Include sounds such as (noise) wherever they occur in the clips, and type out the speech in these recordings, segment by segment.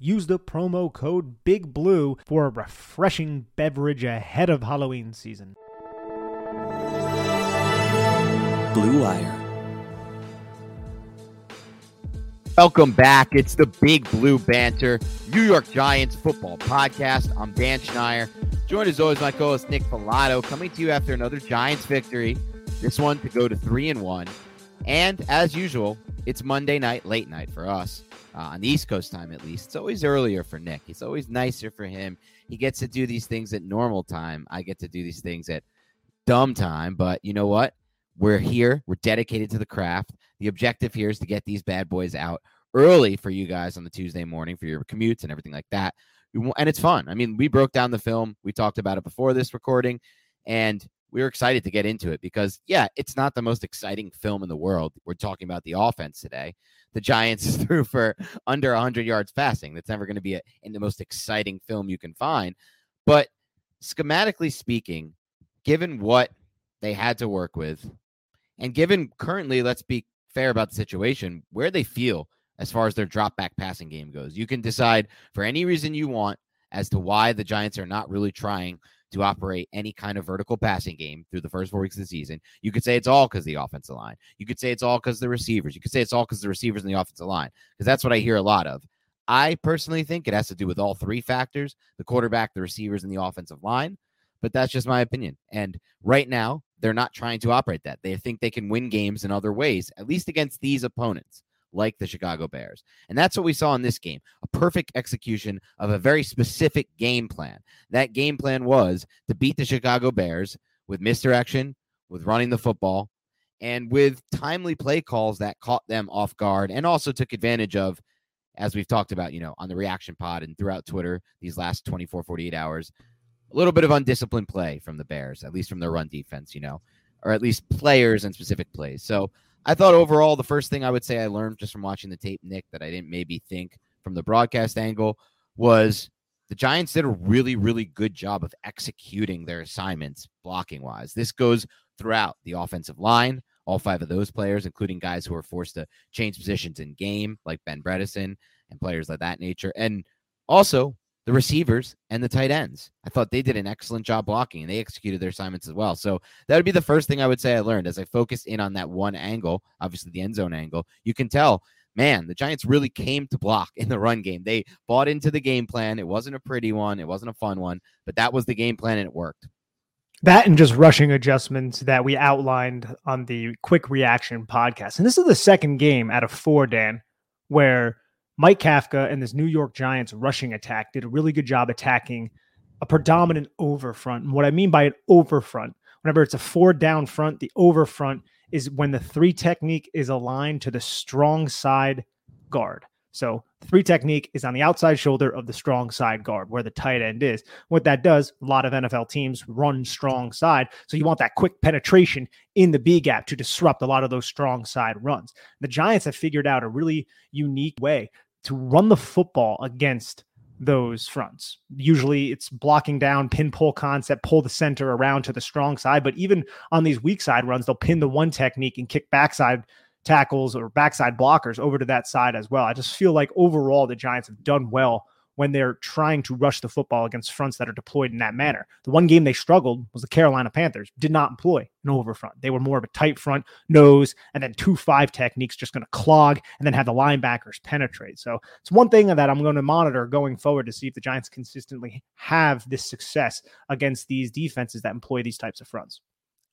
use the promo code Big Blue for a refreshing beverage ahead of Halloween season. Blue Wire. Welcome back. It's the Big Blue Banter, New York Giants football podcast. I'm Dan Schneier. Joined as always my co-host Nick Falato, coming to you after another Giants victory. This one to go to three and one. And as usual, it's Monday night, late night for us uh, on the East Coast time at least. It's always earlier for Nick. It's always nicer for him. He gets to do these things at normal time. I get to do these things at dumb time. But you know what? We're here. We're dedicated to the craft. The objective here is to get these bad boys out early for you guys on the Tuesday morning for your commutes and everything like that. And it's fun. I mean, we broke down the film. We talked about it before this recording, and we were excited to get into it because, yeah, it's not the most exciting film in the world. We're talking about the offense today. The Giants (laughs) threw for under 100 yards passing. That's never going to be a, in the most exciting film you can find. But schematically speaking, given what they had to work with, and given currently, let's be fair about the situation, where they feel as far as their drop back passing game goes. You can decide for any reason you want as to why the Giants are not really trying to operate any kind of vertical passing game through the first four weeks of the season. You could say it's all because the offensive line. You could say it's all because the receivers. You could say it's all because the receivers and the offensive line, because that's what I hear a lot of. I personally think it has to do with all three factors the quarterback, the receivers, and the offensive line. But that's just my opinion. And right now, they're not trying to operate that. They think they can win games in other ways, at least against these opponents like the Chicago Bears. And that's what we saw in this game a perfect execution of a very specific game plan. That game plan was to beat the Chicago Bears with misdirection, with running the football, and with timely play calls that caught them off guard and also took advantage of, as we've talked about, you know, on the reaction pod and throughout Twitter these last 24, 48 hours, a little bit of undisciplined play from the Bears, at least from their run defense, you know, or at least players and specific plays. So I thought overall, the first thing I would say I learned just from watching the tape, Nick, that I didn't maybe think from the broadcast angle was the Giants did a really, really good job of executing their assignments blocking wise. This goes throughout the offensive line, all five of those players, including guys who are forced to change positions in game, like Ben Bredeson and players like that nature. And also the receivers and the tight ends. I thought they did an excellent job blocking and they executed their assignments as well. So that would be the first thing I would say I learned as I focused in on that one angle, obviously the end zone angle. You can tell, man, the Giants really came to block in the run game. They bought into the game plan. It wasn't a pretty one, it wasn't a fun one, but that was the game plan and it worked. That and just rushing adjustments that we outlined on the quick reaction podcast. And this is the second game out of four, Dan, where Mike Kafka and this New York Giants rushing attack did a really good job attacking a predominant over front. And what I mean by an over front, whenever it's a four down front, the over front is when the three technique is aligned to the strong side guard. So three technique is on the outside shoulder of the strong side guard where the tight end is. What that does, a lot of NFL teams run strong side. So you want that quick penetration in the B gap to disrupt a lot of those strong side runs. The Giants have figured out a really unique way to run the football against those fronts. Usually it's blocking down, pin pull concept, pull the center around to the strong side. But even on these weak side runs, they'll pin the one technique and kick backside tackles or backside blockers over to that side as well. I just feel like overall the Giants have done well when they're trying to rush the football against fronts that are deployed in that manner. The one game they struggled was the Carolina Panthers, did not employ an over front. They were more of a tight front, nose, and then two five techniques just going to clog and then have the linebackers penetrate. So it's one thing that I'm going to monitor going forward to see if the Giants consistently have this success against these defenses that employ these types of fronts.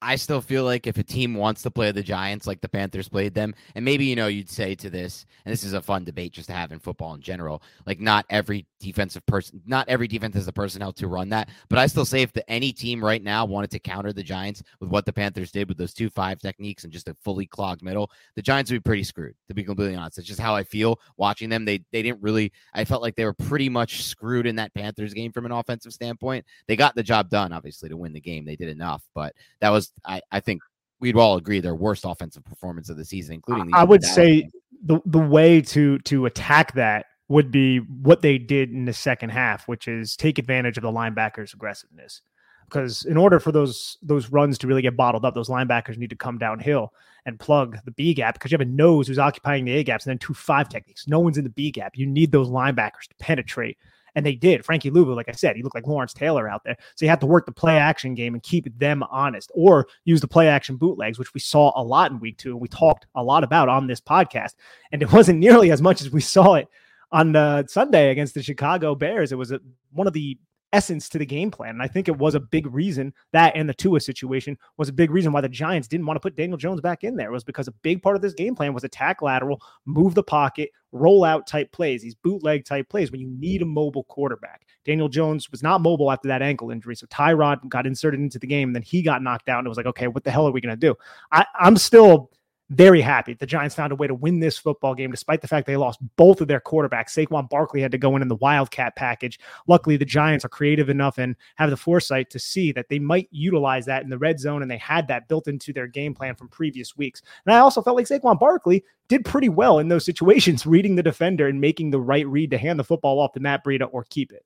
I still feel like if a team wants to play the Giants like the Panthers played them, and maybe you know you'd say to this, and this is a fun debate just to have in football in general. Like not every defensive person, not every defense has the personnel to run that. But I still say if the, any team right now wanted to counter the Giants with what the Panthers did with those two five techniques and just a fully clogged middle, the Giants would be pretty screwed. To be completely honest, it's just how I feel watching them. They they didn't really. I felt like they were pretty much screwed in that Panthers game from an offensive standpoint. They got the job done, obviously, to win the game. They did enough, but that was I, I think we'd all agree their worst offensive performance of the season, including. I would say the the way to to attack that would be what they did in the second half, which is take advantage of the linebackers' aggressiveness. Because in order for those those runs to really get bottled up, those linebackers need to come downhill and plug the B gap because you have a nose who's occupying the A gaps and then two five techniques. No one's in the B gap. You need those linebackers to penetrate and they did. Frankie Luvu, like I said, he looked like Lawrence Taylor out there. So you have to work the play action game and keep them honest or use the play action bootlegs, which we saw a lot in week two and we talked a lot about on this podcast. And it (laughs) wasn't nearly as much as we saw it on uh, Sunday against the Chicago Bears. It was a, one of the essence to the game plan. And I think it was a big reason that and the Tua situation was a big reason why the Giants didn't want to put Daniel Jones back in there. It was because a big part of this game plan was attack lateral, move the pocket, roll out type plays, these bootleg type plays when you need a mobile quarterback. Daniel Jones was not mobile after that ankle injury. So Tyrod got inserted into the game, and then he got knocked out. And it was like, okay, what the hell are we going to do? I, I'm still very happy the Giants found a way to win this football game, despite the fact they lost both of their quarterbacks. Saquon Barkley had to go in in the Wildcat package. Luckily, the Giants are creative enough and have the foresight to see that they might utilize that in the red zone, and they had that built into their game plan from previous weeks. And I also felt like Saquon Barkley did pretty well in those situations, (laughs) reading the defender and making the right read to hand the football off to Matt Breida or keep it.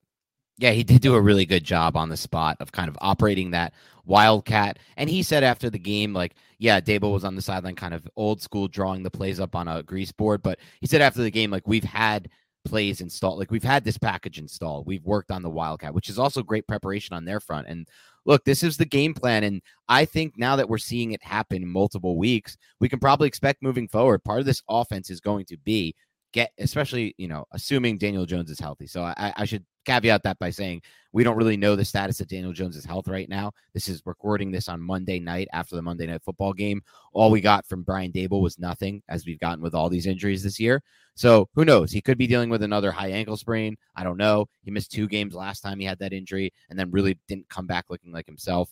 Yeah, he did do a really good job on the spot of kind of operating that wildcat. And he said after the game, like, yeah, Daboll was on the sideline, kind of old school, drawing the plays up on a grease board. But he said after the game, like, we've had plays installed, like, we've had this package installed. We've worked on the wildcat, which is also great preparation on their front. And look, this is the game plan. And I think now that we're seeing it happen multiple weeks, we can probably expect moving forward. Part of this offense is going to be get, especially, you know, assuming Daniel Jones is healthy. So I, I should caveat that by saying we don't really know the status of Daniel Jones's health right now. This is recording this on Monday night after the Monday night football game. All we got from Brian Daboll was nothing, as we've gotten with all these injuries this year. So who knows? He could be dealing with another high ankle sprain. I don't know. He missed two games last time he had that injury and then really didn't come back looking like himself.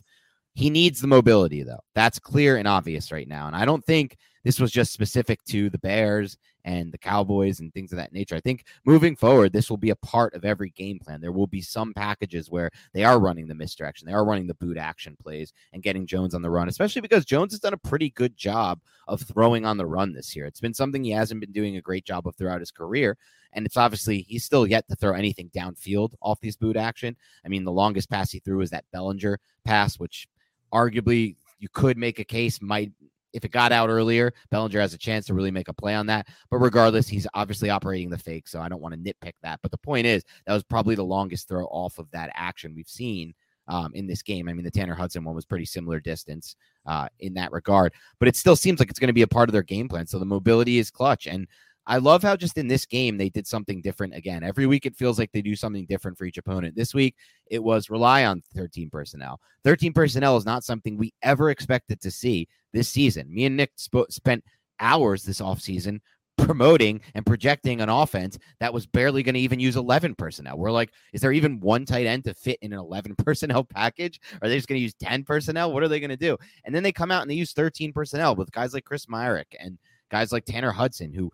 He needs the mobility, though. That's clear and obvious right now. And I don't think this was just specific to the Bears and the Cowboys and things of that nature. I think moving forward, this will be a part of every game plan. There will be some packages where they are running the misdirection, they are running the boot action plays and getting Jones on the run, especially because Jones has done a pretty good job of throwing on the run this year. It's been something he hasn't been doing a great job of throughout his career. And it's obviously he's still yet to throw anything downfield off these boot action. I mean, the longest pass he threw was that Bellinger pass, which arguably you could make a case might if it got out earlier, Bellinger has a chance to really make a play on that. But regardless, he's obviously operating the fake, so I don't want to nitpick that. But the point is, that was probably the longest throw off of that action we've seen um, in this game. I mean, the Tanner Hudson one was pretty similar distance uh, in that regard, but it still seems like it's going to be a part of their game plan. So the mobility is clutch. And I love how just in this game they did something different again. Every week it feels like they do something different for each opponent. This week it was rely on 13 personnel. 13 personnel is not something we ever expected to see this season. Me and Nick sp- spent hours this offseason promoting and projecting an offense that was barely going to even use 11 personnel. We're like, is there even one tight end to fit in an 11 (laughs) personnel package? Are they just going to use 10 personnel? What are they going to do? And then they come out and they use 13 personnel with guys like Chris Myarick and guys like Tanner Hudson, who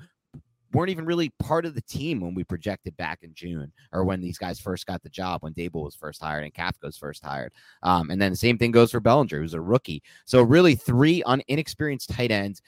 weren't even really part of the team when we projected back in June or when these guys first got the job, when Daboll was first hired and Kafka was first hired. Um, and then the same thing goes for Bellinger, who's a rookie. So really three un- inexperienced tight ends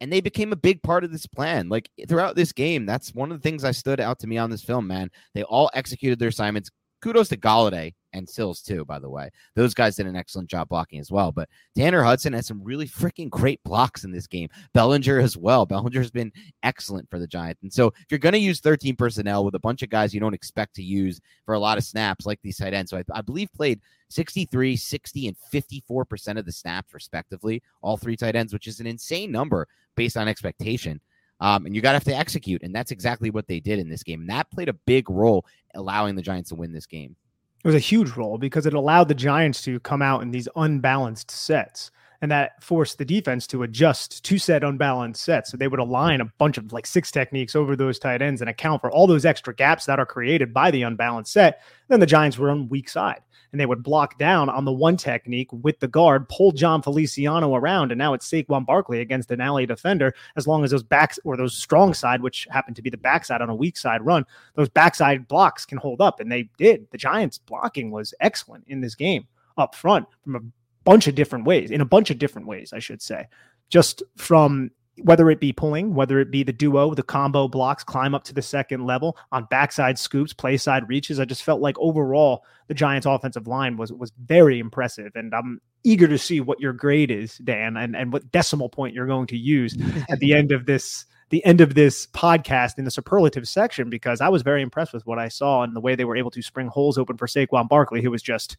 and they became a big part of this plan. Like throughout this game, that's one of the things I stood out to me on this film, man. They all executed their assignments. Kudos to Golladay and Sills too, by the way. Those guys did an excellent job blocking as well. But Tanner Hudson has some really freaking great blocks in this game. Bellinger as well. Bellinger's been excellent for the Giants. And so if you're going to use 13 personnel with a bunch of guys you don't expect to use for a lot of snaps like these tight ends, so I, I believe played 63, 60, and 54% of the snaps respectively, all three tight ends, which is an insane number based on expectation. Um, and you got to have to execute. And that's exactly what they did in this game. And that played a big role allowing the Giants to win this game. It was a huge role because it allowed the Giants to come out in these unbalanced sets. And that forced the defense to adjust to set unbalanced sets. So they would align a bunch of like six techniques over those tight ends and account for all those extra gaps that are created by the unbalanced set. Then the Giants were on weak side and they would block down on the one technique with the guard, pull Jon Feliciano around, and now it's Saquon Barkley against an alley defender. As long as those backs or those strong side, which happened to be the backside on a weak side run, those backside blocks can hold up, and they did. The Giants' blocking was excellent in this game up front from a bunch of different ways, in a bunch of different ways, I should say. Just from whether it be pulling, whether it be the duo, the combo blocks, climb up to the second level on backside scoops, play side reaches. I just felt like overall the Giants' offensive line was was very impressive, and I'm eager to see what your grade is, Dan, and and what decimal point you're going to use at the end of this the end of this podcast in the superlative section because I was very impressed with what I saw and the way they were able to spring holes open for Saquon Barkley, who was just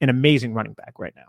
an amazing running back right now.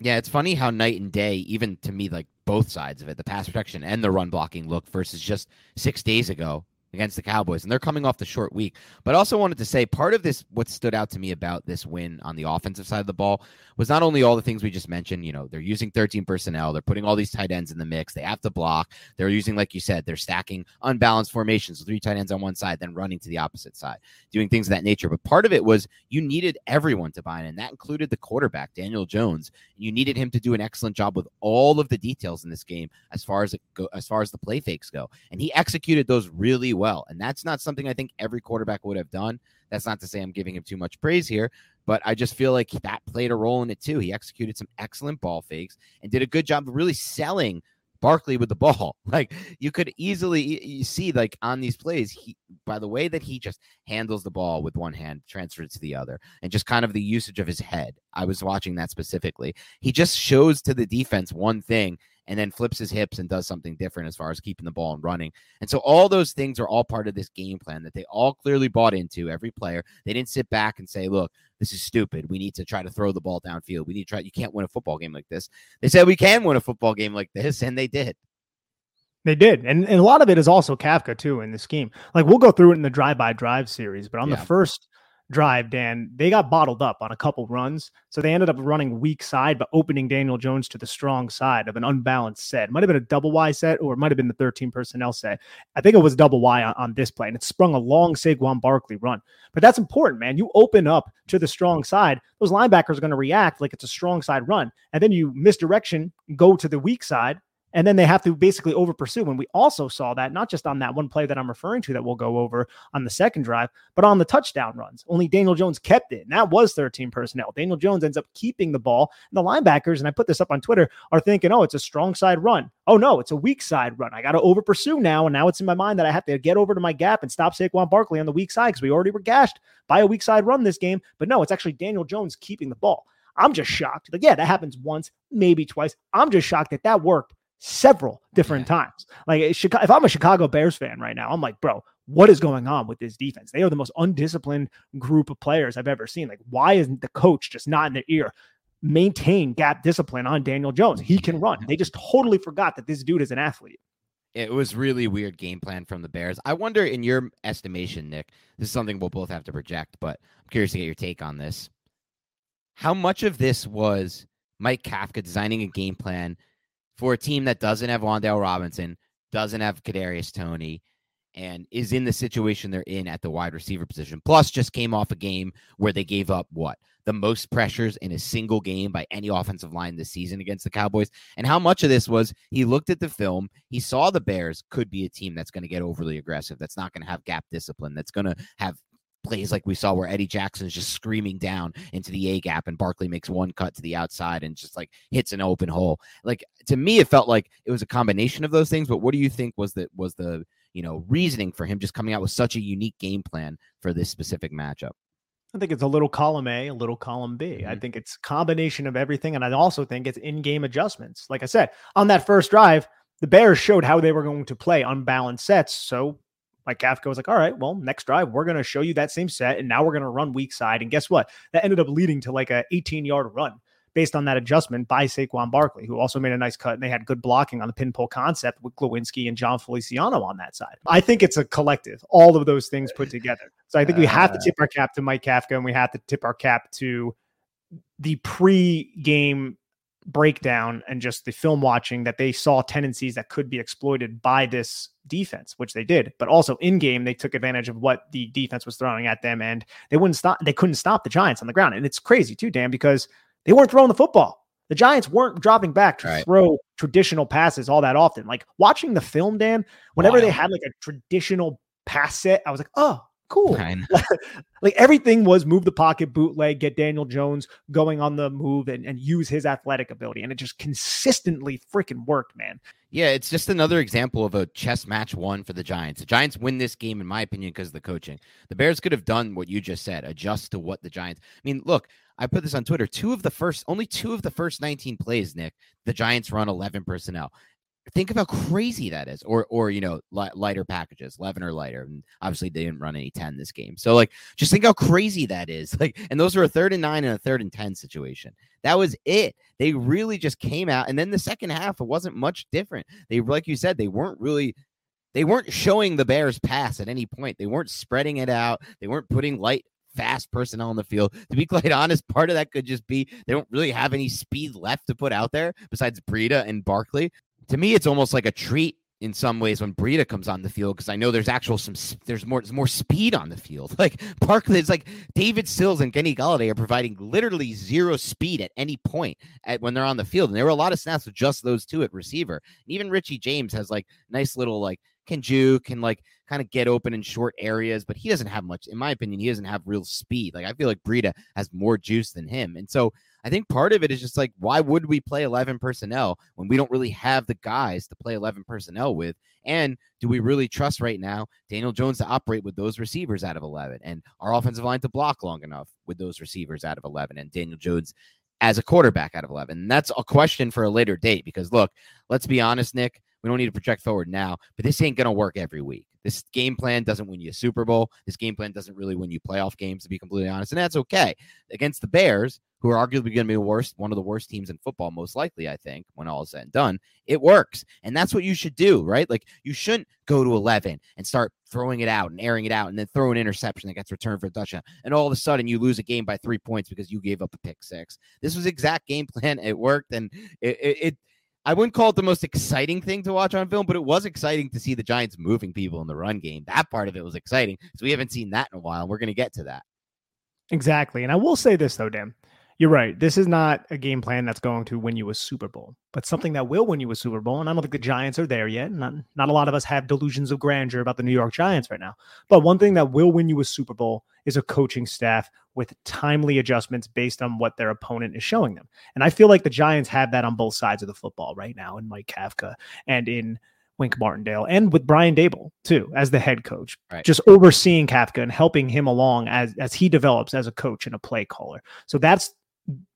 Yeah, it's funny how night and day, even to me, like both sides of it, the pass protection and the run blocking look versus just six days ago against the Cowboys, and they're coming off the short week. But I also wanted to say part of this, what stood out to me about this win on the offensive side of the ball was not only all the things we just mentioned, you know, they're using 13 personnel, they're putting all these tight ends in the mix, they have to block, they're using, like you said, they're stacking unbalanced formations, three tight ends on one side, then running to the opposite side, doing things of that nature. But part of it was you needed everyone to buy in, and that included the quarterback, Daniel Jones. You needed him to do an excellent job with all of the details in this game as far as it go, as far as the play fakes go. And he executed those really well. And that's not something I think every quarterback would have done. That's not to say I'm giving him too much praise here, but I just feel like that played a role in it too. He executed some excellent ball fakes and did a good job of really selling Barkley with the ball. (laughs) Like you could easily you see like on these plays, he by the way that he just handles the ball with one hand, transfers to the other, and just kind of the usage of his head. I was watching that specifically. He just shows to the defense one thing and then flips his hips and does something different as far as keeping the ball and running. And so all those things are all part of this game plan that they all clearly bought into, every player. They didn't sit back and say, look, this is stupid. We need to try to throw the ball downfield. We need to try. You can't win a football game like this. They said we can win a football game like this, and they did. They did. And, and a lot of it is also Kafka, too, in the scheme. Like we'll go through it in the drive by drive series, but on yeah. the first drive, Dan, they got bottled up on a couple runs. So they ended up running weak side, but opening Daniel Jones to the strong side of an unbalanced set. Might have been a double Y set or it might have been the 13 personnel set. I think it was double Y on, on this play, and it sprung a long Saquon Barkley run. But that's important, man. You open up to the strong side, those linebackers are going to react like it's a strong side run. And then you misdirection, go to the weak side, and then they have to basically over pursue. And we also saw that not just on that one play that I'm referring to that we'll go over on the second drive, but on the touchdown runs. Only Daniel Jones kept it. And that was 13 personnel. Daniel Jones ends up keeping the ball. And the linebackers, and I put this up on Twitter, are thinking, oh, it's a strong side run. Oh, no, it's a weak side run. I got to over pursue now. And now it's in my mind that I have to get over to my gap and stop Saquon Barkley on the weak side because we already were gashed by a weak side run this game. But no, it's actually Daniel Jones keeping the ball. I'm just shocked. Like, yeah, that happens once, maybe twice. I'm just shocked that that worked several different yeah. times. Like eh, if I'm a Chicago Bears fan right now, I'm like, bro, what is going on with this defense? They are the most undisciplined group of players I've ever seen. Like, why isn't the coach just not in their ear? Maintain gap discipline on Daniel Jones. He can run. They just totally forgot that this dude is an athlete. It was really weird game plan from the Bears. I wonder, in your estimation, Nick, this is something we'll both have to project, but I'm curious to get your take on this. How much of this was Mike Kafka designing a game plan for a team that doesn't have Wan'Dale Robinson, doesn't have Kadarius Toney, and is in the situation they're in at the wide receiver position. Plus, just came off a game where they gave up what the most pressures in a single game by any offensive line this season against the Cowboys. And how much of this was he looked at the film, he saw the Bears could be a team that's going to get overly aggressive, that's not going to have gap discipline, that's going to have plays like we saw where Eddie Jackson is just screaming down into the A gap and Barkley makes one cut to the outside and just like hits an open hole. Like to me, it felt like it was a combination of those things. But what do you think was the was the you know reasoning for him just coming out with such a unique game plan for this specific matchup? I think it's a little column A, a little column B. Mm-hmm. I think it's combination of everything, and I also think it's in-game adjustments. Like I said, on that first drive, the Bears showed how they were going to play unbalanced sets. So Mike Kafka was like, all right, well, next drive, we're going to show you that same set. And now we're going to run weak side. And guess what? That ended up leading to like a 18 yard run based on that adjustment by Saquon Barkley, who also made a nice cut. And they had good blocking on the pinpull concept with Glowinski and Jon Feliciano on that side. I think it's a collective, all of those things put together. So I think we have to uh. tip our cap to Mike Kafka and we have to tip our cap to the pre-game breakdown and just the film watching that they saw tendencies that could be exploited by this defense, which they did. But also in game, they took advantage of what the defense was throwing at them, and they wouldn't stop. They couldn't stop the Giants on the ground, and it's crazy too, Dan, because they weren't throwing the football. The Giants weren't dropping back to right. throw traditional passes all that often. Like watching the film, Dan, whenever they had like a traditional pass set, I was like, oh, cool. (laughs) like everything was move the pocket, bootleg, get Daniel Jones going on the move and, and use his athletic ability. And it just consistently freaking worked, man. Yeah, it's just another example of a chess match won for the Giants. The Giants win this game, in my opinion, because of the coaching. The Bears could have done what you just said, adjust to what the Giants. I mean, look, I put this on Twitter. Two of the first, only two of the first 19 plays, Nick, the Giants run 11 personnel think of how crazy that is or or you know li- lighter packages 11 or lighter and obviously they didn't run any 10 this game. So like just think how crazy that is. (laughs) Like and those were a third and nine and a third and 10 situation. That was it. They really just came out and then the second half it wasn't much different. They like you said they weren't really they weren't showing the bears pass at any point. They weren't spreading it out. They weren't putting light fast personnel on the field. To be (laughs) quite honest, part of that could just be they don't really have any speed left to put out there besides Breida and Barkley to me, it's almost like a treat in some ways when Breida comes on the field because I know there's actual some there's more there's more speed on the field. (laughs) Like Barkley, it's like David Sills and Kenny Golladay are providing literally zero speed at any point at when they're on the field. And there were a lot of snaps with just those two at receiver. And even Richie James has like nice little like can juke can like kind of get open in short areas, but he doesn't have much. In my opinion, he doesn't have real speed. Like I feel like Breida has more juice than him, and so I think part of it is just like, why would we play 11 personnel when we don't really have the guys to play 11 personnel with? And do we really trust right now Daniel Jones to operate with those receivers out of 11 and our offensive line to block long enough with those receivers out of 11 and Daniel Jones as a quarterback out of 11? And that's a question for a later date because, look, let's be honest, Nick. We don't need to project forward now, but this ain't going to work every week. This game plan doesn't win you a Super Bowl. This game plan doesn't really win you playoff games, to be completely honest. And that's okay. Against the Bears, who are arguably going to be the worst, one of the worst teams in football, most likely, I think, when all is said and done, it works. And that's what you should do, right? Like you shouldn't go to 11 and start throwing it out and airing it out and then throw an interception that gets returned for a touchdown. And all of a sudden you lose a game by three points because you gave up a pick six. This was exact game (laughs) plan. It worked. And it, it, it I wouldn't call it the most exciting thing to watch on film, but it was exciting to see the Giants moving people in the run game. That part of it was exciting. So we haven't seen that in a while. We're going to get to that. Exactly. And I will say this, though, Dan. You're right. This is not a game plan that's going to win you a Super Bowl, but something that will win you a Super Bowl. And I don't think the Giants are there yet. Not, not a lot of us have delusions of grandeur about the New York Giants right now. But one thing that will win you a Super Bowl is a coaching staff with timely adjustments based on what their opponent is showing them. And I feel like the Giants have that on both sides of the football right now in Mike Kafka and in Wink Martindale and with Brian Daboll too as the head coach, right. just overseeing Kafka and helping him along as as he develops as a coach and a play caller. So that's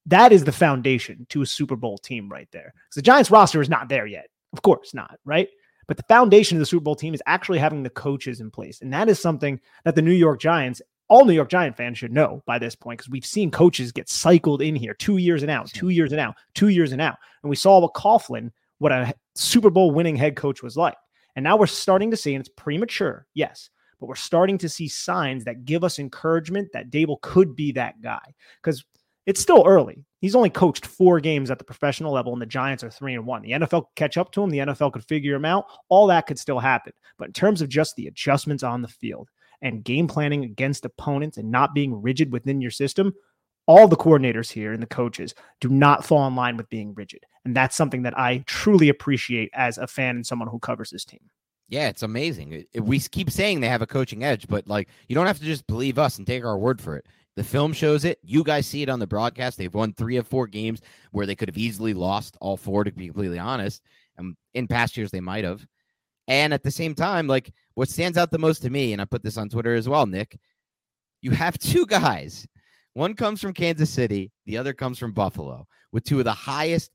that is the foundation to a Super Bowl team right there. Because the Giants roster is not there yet. Of course not, right? But the foundation of the Super Bowl team is actually having the coaches in place. And that is something that the New York Giants, all New York Giant fans should know by this point, because we've seen coaches get cycled in here two years and out, two years and out, two years and out. And we saw what Coughlin, what a Super Bowl winning head coach was like. And now we're starting to see, and it's premature, yes, but we're starting to see signs that give us encouragement that Daboll could be that guy. Because it's still early. He's only coached four games at the professional level, and the Giants are three and one. The NFL could catch up to him. The NFL could figure him out. All that could still happen. But in terms of just the adjustments on the field and game planning against opponents and not being rigid within your system, all the coordinators here and the coaches do not fall in line with being rigid. And that's something that I truly appreciate as a fan and someone who covers this team. Yeah, it's amazing. We keep saying they have a coaching edge, but like you don't have to just believe us and take our word for it. The film shows it. You guys see it on the broadcast. They've won three of four games where they could have easily lost all four, to be completely honest. And in past years, they might have. And at the same time, like what stands out the most to me, and I put this on Twitter as well, Nick, you have (laughs) two guys. One comes from Kansas City, the other comes from Buffalo, with two of the highest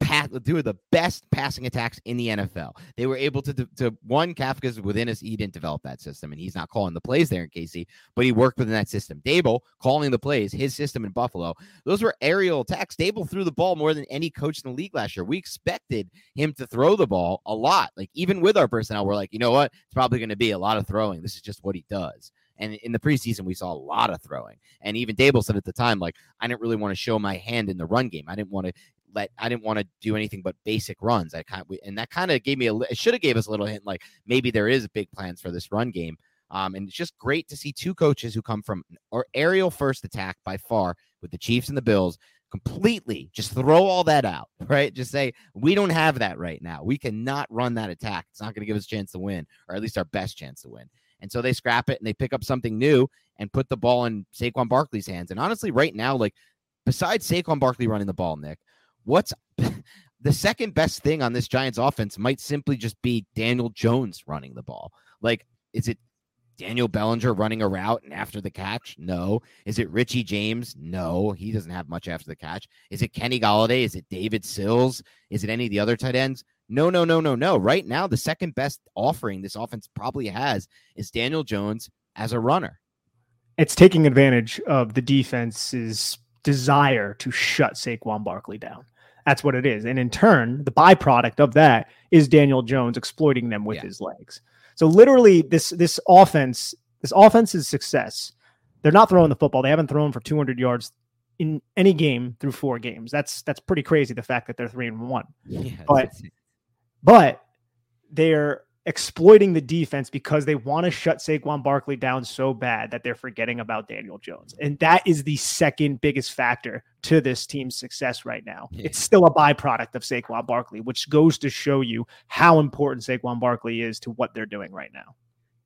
pass, two of the best passing attacks in the NFL. They were able to, to one, Kafka's within us. He didn't develop that system, and he's not calling the plays there in KC, but he worked within that system. Daboll calling the plays, his system in Buffalo. Those were aerial attacks. Daboll threw the ball more than any coach in the league last year. We expected him to throw the ball a lot. Like even with our personnel, we're like, you know what? It's probably going to be a lot of throwing. This is just what he does. And in the preseason, we saw a lot of throwing. And even Daboll said at the time, like, I didn't really want to show my hand in the run game. I didn't want to let I didn't want to do anything but basic runs. I kind of, and that kind of gave me a it should have gave us a little hint like maybe there is big plans for this run game. Um, and it's just great to see two coaches who come from or aerial first attack by far with the Chiefs and the Bills completely just throw all that out, (laughs) right? Just say we don't have that right now. We cannot run that attack. It's not going to give us a chance to win, or at least our best chance to win. And so they scrap it and they pick up something new and put the ball in Saquon Barkley's hands. And honestly, right now, like besides Saquon Barkley running the ball, Nick, what's (laughs) the second best thing on this Giants offense might simply just be Daniel Jones running the ball. Like, is it Daniel Bellinger running a route and after the catch? No. Is it Richie James? No. He doesn't have much after the catch. Is it Kenny Golladay? Is it David Sills? Is it any of the other tight ends? No, no, no, no, no. Right now, the second best offering this offense probably has is Daniel Jones as a runner. It's taking advantage of the defense's desire to shut Saquon Barkley down. That's what it is. And in turn, the byproduct of that is Daniel Jones exploiting them with yeah. his legs. So literally this this offense, this offense's success, they're not throwing the football. They haven't thrown for 200 yards in any game through four games. That's that's pretty crazy the fact that they're 3 and 1. Yeah, but but they're exploiting the defense because they want to shut Saquon Barkley down so bad that they're forgetting about Daniel Jones. And that is the second biggest factor to this team's success right now. Yeah. It's still a byproduct of Saquon Barkley, which goes to show you how important Saquon Barkley is to what they're doing right now.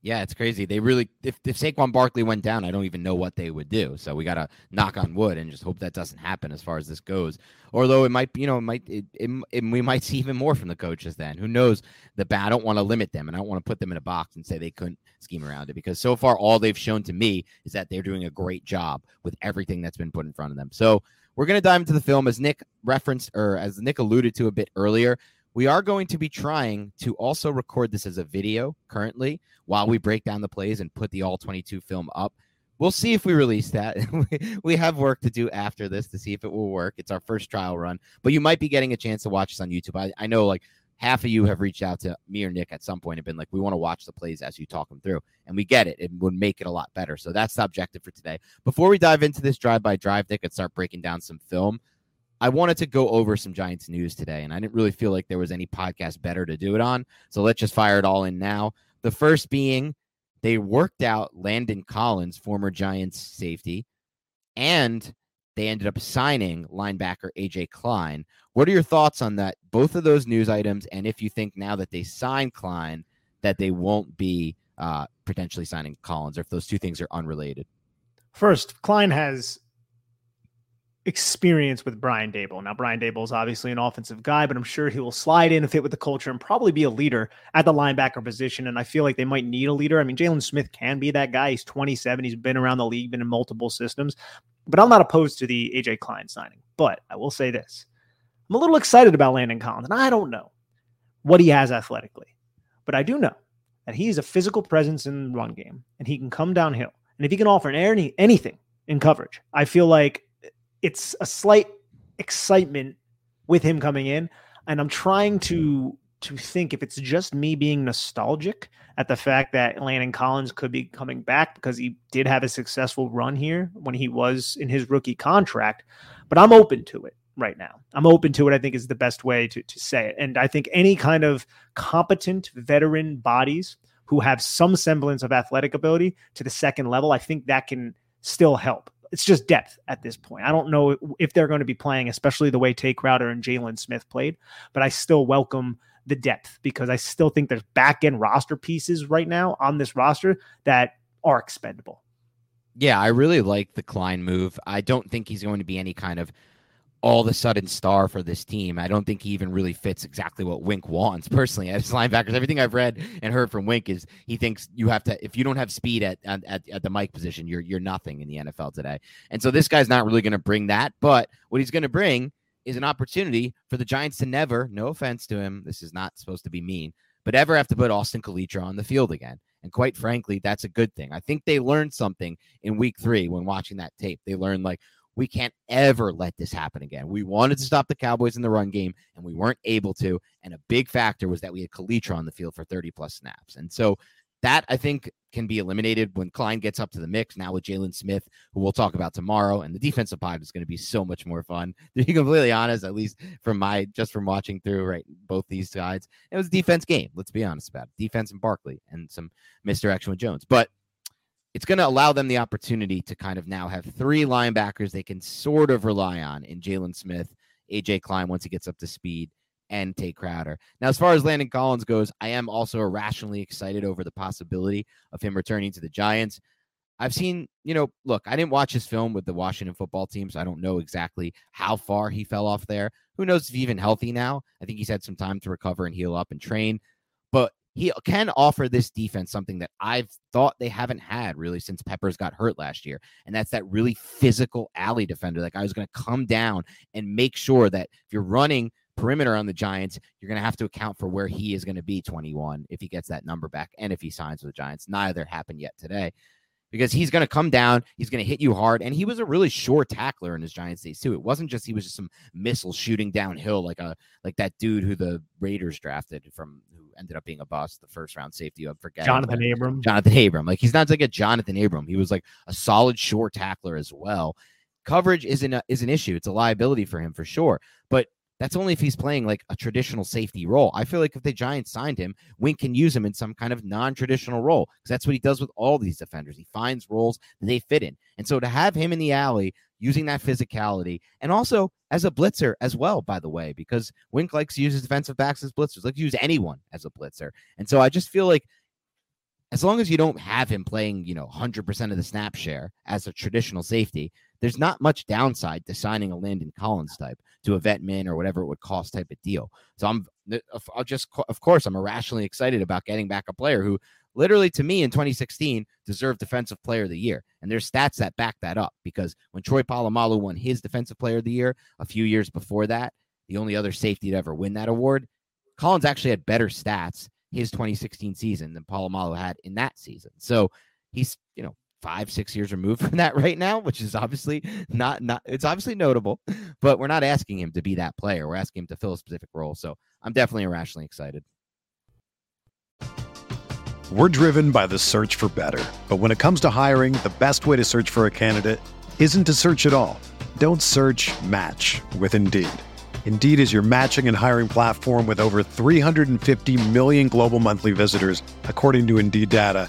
Yeah, it's crazy. They really, if, if Saquon Barkley went down, I don't even know what they would do. So we got to knock on wood and just hope that doesn't happen as far as this goes. Although it might, you know, it might, it, it, it, we might see even more from the coaches then. Who knows? The I don't want to limit them and I don't want to put them in a box and say they couldn't scheme around it because so far all they've shown to me is that they're doing a great job with everything that's been put in front of them. So we're going to dive into the film as Nick referenced or as Nick alluded to a bit earlier. We are going to be trying to also record this as a video currently while we break down the plays and put the all 22 film up. We'll see if we release that. (laughs) we have work to do after this to see if it will work. It's our first trial run, but you might be getting a chance to watch this on YouTube. I, I know like half of you have reached out to me or Nick at some point and been like, we want to watch the plays as you talk them through. And we get it. It would make it a lot better. So that's the objective for today. Before we dive into this drive by drive, Nick, and start breaking down some film, I wanted to go over some Giants news today, and I didn't really feel like there was any podcast better to do it on. So let's just fire it all in now. The first being they worked out Landon Collins, former Giants safety, and they ended up signing linebacker AJ Klein. What are your thoughts on that? Both of those news items, and if you think now that they signed Klein, that they won't be uh, potentially signing Collins, or if those two things are unrelated. First, Klein has experience with Brian Daboll. Now, Brian Daboll is obviously an offensive guy, but I'm sure he will slide in, and fit with the culture, and probably be a leader at the linebacker position. And I feel like they might need a leader. I mean, Jaylon Smith can be that guy. He's 27. He's been around the league, been in multiple systems. But I'm not opposed to the AJ Klein signing. But I will say this I'm a little excited about Landon Collins, and I don't know what he has athletically, but I do know that he's a physical presence in the run game and he can come downhill. And if he can offer any, anything in coverage, I feel like it's a slight excitement with him coming in, and I'm trying to to think if it's just me being nostalgic at the fact that Landon Collins could be coming back because he did have a successful run here when he was in his rookie contract. But I'm open to it right now. I'm open to it, I think is the best way to, to say it. And I think any kind of competent veteran bodies who have some semblance of athletic ability to the second level, I think that can still help it's just depth at this point. I don't know if they're going to be playing, especially the way Tae Crowder and Jaylon Smith played, but I still welcome the depth because I still think there's back end roster pieces right now on this roster that are expendable. Yeah, I really like the Klein move. I don't think he's going to be any kind of all of a sudden star for this team. I don't think he even really fits exactly what Wink wants personally (laughs) as linebackers. Everything I've read and heard from Wink is he thinks you have to if you don't have speed at at, at the Mike position, you're you're nothing in the NFL today. And so this guy's not really going to bring that, but what he's going to bring is an opportunity for the Giants to never, no offense to him, this is not supposed to be mean, but ever have to put Austin Calitro on the field again. And quite frankly, that's a good thing. I think they learned something in week three when watching that tape. They learned, like, we can't ever let this happen again. We wanted to mm-hmm. stop the Cowboys in the run game, and we weren't able to. And a big factor was that we had Calitro on the field for 30 plus snaps. And so that I think can be eliminated when Klein gets up to the mix. Now with Jaylon Smith, who we'll talk about tomorrow, and the defensive pod is going to be so much more fun. (laughs) To be completely honest, at least from my just from watching through right both these sides, it was a defense game. Let's be honest about it. Defense and Barkley and some misdirection with Jones, but it's going to allow them the opportunity to kind of now have three linebackers they can sort of rely on in Jaylon Smith, AJ Klein once he gets up to speed, and Tae Crowder. Now, as far as Landon Collins goes, I am also irrationally excited over the possibility of him returning to the Giants. I've seen, you know, look, I didn't watch his film with the Washington football team, so I don't know exactly how far he fell off there. Who knows if he's even healthy now? I think he's had some time to recover and heal up and train. But he can offer this defense something that I've thought they haven't had really since Peppers got hurt last year. And that's that really physical alley defender. That guy was going to come down and make sure that if you're running perimeter on the Giants, you're going to have to account for where he is going to be 21 if he gets that number back and if he signs with the Giants. Neither happened yet today because he's going to come down, he's going to hit you hard, and he was a really sure tackler in his Giants days too. It wasn't just he was just some missile shooting downhill like a like that dude who the Raiders drafted from who ended up being a bust, the first round safety. I forget Jonathan Abram. Jonathan Abram, like he's not like a Jonathan Abram. He was like a solid shore tackler as well. Coverage isn't a, is an issue. It's a liability for him for sure, but that's only if he's playing like a traditional safety role. I feel like if the Giants signed him, Wink can use him in some kind of non-traditional role because that's what he does with all these defenders. He finds roles that they fit in. And so to have him in the alley using that physicality and also as a blitzer as well, by the way, because Wink likes to use his defensive backs as blitzers, like use anyone as a blitzer. And so I just feel like as long as you don't have him playing, you know, 100% of the snap share as a traditional safety, there's not much downside to signing a Landon Collins type to a vet min or whatever it would cost type of deal. So I'm I'll just of course I'm irrationally excited about getting back a player who literally to me in 2016 deserved defensive player of the year. And there's stats that back that up because when Troy Polamalu won his defensive player of the year a few years before that, the only other safety to ever win that award, Collins actually had better stats his 2016 season than Polamalu had in that season. So he's, you know, five, six years removed (laughs) from that right now, which is obviously not not it's obviously notable, but we're not asking him to be that player. We're asking him to fill a specific role. So I'm definitely irrationally excited. We're driven by the search for better. But when it comes to hiring, the best way to search for a candidate isn't to search at all. Don't search match with Indeed. Indeed is your matching and hiring platform with over 350 million global monthly visitors, according to Indeed data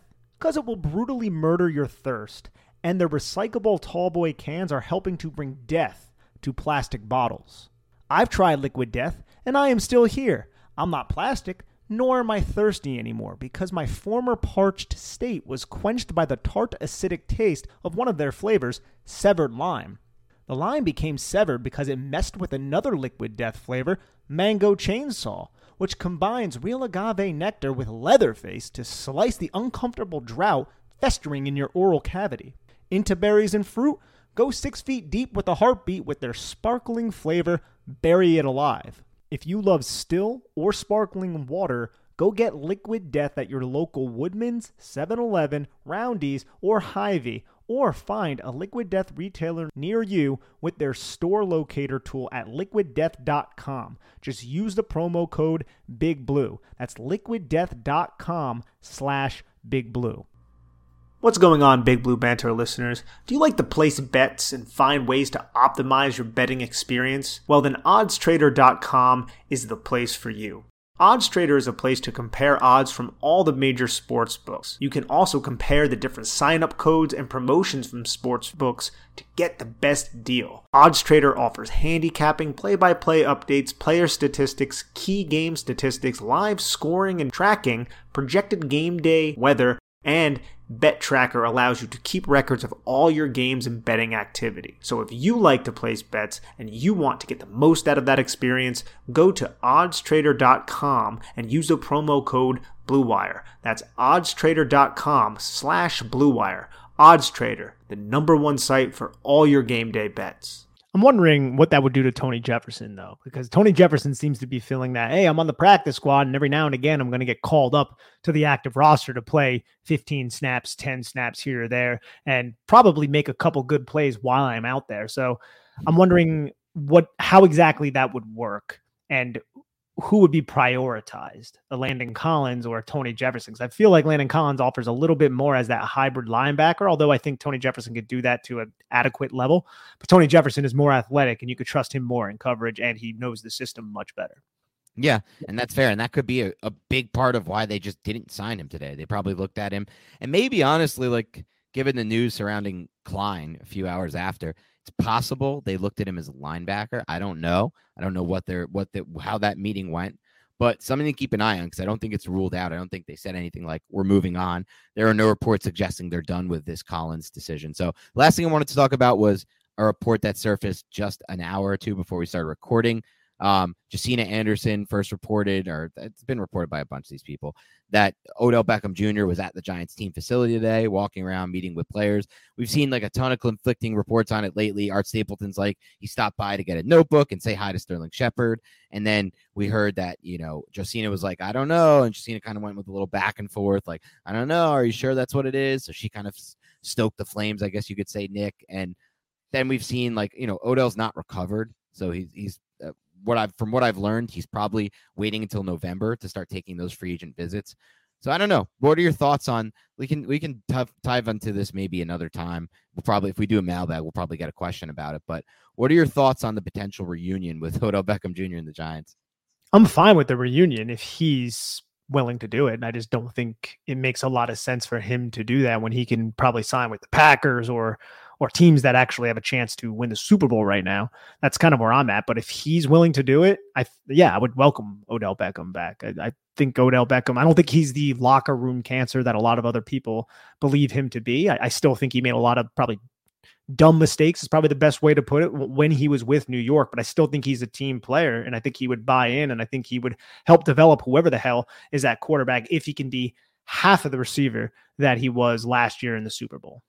Because it will brutally murder your thirst, and the recyclable tallboy cans are helping to bring death to plastic bottles. I've tried Liquid Death, and I am still here. I'm not plastic, nor am I thirsty anymore, because my former parched state was quenched by the tart acidic taste of one of their flavors, severed lime. The lime became severed because it messed with another Liquid Death flavor, Mango Chainsaw which combines real agave nectar with Leatherface to slice the uncomfortable drought festering in your oral cavity. Into berries and fruit, go six feet deep with a heartbeat with their sparkling flavor, bury it alive. If you love still or sparkling water, go get Liquid Death at your local Woodman's, 7 Eleven, Roundy's, or Hy-Vee, or find a Liquid Death retailer near you with their store locator tool at liquiddeath.com. Just use the promo code Big Blue. That's liquiddeath.com slash Big Blue. What's going on, Big Blue Banter listeners? Do you like to place bets and find ways to optimize your betting experience? Well, then oddstrader.com is the place for you. OddsTrader is a place to compare odds from all the major sports books. You can also compare the different sign-up codes and promotions from sports books to get the best deal. OddsTrader offers handicapping, play-by-play updates, player statistics, key game statistics, live scoring and tracking, projected game day weather, and Bet Tracker allows you to keep records of all your games and betting activity. So if you like to place bets and you want to get the most out of that experience, go to oddstrader.com and use the promo code BlueWire. That's oddstrader.com slash BlueWire. OddsTrader, the number one site for all your game day bets. I'm wondering what that would do to Tony Jefferson, though, because Tony Jefferson seems to be feeling that, hey, I'm on the practice squad, and every now and again, I'm going to get called up to the active roster to play 15 snaps, 10 snaps here or there, and probably make a couple good plays while I'm out there. So I'm wondering what how exactly that would work and who would be prioritized, a Landon Collins or Tony Jefferson? Because I feel like Landon Collins offers a little bit more as that hybrid linebacker, although I think Tony Jefferson could do that to an adequate level. But Tony Jefferson is more athletic and you could trust him more in coverage and he knows the system much better. Yeah, and that's fair. And that could be a, a big part of why they just didn't sign him today. They probably looked at him and maybe honestly, like given the news surrounding Klein a few hours after, it's possible they looked at him as a linebacker. I don't know. I don't know what they're what the how that meeting went, but something to keep an eye on because I don't think it's ruled out. I don't think they said anything like we're moving on. There are no reports suggesting they're done with this Collins decision. So last thing I wanted to talk about was a report that surfaced just an hour or two before we started recording um, Josina Anderson first reported, or it's been reported by a bunch of these people, that Odell Beckham Jr. was at the Giants team facility today, walking around, meeting with players. We've seen like a ton of conflicting reports on it lately. Art Stapleton's like he stopped by to get a notebook and say hi to Sterling Shepard. And then we heard that, you know, Josina was like, I don't know. And Josina kind of went with a little back and forth, like, I don't know. Are you sure that's what it is? So she kind of stoked the flames, I guess you could say, Nick. And then we've seen like, you know, Odell's not recovered. So he's, he's what I've from what I've learned, he's probably waiting until November to start taking those free agent visits. So I don't know. What are your thoughts on? We can we can dive into this maybe another time. We'll probably if we do a mailbag, we'll probably get a question about it. But what are your thoughts on the potential reunion with (laughs) Odell Beckham Jr. and the Giants? I'm fine with the reunion if he's willing to do it. And I just don't think it makes a lot of sense for him to do that when he can probably sign with the Packers or or teams that actually have a chance to win the Super Bowl right now. That's kind of where I'm at. But if he's willing to do it, I yeah, I would welcome Odell Beckham back. I, I think Odell Beckham. I don't think he's the locker room cancer that a lot of other people believe him to be. I, I still think he made a lot of probably dumb mistakes is probably the best way to put it when he was with New York. But I still think he's a team player, and I think he would buy in, and I think he would help develop whoever the hell is that quarterback if he can be half of the receiver that he was last year in the Super Bowl.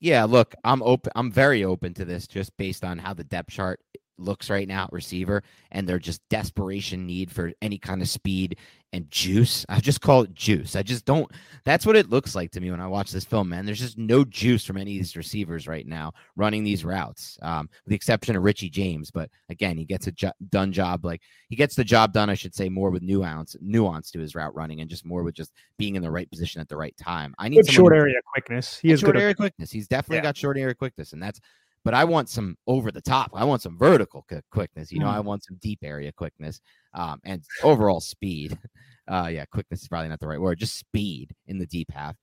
Yeah, look, I'm open. I'm very open to this, just based on how the depth chart looks right now at receiver, and their just desperation need for any kind of speed and juice. I just call it juice. I just don't. That's what it looks like to me when I watch this film, man. There's just no juice from any of these receivers right now running these routes, um, with the exception of Richie James. But again, he gets a jo- done job. Like he gets the job done, I should say, more with nuance, nuance to his route running, and just more with just being in the right position at the right time. I need short area quickness. He has short area quickness. He's definitely yeah. got short area quickness, and that's but I want some over the top. I want some vertical quickness. You know, mm. I want some deep area quickness um, and overall speed. (laughs) Uh, yeah, quickness is probably not the right word. Just speed in the deep half.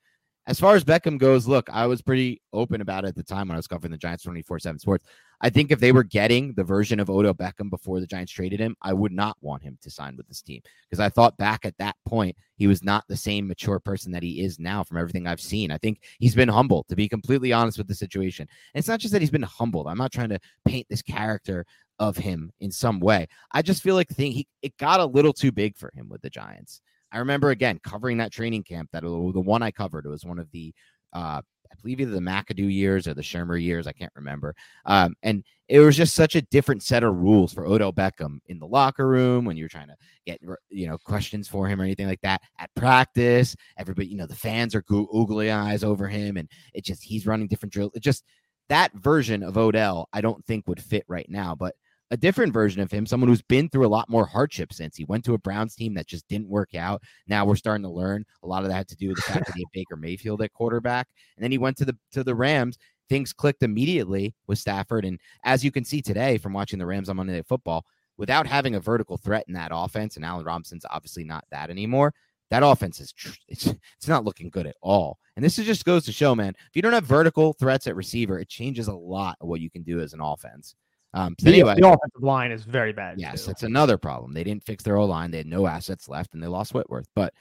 As far as Beckham goes, look, I was pretty open about it at the time when I was covering the Giants 24 7 sports. I think if they were getting the version of Odell Beckham before the Giants traded him, I would not want him to sign with this team because I thought back at that point, he was not the same mature person that he is now from everything I've seen. I think he's been humbled, to be completely honest with the situation. And it's not just that he's been humbled. I'm not trying to paint this character of him in some way. I just feel like thing he it got a little too big for him with the Giants. I remember again covering that training camp that the one I covered. It was one of the uh, I believe either the McAdoo years or the Shurmur years. I can't remember. Um, and it was just such a different set of rules for Odell Beckham in the locker room when you're trying to get you know questions for him or anything like that at practice. Everybody, you know, the fans are googly eyes over him, and it just he's running different drills. It just that version of Odell, I don't think would fit right now. But a different version of him, someone who's been through a lot more hardship since he went to a Browns team that just didn't work out. Now we're starting to learn a lot of that had to do with the fact that he had Baker Mayfield at quarterback, and then he went to the to the Rams. Things clicked immediately with Stafford, and as you can see today from watching the Rams on Monday Night Football, without having a vertical threat in that offense, and Allen Robinson's obviously not that anymore. That offense is it's it's not looking good at all. And this just goes to show, man, if you don't have vertical threats at receiver, it changes a lot of what you can do as an offense. Um, so the, anyway, the offensive line is very bad. Yes, too. that's another problem. They didn't fix their O line. They had no assets left, and they lost Whitworth. But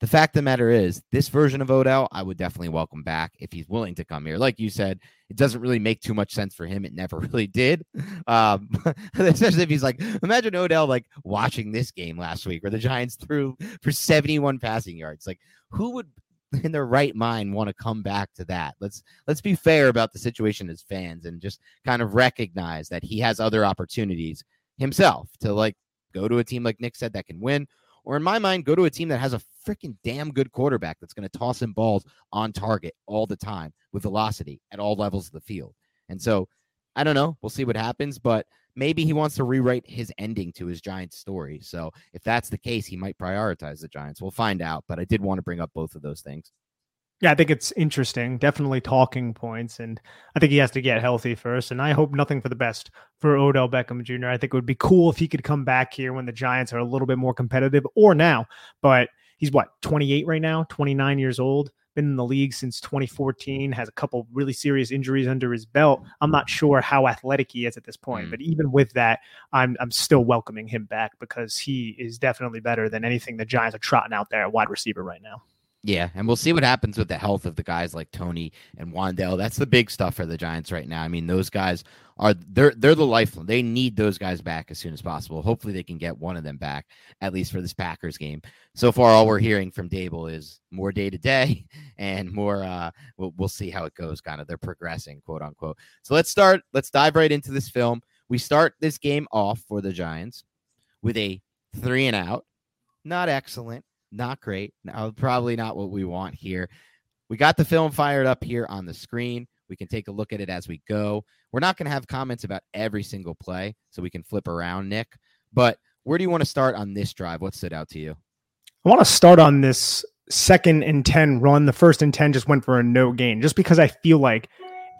the fact of the matter is, this version of Odell, I would definitely welcome back if he's willing to come here. Like you said, it doesn't really make too much sense for him. It never (laughs) really did. Um, (laughs) especially if he's like, imagine Odell like watching this game last week where the Giants threw for 71 passing yards. Like, who would (laughs) in their right mind want to come back to that. Let's let's be fair about the situation as fans and just kind of recognize that he has other opportunities himself to like go to a team like Nick said that can win or in my mind go to a team that has a freaking damn good quarterback that's going to toss in balls on target all the time with velocity at all levels of the field. And so I don't know, we'll see what happens, but maybe he wants to rewrite his ending to his Giants story. So if that's the case, he might prioritize the Giants. We'll find out. But I did want to bring up both of those things. Yeah, I think it's interesting. Definitely talking points. And I think he has to get healthy first. And I hope nothing for the best for Odell Beckham Jr. I think it would be cool if he could come back here when the Giants are a little bit more competitive or now. But he's what, 28 right now, 29 years old been in the league since 2014, has a couple really serious injuries under his belt. I'm not sure how athletic he is at this point, mm. but even with that, I'm I'm still welcoming him back because he is definitely better than anything the Giants are trotting out there at wide receiver right now. Yeah, and we'll see what happens with the health of the guys like Toney and Wan'Dale. That's the big stuff for the Giants right now. I mean, those guys are they're they're the lifeline. They need those guys back as soon as possible. Hopefully, they can get one of them back at least for this Packers game. So far, all we're hearing from Daboll is more day to day (laughs) and more. Uh, we'll, we'll see how it goes. Kind of, they're progressing, quote unquote. So let's start. Let's dive right into this film. We start this game off for the Giants with a three and out. Not excellent not great. Probably not what we want here. We got the film fired up here on the screen. We can take a look at it as we go. We're not going to have comments about every single play, so we can flip around, Nick. But where do you want to start on this drive? What stood out to you? I want to start on this second and 10 run. The first and 10 just went for a no gain, just because I feel like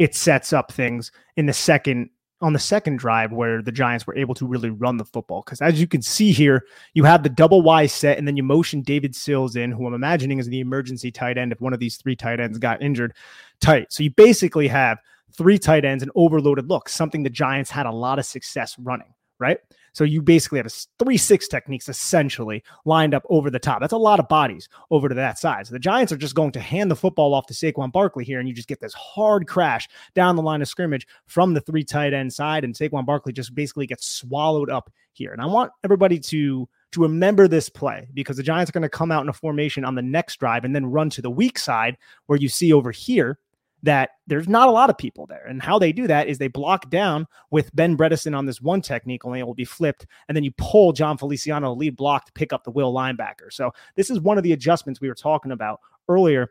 it sets up things in the second on the second drive where the Giants were able to really run the football. Because as you can see here, you have the double Y set, and then you motion David Sills in, who I'm imagining is the emergency tight end if one of these three tight ends got injured tight. So you basically have three tight ends and overloaded looks, something the Giants had a lot of success running, right? So you basically have a three six techniques essentially lined up over the top. That's a lot of bodies over to that side. So the Giants are just going to hand the football off to Saquon Barkley here, and you just get this hard crash down the line of scrimmage from the three tight end side, and Saquon Barkley just basically gets swallowed up here. And I want everybody to to remember this play because the Giants are going to come out in a formation on the next drive and then run to the weak side where you see over here that there's not a lot of people there. And how they do that is they block down with Ben Bredeson on this one technique, only it will be flipped. And then you pull Jon Feliciano, lead block, to pick up the will linebacker. So this is one of the adjustments we were talking about earlier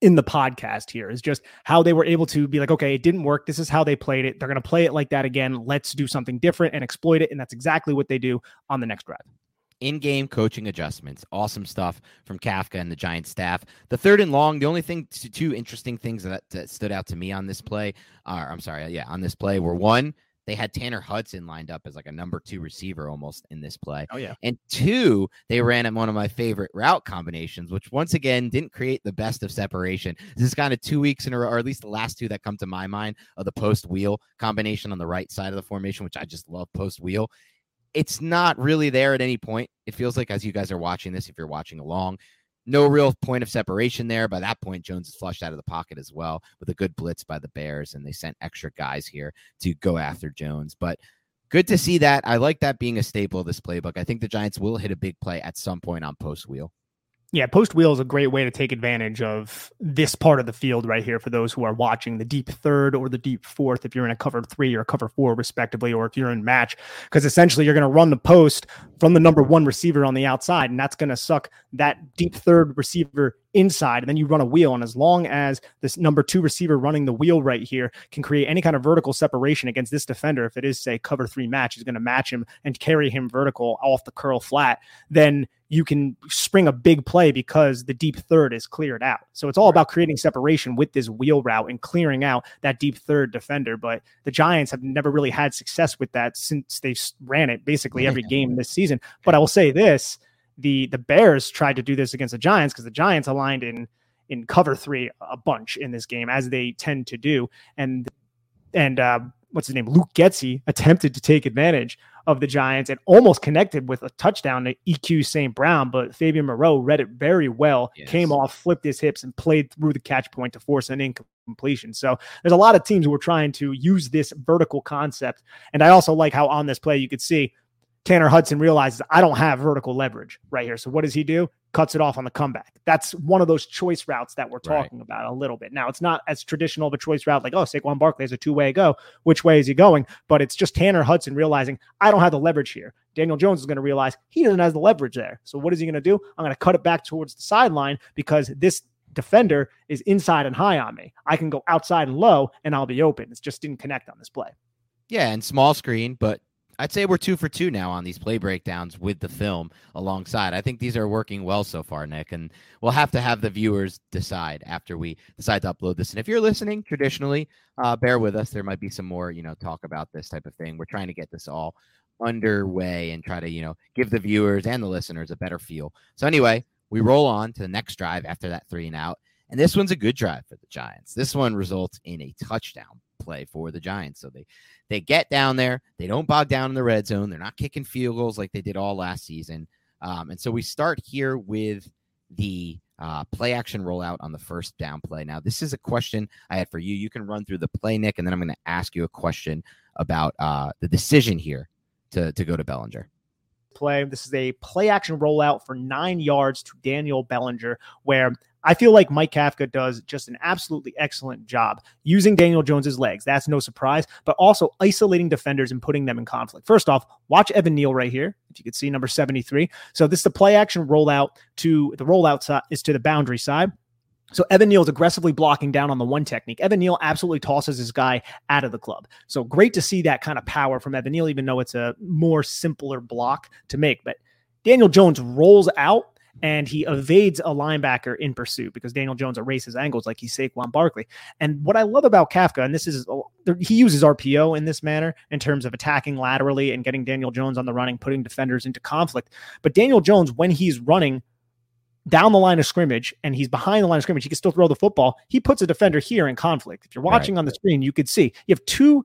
in the podcast here is just how they were able to be like, okay, it didn't work. This is how they played it. They're going to play it like that again. Let's do something different and exploit it. And that's exactly what they do on the next drive in-game coaching adjustments. Awesome stuff from Kafka and the Giant staff. The third and long, the only thing, two interesting things that, that stood out to me on this play, uh, I'm sorry, yeah, on this play were one, they had Tanner Hudson lined up as like a number two receiver almost in this play. Oh, yeah. And two, they ran at one of my favorite route combinations, which once again didn't create the best of separation. This is kind of two weeks in a row, or at least the last two that come to my mind of the post wheel combination on the right side of the formation, which I just love post wheel. It's not really there at any point. It feels like as you guys are watching this, if you're watching along, no real point of separation there. By that point, Jones is flushed out of the pocket as well with a good blitz by the Bears, and they sent extra guys here to go after Jones. But good to see that. I like that being a staple of this playbook. I think the Giants will hit a big play at some point on post wheel. Yeah, post wheel is a great way to take advantage of this part of the field right here for those who are watching the deep third or the deep fourth, if you're in a cover three or a cover four, respectively, or if you're in match, because essentially you're going to run the post from the number one receiver on the outside, and that's going to suck that deep third receiver inside, and then you run a wheel. And as long as this number two receiver running the wheel right here can create any kind of vertical separation against this defender, if it is, say, cover three match, he's going to match him and carry him vertical off the curl flat, then you can spring a big play because the deep third is cleared out. So it's all about creating separation with this wheel route and clearing out that deep third defender. But the Giants have never really had success with that since they ran it basically every game this season. But I will say this the the Bears tried to do this against the Giants because the Giants aligned in in cover three a bunch in this game as they tend to do, and and uh, what's his name Luke Getsy attempted to take advantage of the Giants and almost connected with a touchdown to EQ St. Brown, but Fabian Moreau read it very well, yes. came off, flipped his hips, and played through the catch point to force an incompletion. So there's a lot of teams who are trying to use this vertical concept. And I also like how on this play you could see Tanner Hudson realizes I don't have vertical leverage right here. So what does he do? Cuts it off on the comeback. That's one of those choice routes that we're talking right. about a little bit. Now it's not as traditional of a choice route like, oh, Saquon Barkley has a two-way go. Which way is he going? But it's just Tanner Hudson realizing I don't have the leverage here. Daniel Jones is going to realize he doesn't have the leverage there. So what is he going to do? I'm going to cut it back towards the sideline because this defender is inside and high on me. I can go outside and low and I'll be open. It just didn't connect on this play. Yeah, and small screen, but I'd say we're two for two now on these play breakdowns with the film alongside. I think these are working well so far, Nick, and we'll have to have the viewers decide after we decide to upload this. And if you're listening traditionally, uh, bear with us. There might be some more, you know, talk about this type of thing. We're trying to get this all underway and try to, you know, give the viewers and the listeners a better feel. So anyway, we roll on to the next drive after that three and out. And this one's a good drive for the Giants. This one results in a touchdown play for the Giants. So they they get down there, they don't bog down in the red zone, they're not kicking field goals like they did all last season. Um, and so we start here with the uh, play action rollout on the first down play. Now, this is a question I had for you. You can run through the play, Nick, and then I'm going to ask you a question about uh, the decision here to, to go to Bellinger play. This is a play action rollout for nine yards to Daniel Bellinger, where I feel like Mike Kafka does just an absolutely excellent job using Daniel Jones's legs. That's no surprise, but also isolating defenders and putting them in conflict. First off, watch Evan Neal right here. If you could see number 73. So this is the play action rollout to the rollout side is to the boundary side. So Evan Neal is aggressively blocking down on the one technique. Evan Neal absolutely tosses his guy out of the club. So great to see that kind of power from Evan Neal, even though it's a more simpler block to make. But Daniel Jones rolls out and he evades a linebacker in pursuit because Daniel Jones erases angles like he's Saquon Barkley. And what I love about Kafka, and this is uh, he uses RPO in this manner in terms of attacking laterally and getting Daniel Jones on the running, putting defenders into conflict. But Daniel Jones, when he's running down the line of scrimmage and he's behind the line of scrimmage, he can still throw the football. He puts a defender here in conflict. If you're watching right. on the screen, you could see you have two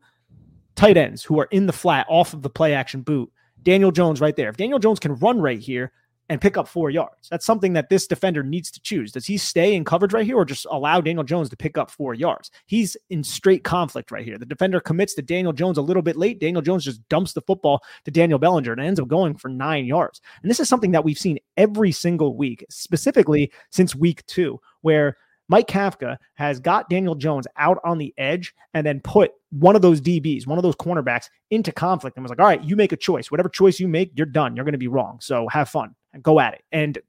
tight ends who are in the flat off of the play action boot. Daniel Jones right there. If Daniel Jones can run right here, and pick up four yards. That's something that this defender needs to choose. Does he stay in coverage right here or just allow Daniel Jones to pick up four yards? He's in straight conflict right here. The defender commits to Daniel Jones a little bit late. Daniel Jones just dumps the football to Daniel Bellinger and ends up going for nine yards. And this is something that we've seen every single week, specifically since week two, where Mike Kafka has got Daniel Jones out on the edge and then put one of those DBs, one of those cornerbacks into conflict and was like, all right, you make a choice. Whatever choice you make, you're done. You're going to be wrong. So have fun and go at it. And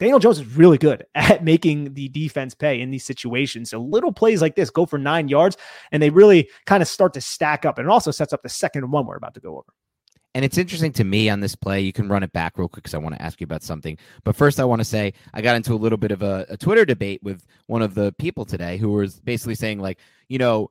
Daniel Jones is really good (laughs) at making the defense pay in these situations. So little plays like this go for nine yards and they really kind of start to stack up. And it also sets up the second one we're about to go over. And it's interesting to me on this play. You can run it back real quick because I want to ask you about something. But first, I want to say I got into a little bit of a, a Twitter debate with one of the people today who was basically saying, like, you know,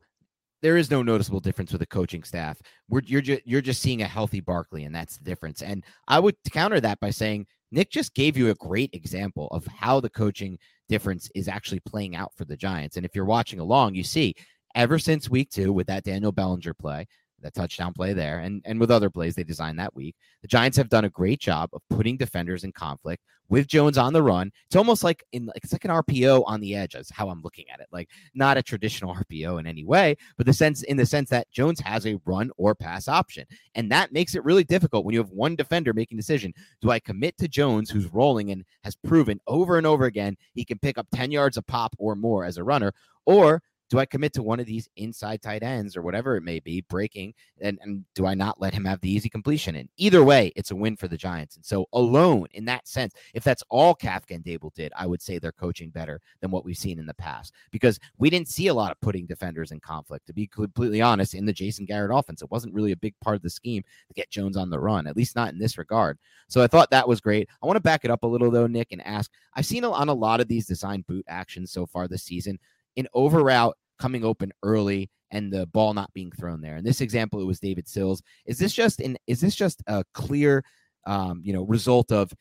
there is no noticeable difference with the coaching staff. We're, you're just you're just seeing a healthy Barkley, and that's the difference. And I would counter that by saying Nick just gave you a great example of how the coaching difference is actually playing out for the Giants. And if you're watching along, you see ever since week two with that Daniel Bellinger play, that touchdown play there, and and with other plays they designed that week. The Giants have done a great job of putting defenders in conflict with Jones on the run. It's almost like in like it's like an RPO on the edge, is how I'm looking at it. Like not a traditional (laughs) RPO in any way, but the sense in the sense that Jones has a run or pass option, and that makes it really difficult when you have one defender making decision. Do I commit to Jones, who's rolling and has proven over and over again he can pick up 10 yards a pop or more as a runner, or do I commit to one of these inside tight ends or whatever it may be, breaking, and, and do I not let him have the easy completion? And either way, it's a win for the Giants. And so, alone in that sense, if that's all Kafka and Daboll did, I would say they're coaching better than what we've seen in the past because we didn't see a lot of putting defenders in conflict. To be completely honest, in the Jason Garrett offense, it wasn't really a big part of the scheme to get Jones on the run, at least not in this regard. So I thought that was great. I want to back it up a little though, Nick, and ask I've seen on a lot of these design boot actions so far this season. In over route, coming open early and the ball not being thrown there. In this example, it was David Sills. Is this just an is this just a clear um, you know result of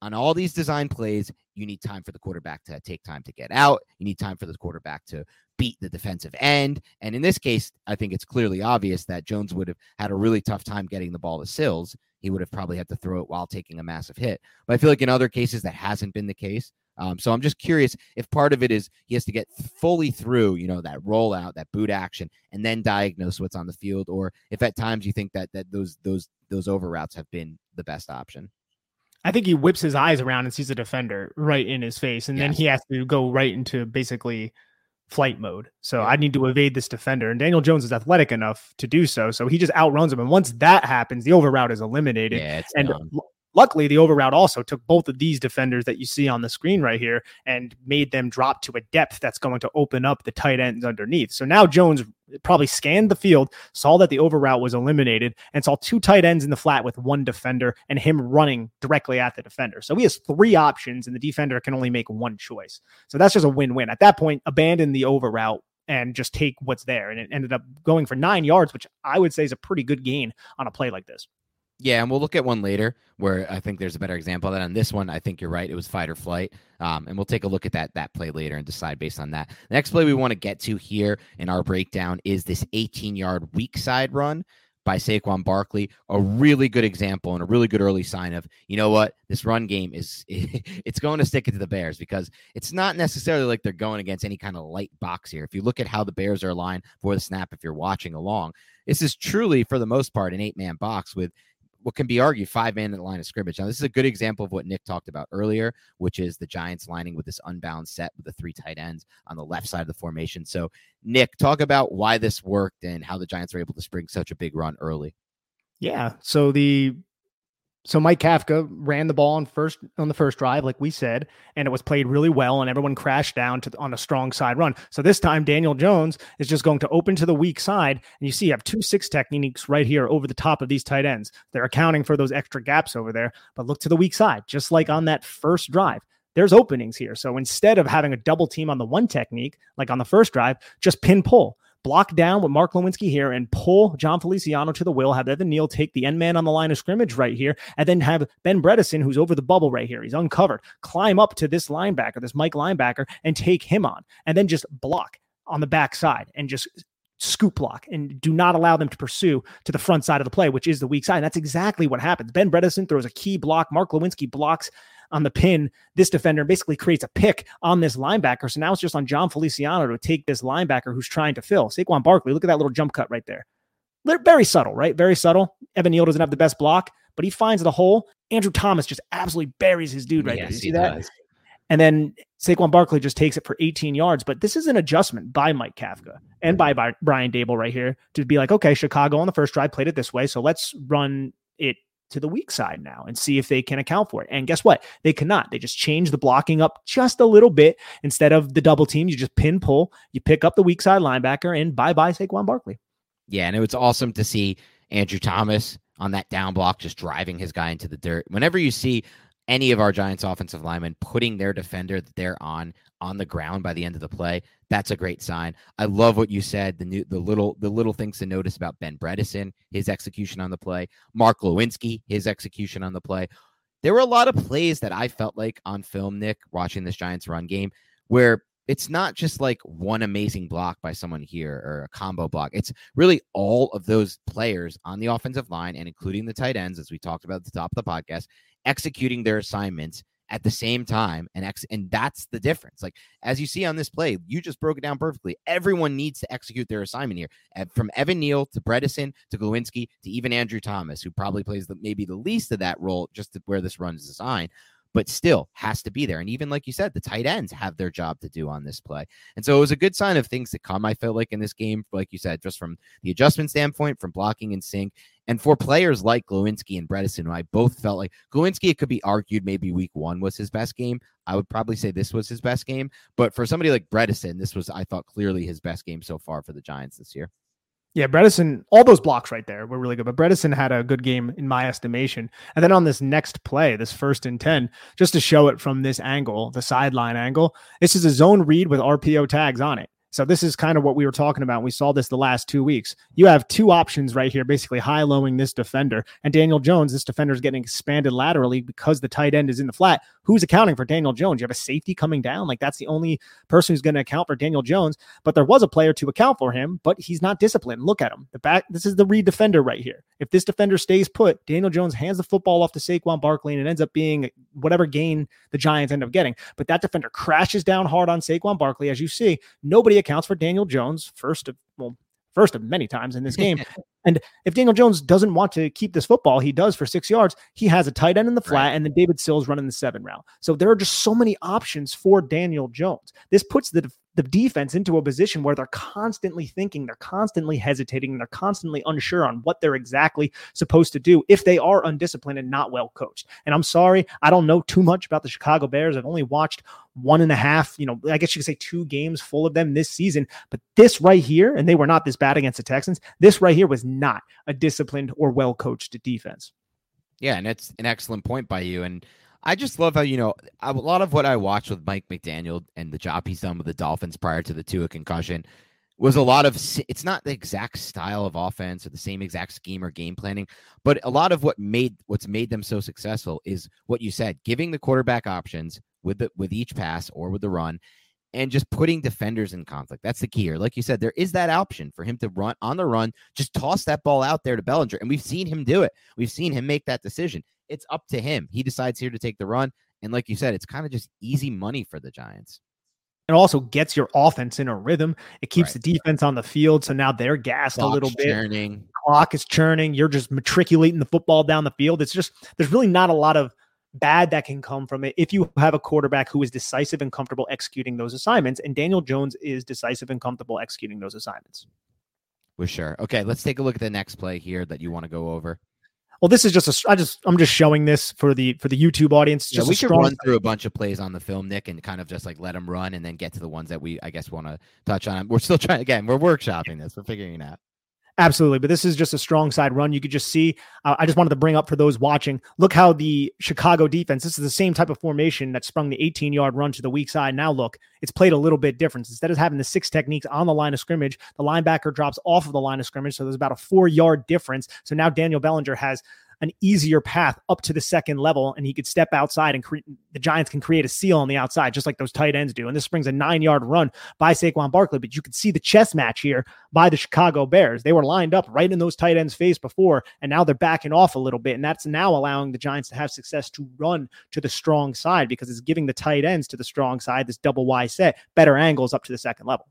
on all these design plays, you need time for the quarterback to take time to get out. You need time for the quarterback to beat the defensive end. And in this case, I think it's clearly obvious that Jones would have had a really tough time getting the ball to Sills. He would have probably had to throw it while taking a massive hit. But I feel like in other cases, that hasn't been the case. Um, so I'm just curious if part of it is he has to get fully through, you know, that rollout, that boot action, and then diagnose what's on the field, or if at times you think that that those those those over routes have been the best option. I think he whips his eyes around and sees a defender right in his face, and then he has to go right into basically flight mode. So I need to evade this defender. And Daniel Jones is athletic enough to do so. So he just outruns him. And once that happens, the over route is eliminated. Yeah, and dumb. Luckily, the over route also took both of these defenders that you see on the screen right here and made them drop to a depth that's going to open up the tight ends underneath. So now Jones probably scanned the field, saw that the over route was eliminated, and saw two tight ends in the flat with one defender and him running directly at the defender. So he has three options, and the defender can only make one choice. So that's just a win win. At that point, abandon the over route and just take what's there. And it ended up going for nine yards, which I would say is a pretty good gain on a play like this. Yeah, and we'll look at one later where I think there's a better example that. On this one, I think you're right. It was fight or flight, um, and we'll take a look at that that play later and decide based on that. The next play we want to get to here in our breakdown is this 18 yard weak side run by Saquon Barkley. A really good example and a really good early sign of you know what this run game is. (laughs) It's going to stick it to the Bears because it's not necessarily like they're going against any kind of light box here. If you look at how the Bears are aligned for the snap, if you're watching along, this is truly for the most part an eight man box with what can be argued five man in the line of scrimmage. Now, this is a good example of what Nick talked about earlier, which is the Giants lining with this unbound set with the three tight ends on the left side of the formation. So, Nick, talk about why this worked and how the Giants were able to spring such a big run early. Yeah. So the so Mike Kafka ran the ball on first on the first drive, like we said, and it was played really well, and everyone crashed down to on a strong side run. So this time, Daniel Jones is just going to open to the weak side, and you see, you have two six techniques right here over the top of these tight ends. They're accounting for those extra gaps over there, but look to the weak side, just like on that first drive. There's openings here. So instead of having a double team on the one technique, like on the first drive, just pin pull block down with Mark Glowinski here and pull Jon Feliciano to the wheel, have Evan Neal take the end man on the line of scrimmage right here, and then have Ben Bredeson, who's over the bubble right here. He's uncovered, climb up to this linebacker, this Mike linebacker, and take him on, and then just block on the backside and just scoop block and do not allow them to pursue to the front side of the play, which is the weak side. And that's exactly what happens. Ben Bredeson throws a key block. Mark Glowinski blocks on the pin. This defender basically creates a pick on this linebacker. So now it's just on Jon Feliciano to take this linebacker who's trying to fill. Saquon Barkley, look at that little jump cut right there. Very subtle, right? Very subtle. Evan Neal doesn't have the best block, but he finds the hole. Andrew Thomas just absolutely buries his dude right yes, there. You see that? Does. And then Saquon Barkley just takes it for 18 yards. But this is an adjustment by Mike Kafka and by, by Brian Daboll right here to be like, okay, Chicago on the first drive played it this way. So let's run it to the weak side now and see if they can account for it. And guess what? They cannot. They just change the blocking up just a little bit. Instead of the double team, you just pin pull, you pick up the weak side linebacker, and bye bye Saquon Barkley. Yeah, and it was awesome to see Andrew Thomas on that down block just driving his guy into the dirt. Whenever you see any of our Giants offensive linemen putting their defender that they're on on the ground by the end of the play, that's a great sign. I love what you said. The new the little the little things to notice about Ben Bredeson, his execution on the play, Mark Glowinski, his execution on the play. There were a lot of plays that I felt like on film, Nick, watching this Giants run game, where it's not just like one amazing block by someone here or a combo block. It's really all of those players on the offensive line and including the tight ends, as we talked about at the top of the podcast, executing their assignments at the same time and ex- and that's the difference like as you see on this play you just broke it down perfectly everyone needs to execute their assignment here from evan neal to bredeson to glowinski to even andrew thomas who probably plays the, maybe the least of that role just where this run is designed but still has to be there. And even like you said, the tight ends have their job to do on this play. And so it was a good sign of things to come, I felt like in this game, like you said, just from the adjustment standpoint, from blocking and sync. And for players like Glowinski and Bredeson, who I both felt like Glowinski, it could be argued maybe week one was his best game. I would probably say this was his best game. But for somebody like Bredeson, this was, I thought, clearly his best game so far for the Giants this year. Yeah, Bredeson, all those blocks right there were really good. But Bredeson had a good game in my estimation. And then on this next play, this first and 10, just to show it from this angle, the sideline angle, this is a zone read with RPO tags on it. So this is kind of what we were talking about. We saw this the last two weeks. You have two options right here, basically high lowing this defender. And Daniel Jones, this defender is getting expanded laterally because the tight end is in the flat. Who's accounting for Daniel Jones? You have a safety coming down. Like that's the only person who's going to account for Daniel Jones. But there was a player to account for him, but he's not disciplined. Look at him. The back, this is the read defender right here. If this defender stays put, Daniel Jones hands the football off to Saquon Barkley and it ends up being whatever gain the Giants end up getting. But that defender crashes down hard on Saquon Barkley. As you see, nobody accounts for Daniel Jones, first of well, first of many times in this (laughs) game. and if Daniel Jones doesn't want to keep this football, he does for six yards. He has a tight end in the flat, right. and then David Sills running the seven route. So there are just so many options for Daniel Jones. This puts the the defense into a position where they're constantly thinking, they're constantly hesitating, and they're constantly unsure on what they're exactly supposed to do if they are undisciplined and not well coached. And I'm sorry, I don't know too much about the Chicago Bears. I've only watched one and a half, you know, I guess you could say two games full of them this season. But this right here, and they were not this bad against the Texans, this right here was not a disciplined or well coached defense. Yeah, and it's an excellent point by you. And I just love how you know a lot of what I watched with Mike McDaniel and the job he's done with the Dolphins prior to the Tua concussion was a lot of it's not the exact style of offense or the same exact scheme or game planning, but a lot of what made what's made them so successful is what you said, giving the quarterback options with the with each pass or with the run and just putting defenders in conflict. That's the key here. Like you said, there is that option for him to run on the run, just toss that ball out there to Bellinger. And we've seen him do it. We've seen him make that decision it's up to him. He decides here to take the run. And like you said, it's kind of just easy money for the Giants. It also gets your offense in a rhythm. It keeps right. the defense on the field. So now they're gassed Clock's a little bit. Churning. Clock is churning. You're just matriculating the football down the field. It's just, there's really not a lot of bad that can come from it if you have a quarterback who is decisive and comfortable executing those assignments. And Daniel Jones is decisive and comfortable executing those assignments. For sure. Okay, let's take a look at the next play here that you want to go over. Well, this is just a. I just I'm just showing this for the for the YouTube audience. Just yeah, we could run through a bunch of plays on the film, Nick, and kind of just like let them run, and then get to the ones that we I guess want to touch on. We're still trying again. We're workshopping this. We're figuring it out. Absolutely. But this is just a strong side run. You could just see, uh, I just wanted to bring up for those watching, look how the Chicago defense, this is the same type of formation that sprung the 18 yard run to the weak side. Now, look, it's played a little bit different. Instead of having the six techniques on the line of scrimmage, the linebacker drops off of the line of scrimmage. So there's about a four yard difference. So now Daniel Bellinger has an easier path up to the second level and he could step outside and cre- the Giants can create a seal on the outside, just like those tight ends do. And this brings a nine yard run by Saquon Barkley. But you could see the chess match here by the Chicago Bears. They were lined up right in those tight ends' face before, and now they're backing off a little bit. And that's now allowing the Giants to have success to run to the strong side because it's giving the tight ends to the strong side, this double Y set, better angles up to the second level.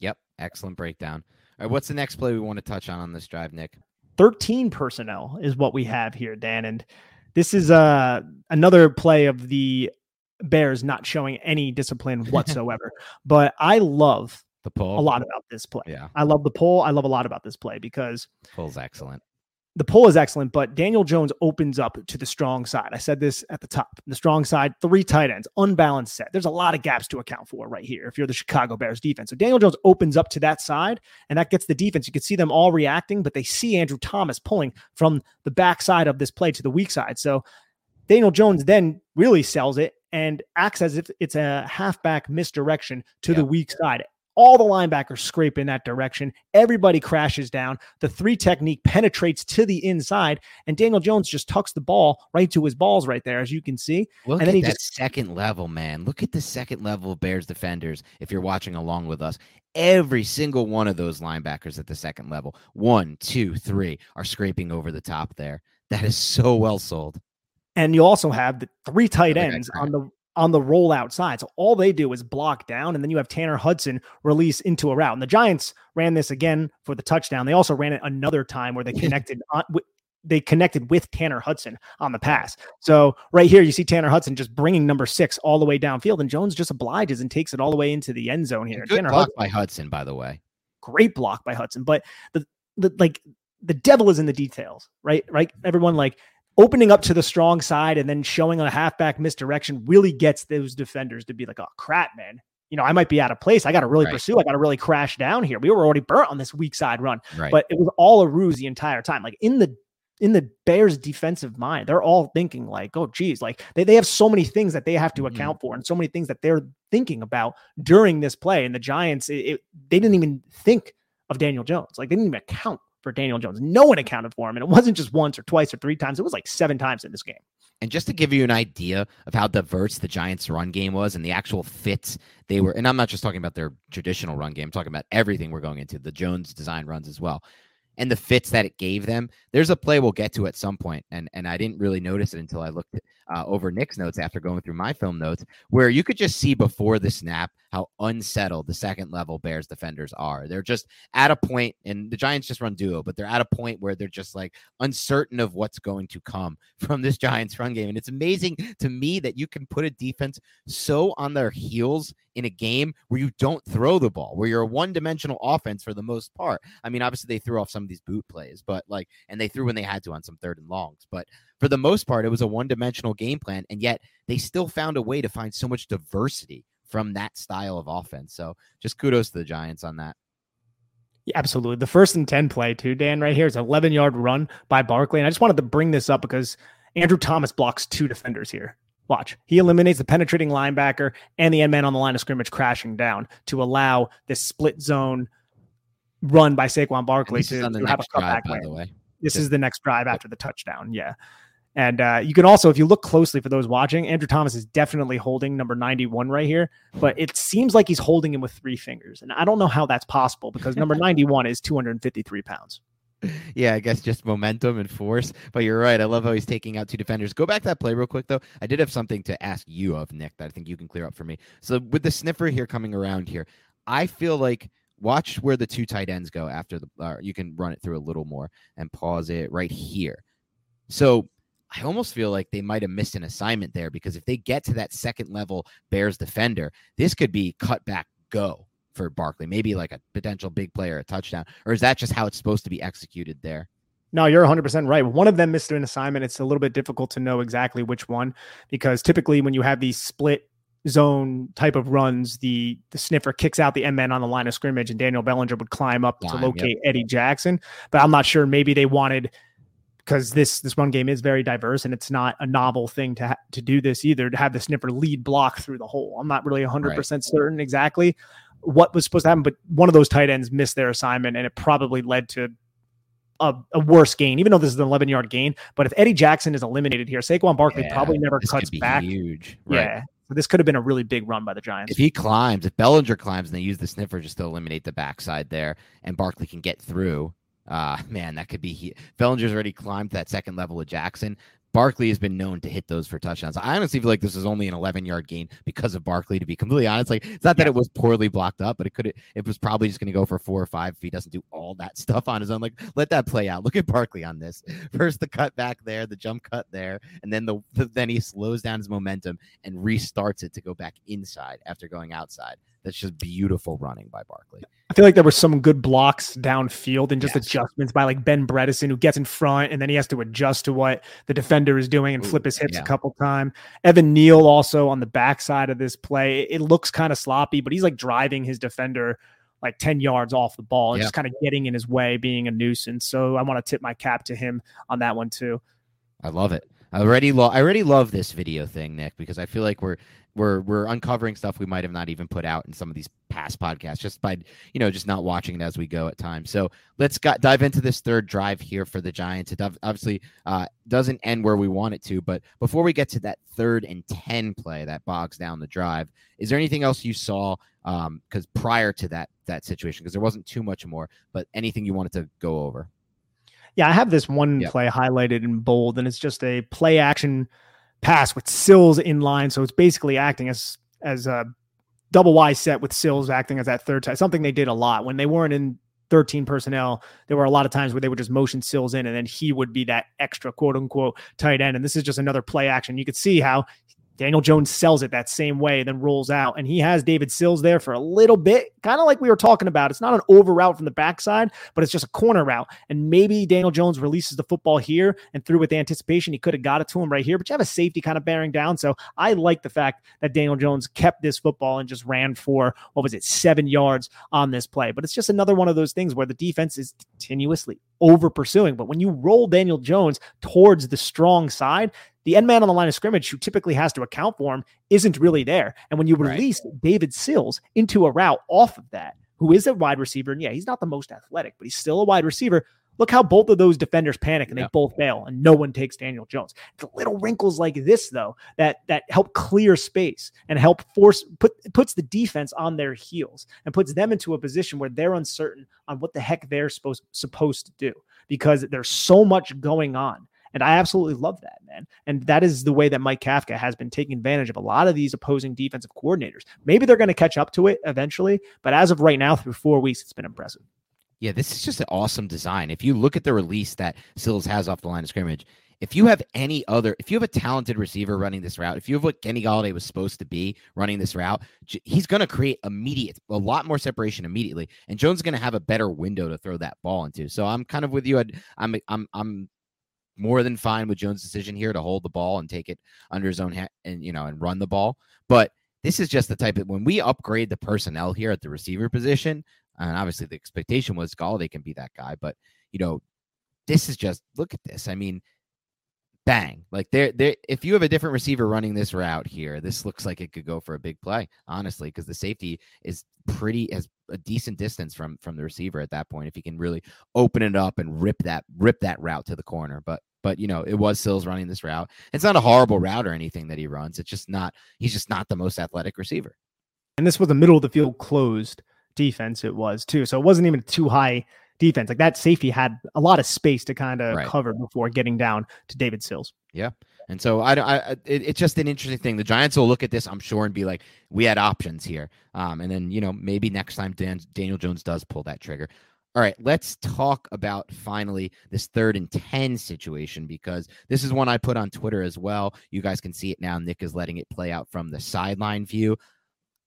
Yep. Excellent breakdown. All right. What's the next play we want to touch on on this drive, Nick? 13 personnel is what we have here, Dan. And this is uh, another play of the Bears not showing any discipline (laughs) whatsoever. but I love the pull a lot about this play. Yeah. I love the pull. I love a lot about this play because pull's excellent the pull is excellent, but Daniel Jones opens up to the strong side. I said this at the top. The strong side, three tight ends, unbalanced set. There's a lot of gaps to account for right here if you're the Chicago Bears defense. So Daniel Jones opens up to that side, and that gets the defense. You can see them all reacting, but they see Andrew Thomas pulling from the backside of this play to the weak side. So Daniel Jones then really sells it and acts as if it's a halfback misdirection to yep. the weak side. All the linebackers scrape in that direction. Everybody crashes down. The three technique penetrates to the inside, and Daniel Jones just tucks the ball right to his balls right there, as you can see. Look and then he just second level, man. Look at the second level Bears defenders. If you're watching along with us, every single one of those linebackers at the second level, one, two, three, are scraping over the top there. That is so well sold. And you also have the three tight ends on the on the roll outside. So all they do is block down, and then you have Tanner Hudson release into a route. And the Giants ran this again for the touchdown. They also ran it another time where they (laughs) connected on, they connected with Tanner Hudson on the pass. So right here, you see Tanner Hudson just bringing number six all the way downfield, and Jones just obliges and takes it all the way into the end zone here. Good Tanner block Hudson, by Hudson, by the way. Great block by Hudson, but the the like the devil is in the details, right? Right, everyone like opening up to the strong side and then showing a halfback misdirection really gets those defenders to be like, oh crap, man. You know, I might be out of place. I got to really right. pursue. I got to really crash down here. We were already burnt on this weak side run, right. but it was all a ruse the entire time. Like in the in the Bears defensive mind, they're all thinking like, oh, geez, like they, they have so many things that they have to mm-hmm. account for and so many things that they're thinking about during this play. And the Giants, it, it, they didn't even think of Daniel Jones. Like they didn't even account for Daniel Jones. No one accounted for him. And it wasn't just once or twice or three times. It was like seven times in this game. And just to give you an idea of how diverse the Giants' run game was and the actual fits they were, and I'm not just talking about their traditional run game, I'm talking about everything we're going into, the Jones design runs as well and the fits that it gave them. There's a play we'll get to at some point, and and I didn't really notice it until I looked uh, over Nick's notes after going through my film notes, where you could just see before the snap how unsettled the second level Bears defenders are. They're just at a point, and the Giants just run duo, but they're at a point where they're just like uncertain of what's going to come (laughs) from this Giants run game. And it's amazing to me that you can put a defense so on their heels in a game where you don't throw the ball, where you're a one dimensional offense for the most part. I mean, obviously they threw off some of these boot plays, but like, and they threw when they had to on some third and longs, but for the most part, it was a one dimensional game plan. And yet they still found a way to find so much diversity from that style of offense. So just kudos to the Giants on that. Yeah, absolutely. The first and 10 play, too, Dan, right here is 11 yard run by Barkley. And I just wanted to bring this up because Andrew Thomas blocks two defenders here. Watch. He eliminates the penetrating linebacker and the end man on the line of scrimmage crashing down to allow this split zone run by Saquon Barkley to, to have a cutback drive, by the way. This is the next drive after the touchdown. Yeah. And uh, you can also, if you look closely for those watching, Andrew Thomas is definitely holding number 91 right here, but it seems like he's holding him with three fingers. And I don't know how that's possible because number (laughs) 91 is 253 pounds. Yeah, I guess just momentum and force. But you're right. I love how he's taking out two defenders. Go back to that play real quick, though. I did have something to ask you of, Nick, that I think you can clear up for me. So with the sniffer here coming around here, I feel like watch where the two tight ends go after the, uh, you can run it through a little more and pause it right here. So I almost feel like they might have missed an assignment there because if they get to that second level Bears defender, this could be cut back go for Barkley, maybe like a potential big player, a touchdown, or is that just how it's supposed to be executed there? No, you're 100% right. One of them missed an assignment. It's a little bit difficult to know exactly which one because typically when you have these split zone type of runs, the the sniffer kicks out the end man on the line of scrimmage, and Daniel Bellinger would climb up to locate yep. Eddie Jackson. But I'm not sure. Maybe they wanted because this this one game is very diverse and it's not a novel thing to ha- to do this either to have the sniffer lead block through the hole. I'm not really 100% right. certain exactly what was supposed to happen, but one of those tight ends missed their assignment and it probably led to a, a worse gain, even though this is an 11 yard gain. But if Eddie Jackson is eliminated here, Saquon Barkley yeah, probably never cuts back. Huge, right. yeah. So this could have been a really big run by the Giants. If he climbs, if Bellinger climbs, and they use the sniffer just to eliminate the backside there, and Barkley can get through, uh, man, that could be. He- Bellinger's already climbed that second level of Jackson. Barkley has been known to hit those for touchdowns. I honestly feel like this is only an 11 yard gain because of Barkley. To be completely honest, like it's not that yeah. it was poorly blocked up, but it could it was probably just going to go for four or five if he doesn't do all that stuff on his own. Like let that play out. Look at Barkley on this. (laughs) First the cut back there, the jump cut there, and then the, the then he slows down his momentum and restarts it to go back inside after going outside. That's just beautiful running by Barkley. I feel like there were some good blocks downfield and just yes. adjustments by like Ben Bredeson, who gets in front and then he has to adjust to what the defender is doing and Ooh, flip his hips yeah. a couple times. Evan Neal also on the backside of this play. It looks kind of sloppy, but he's like driving his defender like 10 yards off the ball, yeah. just kind of getting in his way, being a nuisance. So I want to tip my cap to him on that one too. I love it. I already lo- I already love this video thing, Nick, because I feel like we're we're we're uncovering stuff we might have not even put out in some of these past podcasts just by you know just not watching it as we go at times. So let's got, dive into this third drive here for the Giants. It obviously uh, doesn't end where we want it to, but before we get to that third and ten play that bogs down the drive, is there anything else you saw? Because um, prior to that that situation, because there wasn't too much more, but anything you wanted to go over? Yeah, I have this one yep. play highlighted in bold, and it's just a play action pass with Sills in line. So it's basically acting as as a double Y set with Sills acting as that third tight. Something they did a lot when they weren't in 13 personnel. There were a lot of times where they would just motion Sills in, and then he would be that extra quote unquote tight end. And this is just another play action. You could see how Daniel Jones sells it that same way, then rolls out. And he has David Sills there for a little bit, kind of like we were talking about. It's not an over route from the backside, but it's just a corner route. And maybe Daniel Jones releases the football here and through with anticipation, he could have got it to him right here. But you have a safety kind of bearing down. So I like the fact that Daniel Jones kept this football and just ran for, what was it, seven yards on this play. But it's just another one of those things where the defense is continuously over pursuing. But when you roll Daniel Jones towards the strong side, the end man on the line of scrimmage, who typically has to account for him, isn't really there. And when you release right. David Sills into a route off of that, who is a wide receiver, and yeah, he's not the most athletic, but he's still a wide receiver. Look how both of those defenders panic and they both fail, and no one takes Daniel Jones. The little wrinkles like this, though, that that help clear space and help force put puts the defense on their heels and puts them into a position where they're uncertain on what the heck they're supposed supposed to do because there's so much going on and I absolutely love that, man. And that is the way that Mike Kafka has been taking advantage of a lot of these opposing defensive coordinators. Maybe they're going to catch up to it eventually, but as of right now, through four weeks, it's been impressive. Yeah, this is just an awesome design. If you look at the release that Sills has off the line of scrimmage, if you have any other, if you have a talented receiver running this route, if you have what Kenny Golladay was supposed to be running this route, he's going to create immediate, a lot more separation immediately, and Jones is going to have a better window to throw that ball into. So I'm kind of with you. I'm, I'm, I'm more than fine with Jones' decision here to hold the ball and take it under his own hand and you know and run the ball. But this is just the type of when we upgrade the personnel here at the receiver position, and obviously the expectation was Golladay can be that guy, but you know, this is just look at this. I mean, bang. Like there, there. If you have a different receiver running this route here, this looks like it could go for a big play, honestly, because the safety is pretty has a decent distance from from the receiver at that point. If he can really open it up and rip that rip that route to the corner, but but you know it was Sills running this route. It's not a horrible route or anything that he runs. It's just not. He's just not the most athletic receiver. And this was a middle of the field closed defense. It was too, so it wasn't even too high defense. Like that safety had a lot of space to kind of right. cover before getting down to David Sills. Yeah. And so I, I it, it's just an interesting thing. The Giants will look at this, I'm sure, and be like, we had options here. Um, and then, you know, maybe next time Dan, Daniel Jones does pull that trigger. All right, let's talk about finally this third and 10 situation because this is one I put on Twitter as well. You guys can see it now. Nick is letting it play out from the sideline view.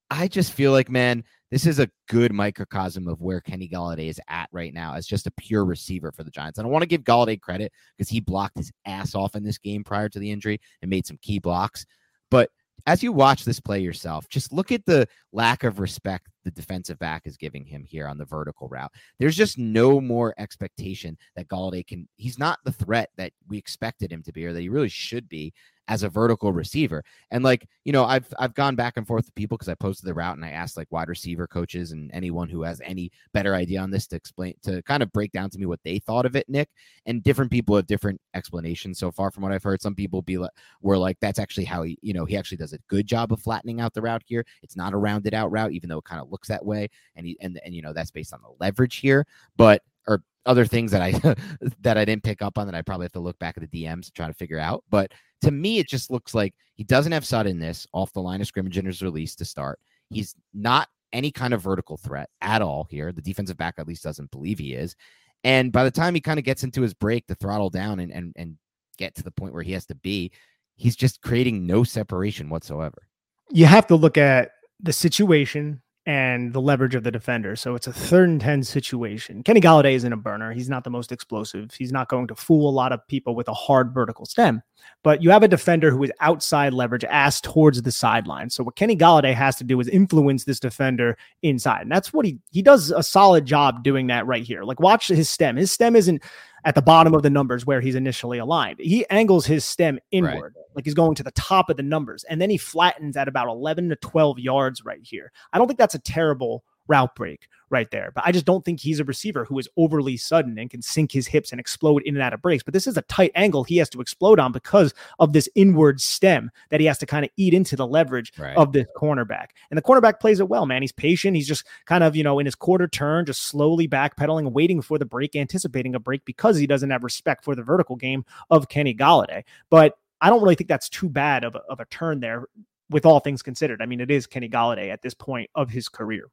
I just feel like, man, this is a good microcosm of where Kenny Golladay is at right now as just a pure receiver for the Giants. And I don't want to give Golladay credit because he blocked his ass off in this game prior to the injury and made some key blocks. But as you watch this play yourself, just look at the lack of respect the defensive back is giving him here on the vertical route. There's just no more expectation that Golladay can. He's not the threat that we expected him to be, or that he really should be as a vertical receiver. And like, you know, I've I've gone back and forth with people because I posted the route and I asked like wide receiver coaches and anyone who has any better idea on this to explain to kind of break down to me what they thought of it, Nick. And different people have different explanations so far from what I've heard. Some people be like were like, that's actually how he, you know, he actually does a good job of flattening out the route here. It's not a rounded out route, even though it kind of looks that way. And he and and you know, that's based on the leverage here. But or other things that I (laughs) that I didn't pick up on that I probably have to look back at the DMs to try to figure out. But to me, it just looks like he doesn't have suddenness off the line of scrimmage in his release to start. He's not any kind of vertical threat at all here. The defensive back at least doesn't believe he is. And by the time he kind of gets into his break to throttle down and, and and get to the point where he has to be, he's just creating no separation whatsoever. You have to look at the situation and the leverage of the defender. So it's a third and 10 situation. Kenny Golladay isn't a burner. He's not the most explosive. He's not going to fool a lot of people with a hard vertical stem. But you have a defender who is outside leverage, ass towards the sideline. So what Kenny Golladay has to do is influence this defender inside. And that's what he he does a solid job doing that right here. Like watch his stem. His stem isn't at the bottom of the numbers where he's initially aligned. He angles his stem inward, right. like he's going to the top of the numbers, and then he flattens at about 11 to 12 yards right here. I don't think that's a terrible route break right there. But I just don't think he's a receiver who is overly sudden and can sink his hips and explode in and out of breaks. But this is a tight angle he has to explode on because of this inward stem that he has to kind of eat into the leverage right. of this cornerback. And the cornerback plays it well, man. He's patient. He's just kind of, you know, in his quarter turn, just slowly backpedaling, waiting for the break, anticipating a break because he doesn't have respect for the vertical game of Kenny Golladay. But I don't really think that's too bad of a, of a turn there with all things considered. I mean, it is Kenny Golladay at this point of his career.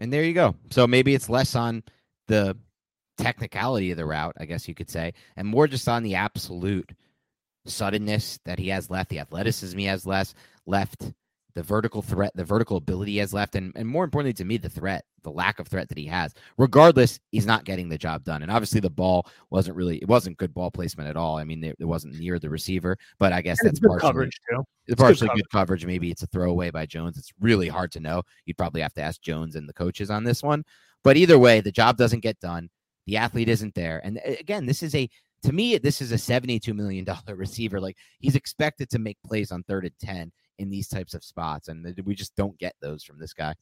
And there you go. So maybe it's less on the technicality of the route, I guess you could say, and more just on the absolute suddenness that he has left, the athleticism he has less left, the vertical threat, the vertical ability he has left, and, and more importantly to me, the threat, the lack of threat that he has. Regardless, he's not getting the job done. And obviously the ball wasn't really it wasn't good ball placement at all. I mean, it, it wasn't near the receiver, but I guess and that's partially coverage too. It's partially good, good coverage. Maybe it's a throwaway by Jones. It's really hard to know. You'd probably have to ask Jones and the coaches on this one. But either way, the job doesn't get done. The athlete isn't there. And again, this is a to me, this is a $72 million (laughs) receiver. Like he's expected to make plays on third and 10 in these types of spots. And we just don't get those from this guy.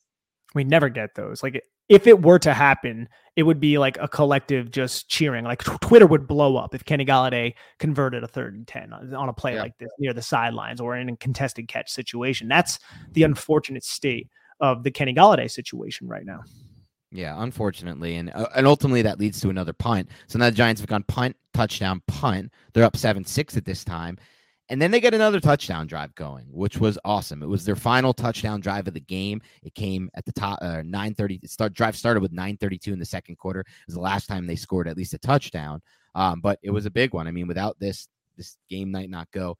We never get those. Like if it were to happen, it would be like a collective just cheering. Like Twitter would blow up if Kenny Golladay converted a third and 10 on a play yeah. like this near the sidelines or in a contested catch situation. That's the unfortunate state of the Kenny Golladay situation right now. Yeah, unfortunately, and uh, and ultimately that leads to another punt. So now the Giants have gone punt, touchdown, punt. They're up seven six at this time, and then they get another touchdown drive going, which was awesome. It was their final touchdown drive of the game. It came at the top, uh, 930. Start drive started with 932 in the second quarter. It was the last time they scored at least a touchdown. Um, but it was a big one. I mean, without this, this game might not go,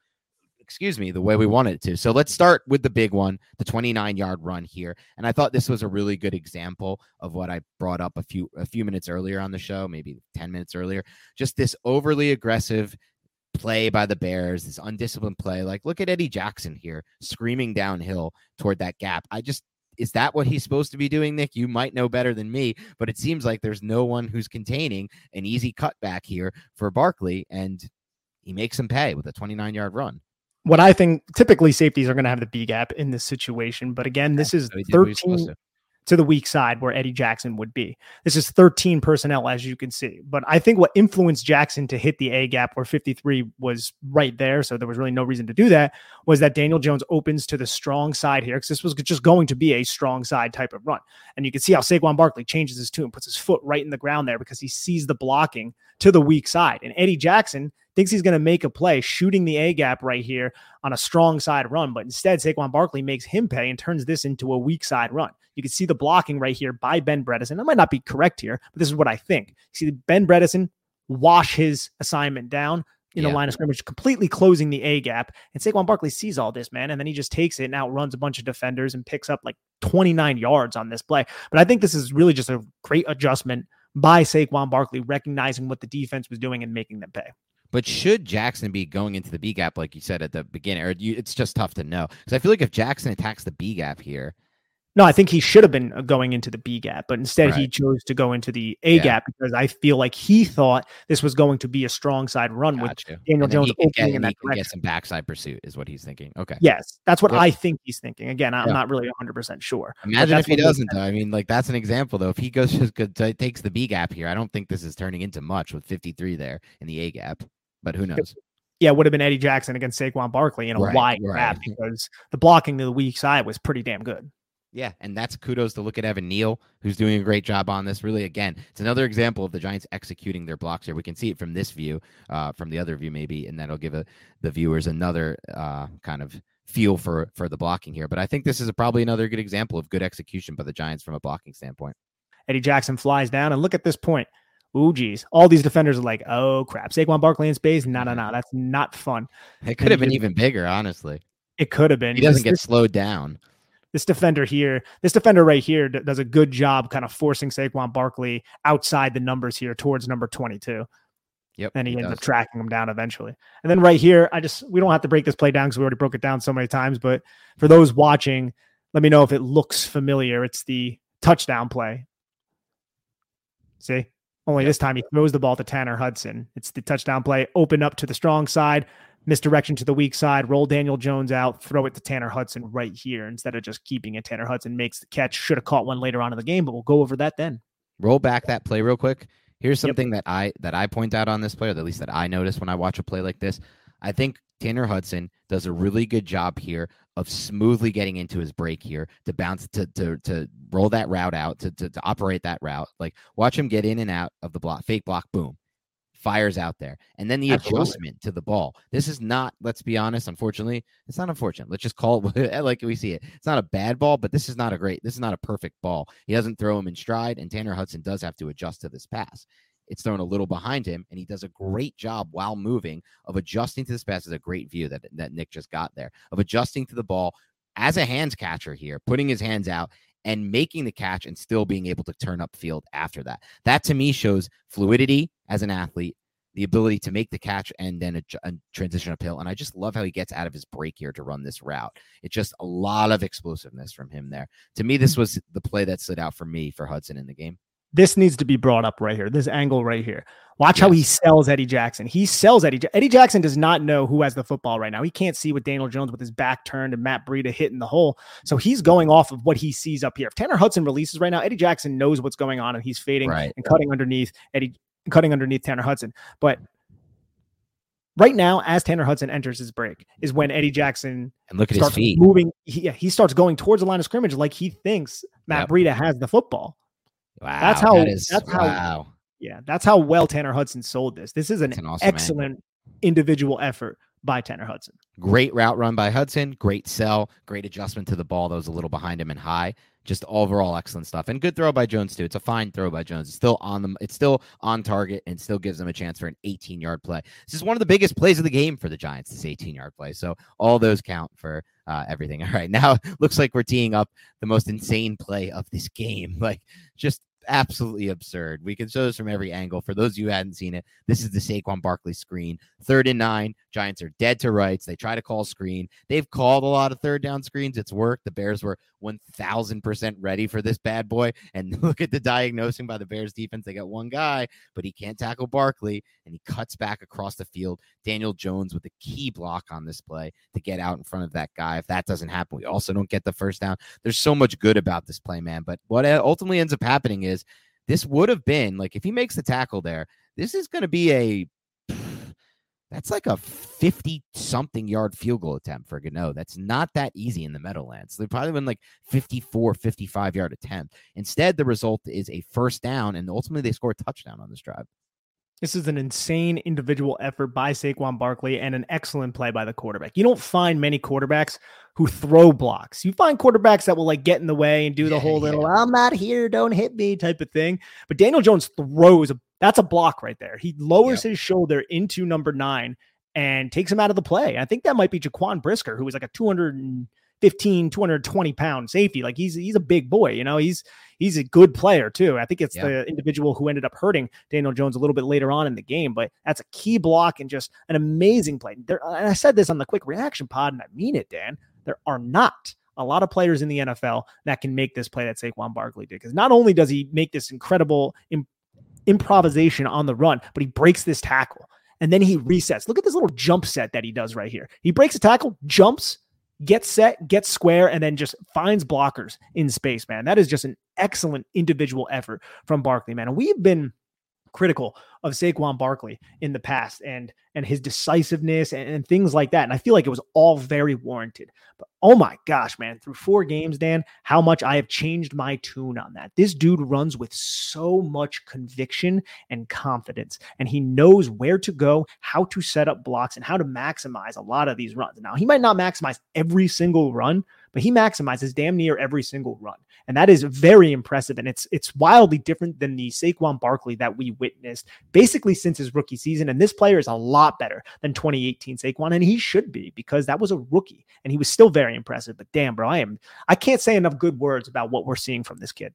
excuse me, the way we wanted it to. So let's start with the big one, the 29 yard run here. And I thought this was a really good example of what I brought up a few, a few minutes earlier on the show, maybe 10 minutes earlier. Just this overly aggressive play by the Bears, this undisciplined play. Like, look at Eddie Jackson here screaming downhill toward that gap. I just, is that what he's supposed to be doing, Nick? You might know better than me, but it seems like there's no one who's containing an easy cutback here for Barkley, and he makes him pay with a 29 yard run. What I think typically safeties are going to have the B gap in this situation, but again, this is 13 to the weak side where Eddie Jackson would be. This is 13 personnel, as you can see. But I think what influenced Jackson to hit the A gap where 53 was right there, so there was really no reason to do that, was that Daniel Jones opens to the strong side here because this was just going to be a strong side type of run. And you can see how Saquon Barkley changes his tune, puts his foot right in the ground there because he sees the blocking to the weak side. And Eddie Jackson thinks he's going to make a play shooting the A gap right here on a strong side run. But instead, Saquon Barkley makes him pay and turns this into a weak side run. You can see the blocking right here by Ben Bredeson. I might not be correct here, but this is what I think. You see Ben Bredeson wash his assignment down in yeah. the line of scrimmage, completely closing the A gap. And Saquon Barkley sees all this, man. And then he just takes it and outruns a bunch of defenders and picks up like 29 yards on this play. But I think this is really just a great adjustment by Saquon Barkley, recognizing what the defense was doing and making them pay. But should Jackson be going into the B gap, like you said at the beginning, or you, it's just tough to know? Because I feel like if Jackson attacks the B gap here, no, I think he should have been uh, going into the B gap, but instead right. he chose to go into the A yeah. gap because I feel like he thought this was going to be a strong side run with Daniel Jones opening get, in that he get some backside pursuit is what he's thinking. Okay. Yes, that's what yep. I think he's thinking. Again, I'm yeah. not really 100 percent sure. Imagine if he doesn't. Though. I mean, like that's an example though. If he goes (laughs) just good, takes the B gap here, I don't think this is turning into much with 53 there in the A gap. But who knows? yeah, it would have been Eddie Jackson against Saquon Barkley in a right, wide right. gap because the blocking to the weak side was pretty damn good. Yeah, and that's kudos to look at Evan Neal, who's doing a great job on this. Really, again, it's another example of the Giants executing their blocks here. We can see it from this view, uh, from the other view maybe, and that'll give a, the viewers another uh, kind of feel for for the blocking here. But I think this is a, probably another good example of good execution by the Giants from a blocking standpoint. Eddie Jackson flies down, and look at this point. Ooh, geez. All these defenders are like, oh, crap. Saquon Barkley in space? No, no, no. That's not fun. It could have been even bigger, honestly. It could have been. He doesn't get this, slowed down this defender here, this defender right here does a good job kind of forcing Saquon Barkley outside the numbers here towards number 22. Yep. And he, he ends does. up tracking him down eventually. And then right here, I just, we don't have to break this play down because we already broke it down so many times. But for those watching, let me know if it looks familiar. It's the touchdown play. See? Only yep. this time he throws the ball to Tanner Hudson. It's the touchdown play, open up to the strong side, misdirection to the weak side, roll Daniel Jones out, throw it to Tanner Hudson right here instead of just keeping it. Tanner Hudson makes the catch. Should have caught one later on in the game, but we'll go over that then. Roll back that play real quick. Here's something yep. that I that I point out on this play, or at least that I notice when I watch a play like this. I think Tanner Hudson does a really good job here of smoothly getting into his break here to bounce to to to roll that route out to, to to operate that route. Like watch him get in and out of the block, fake block, boom, fires out there. And then the Absolutely. adjustment to the ball. This is not, let's be honest, unfortunately, it's not unfortunate. Let's just call it (laughs) like we see it. It's not a bad ball, but this is not a great, this is not a perfect ball. He doesn't throw him in stride, and Tanner Hudson does have to adjust to this pass. It's thrown a little behind him, and he does a great job while moving of adjusting to this pass. Is a great view that, that Nick just got there of adjusting to the ball as a hands catcher here, putting his hands out and making the catch and still being able to turn up field after that. That to me shows fluidity as an athlete, the ability to make the catch and then a, a transition uphill. And I just love how he gets out of his break here to run this route. It's just a lot of explosiveness from him there. To me, this mm-hmm. was the play that stood out for me for Hudson in the game. This needs to be brought up right here. This angle right here. Watch yes. how he sells Eddie Jackson. He sells Eddie. Eddie Jackson does not know who has the football right now. He can't see with Daniel Jones with his back turned and Matt Breida hitting the hole. So he's going off of what he sees up here. If Tanner Hudson releases right now, Eddie Jackson knows what's going on and he's fading right. and cutting underneath Eddie, cutting underneath Tanner Hudson. But right now, as Tanner Hudson enters his break, is when Eddie Jackson and look at his feet moving. He, yeah, he starts going towards the line of scrimmage like he thinks Matt yep. Breida has the football. Wow, that's how. That is, that's how. Wow. Yeah, that's how well Tanner Hudson sold this. This is an, an awesome excellent angle. individual effort by Tanner Hudson. Great route run by Hudson. Great sell. Great adjustment to the ball that was a little behind him and high. Just overall excellent stuff. And good throw by Jones too. It's a fine throw by Jones. It's still on them. It's still on target and still gives them a chance for an 18 yard play. This is one of the biggest plays of the game for the Giants. This 18 yard play. So all those count for uh, everything. (laughs) All right, now (laughs) looks like we're teeing up the most insane play of this game. (laughs) Like just absolutely absurd. We can show this from every angle. For those of you who hadn't seen it, this is the Saquon Barkley screen. Third and nine. Giants are dead to rights. They try to call screen. They've called a lot of third down screens. It's worked. The Bears were 1000% ready for this bad boy. And (laughs) look at the diagnosing by the Bears defense. They got one guy, but he can't tackle Barkley, and he cuts back across the field. Daniel Jones with a key block on this play to get out in front of that guy. If that doesn't happen, we also don't get the first down. There's so much good about this play, man. But what ultimately ends up happening is this would have been like if he makes the tackle there, this is going to be a that's like a 50 something yard field goal attempt for Gano. That's not that easy in the Meadowlands. They've probably been like 54, 55 yard attempt. Instead, the result is a first down, and ultimately they score a touchdown on this drive. This is an insane individual effort by Saquon Barkley and an excellent play by the quarterback. You don't find many quarterbacks who throw blocks. You find quarterbacks that will like get in the way and do the yeah, whole little yeah. "I'm not here, don't hit me" type of thing. But Daniel Jones throws a that's a block right there. He lowers yep. his shoulder into number nine and takes him out of the play. I think that might be Jaquan Brisker, who was like a 215, 220 pound safety. Like he's he's a big boy, you know. He's he's a good player too. I think it's yep. the individual who ended up hurting Daniel Jones a little bit later on in the game, but that's a key block and just an amazing play. There, and I said this on the quick reaction pod, and I mean it, Dan. There are not a lot of players in the NFL that can make this play that Saquon Barkley did. Because not only does he make this incredible improvisation on the run, but he breaks this tackle and then he resets. Look at this little jump set that he does right here. He breaks a tackle, jumps, gets set, gets square, and then just finds blockers in space, man. That is just an excellent individual effort from Barkley, man. And we've been critical of Saquon Barkley in the past and and his decisiveness and, and, things like that. And I feel like it was all very warranted. But oh my gosh, man, through four games, Dan, how much I have changed my tune on that. This dude runs with so much conviction and confidence, and he knows where to go, how to set up blocks, and how to maximize a lot of these runs. Now, he might not maximize every single run, but he maximizes damn near every single run. And that is very impressive. And it's it's wildly different than the Saquon Barkley that we witnessed basically since his rookie season. And this player is a lot better than 2018 Saquon, and he should be because that was a rookie and he was still very impressive. But damn, bro, I am I can't say enough good words about what we're seeing from this kid.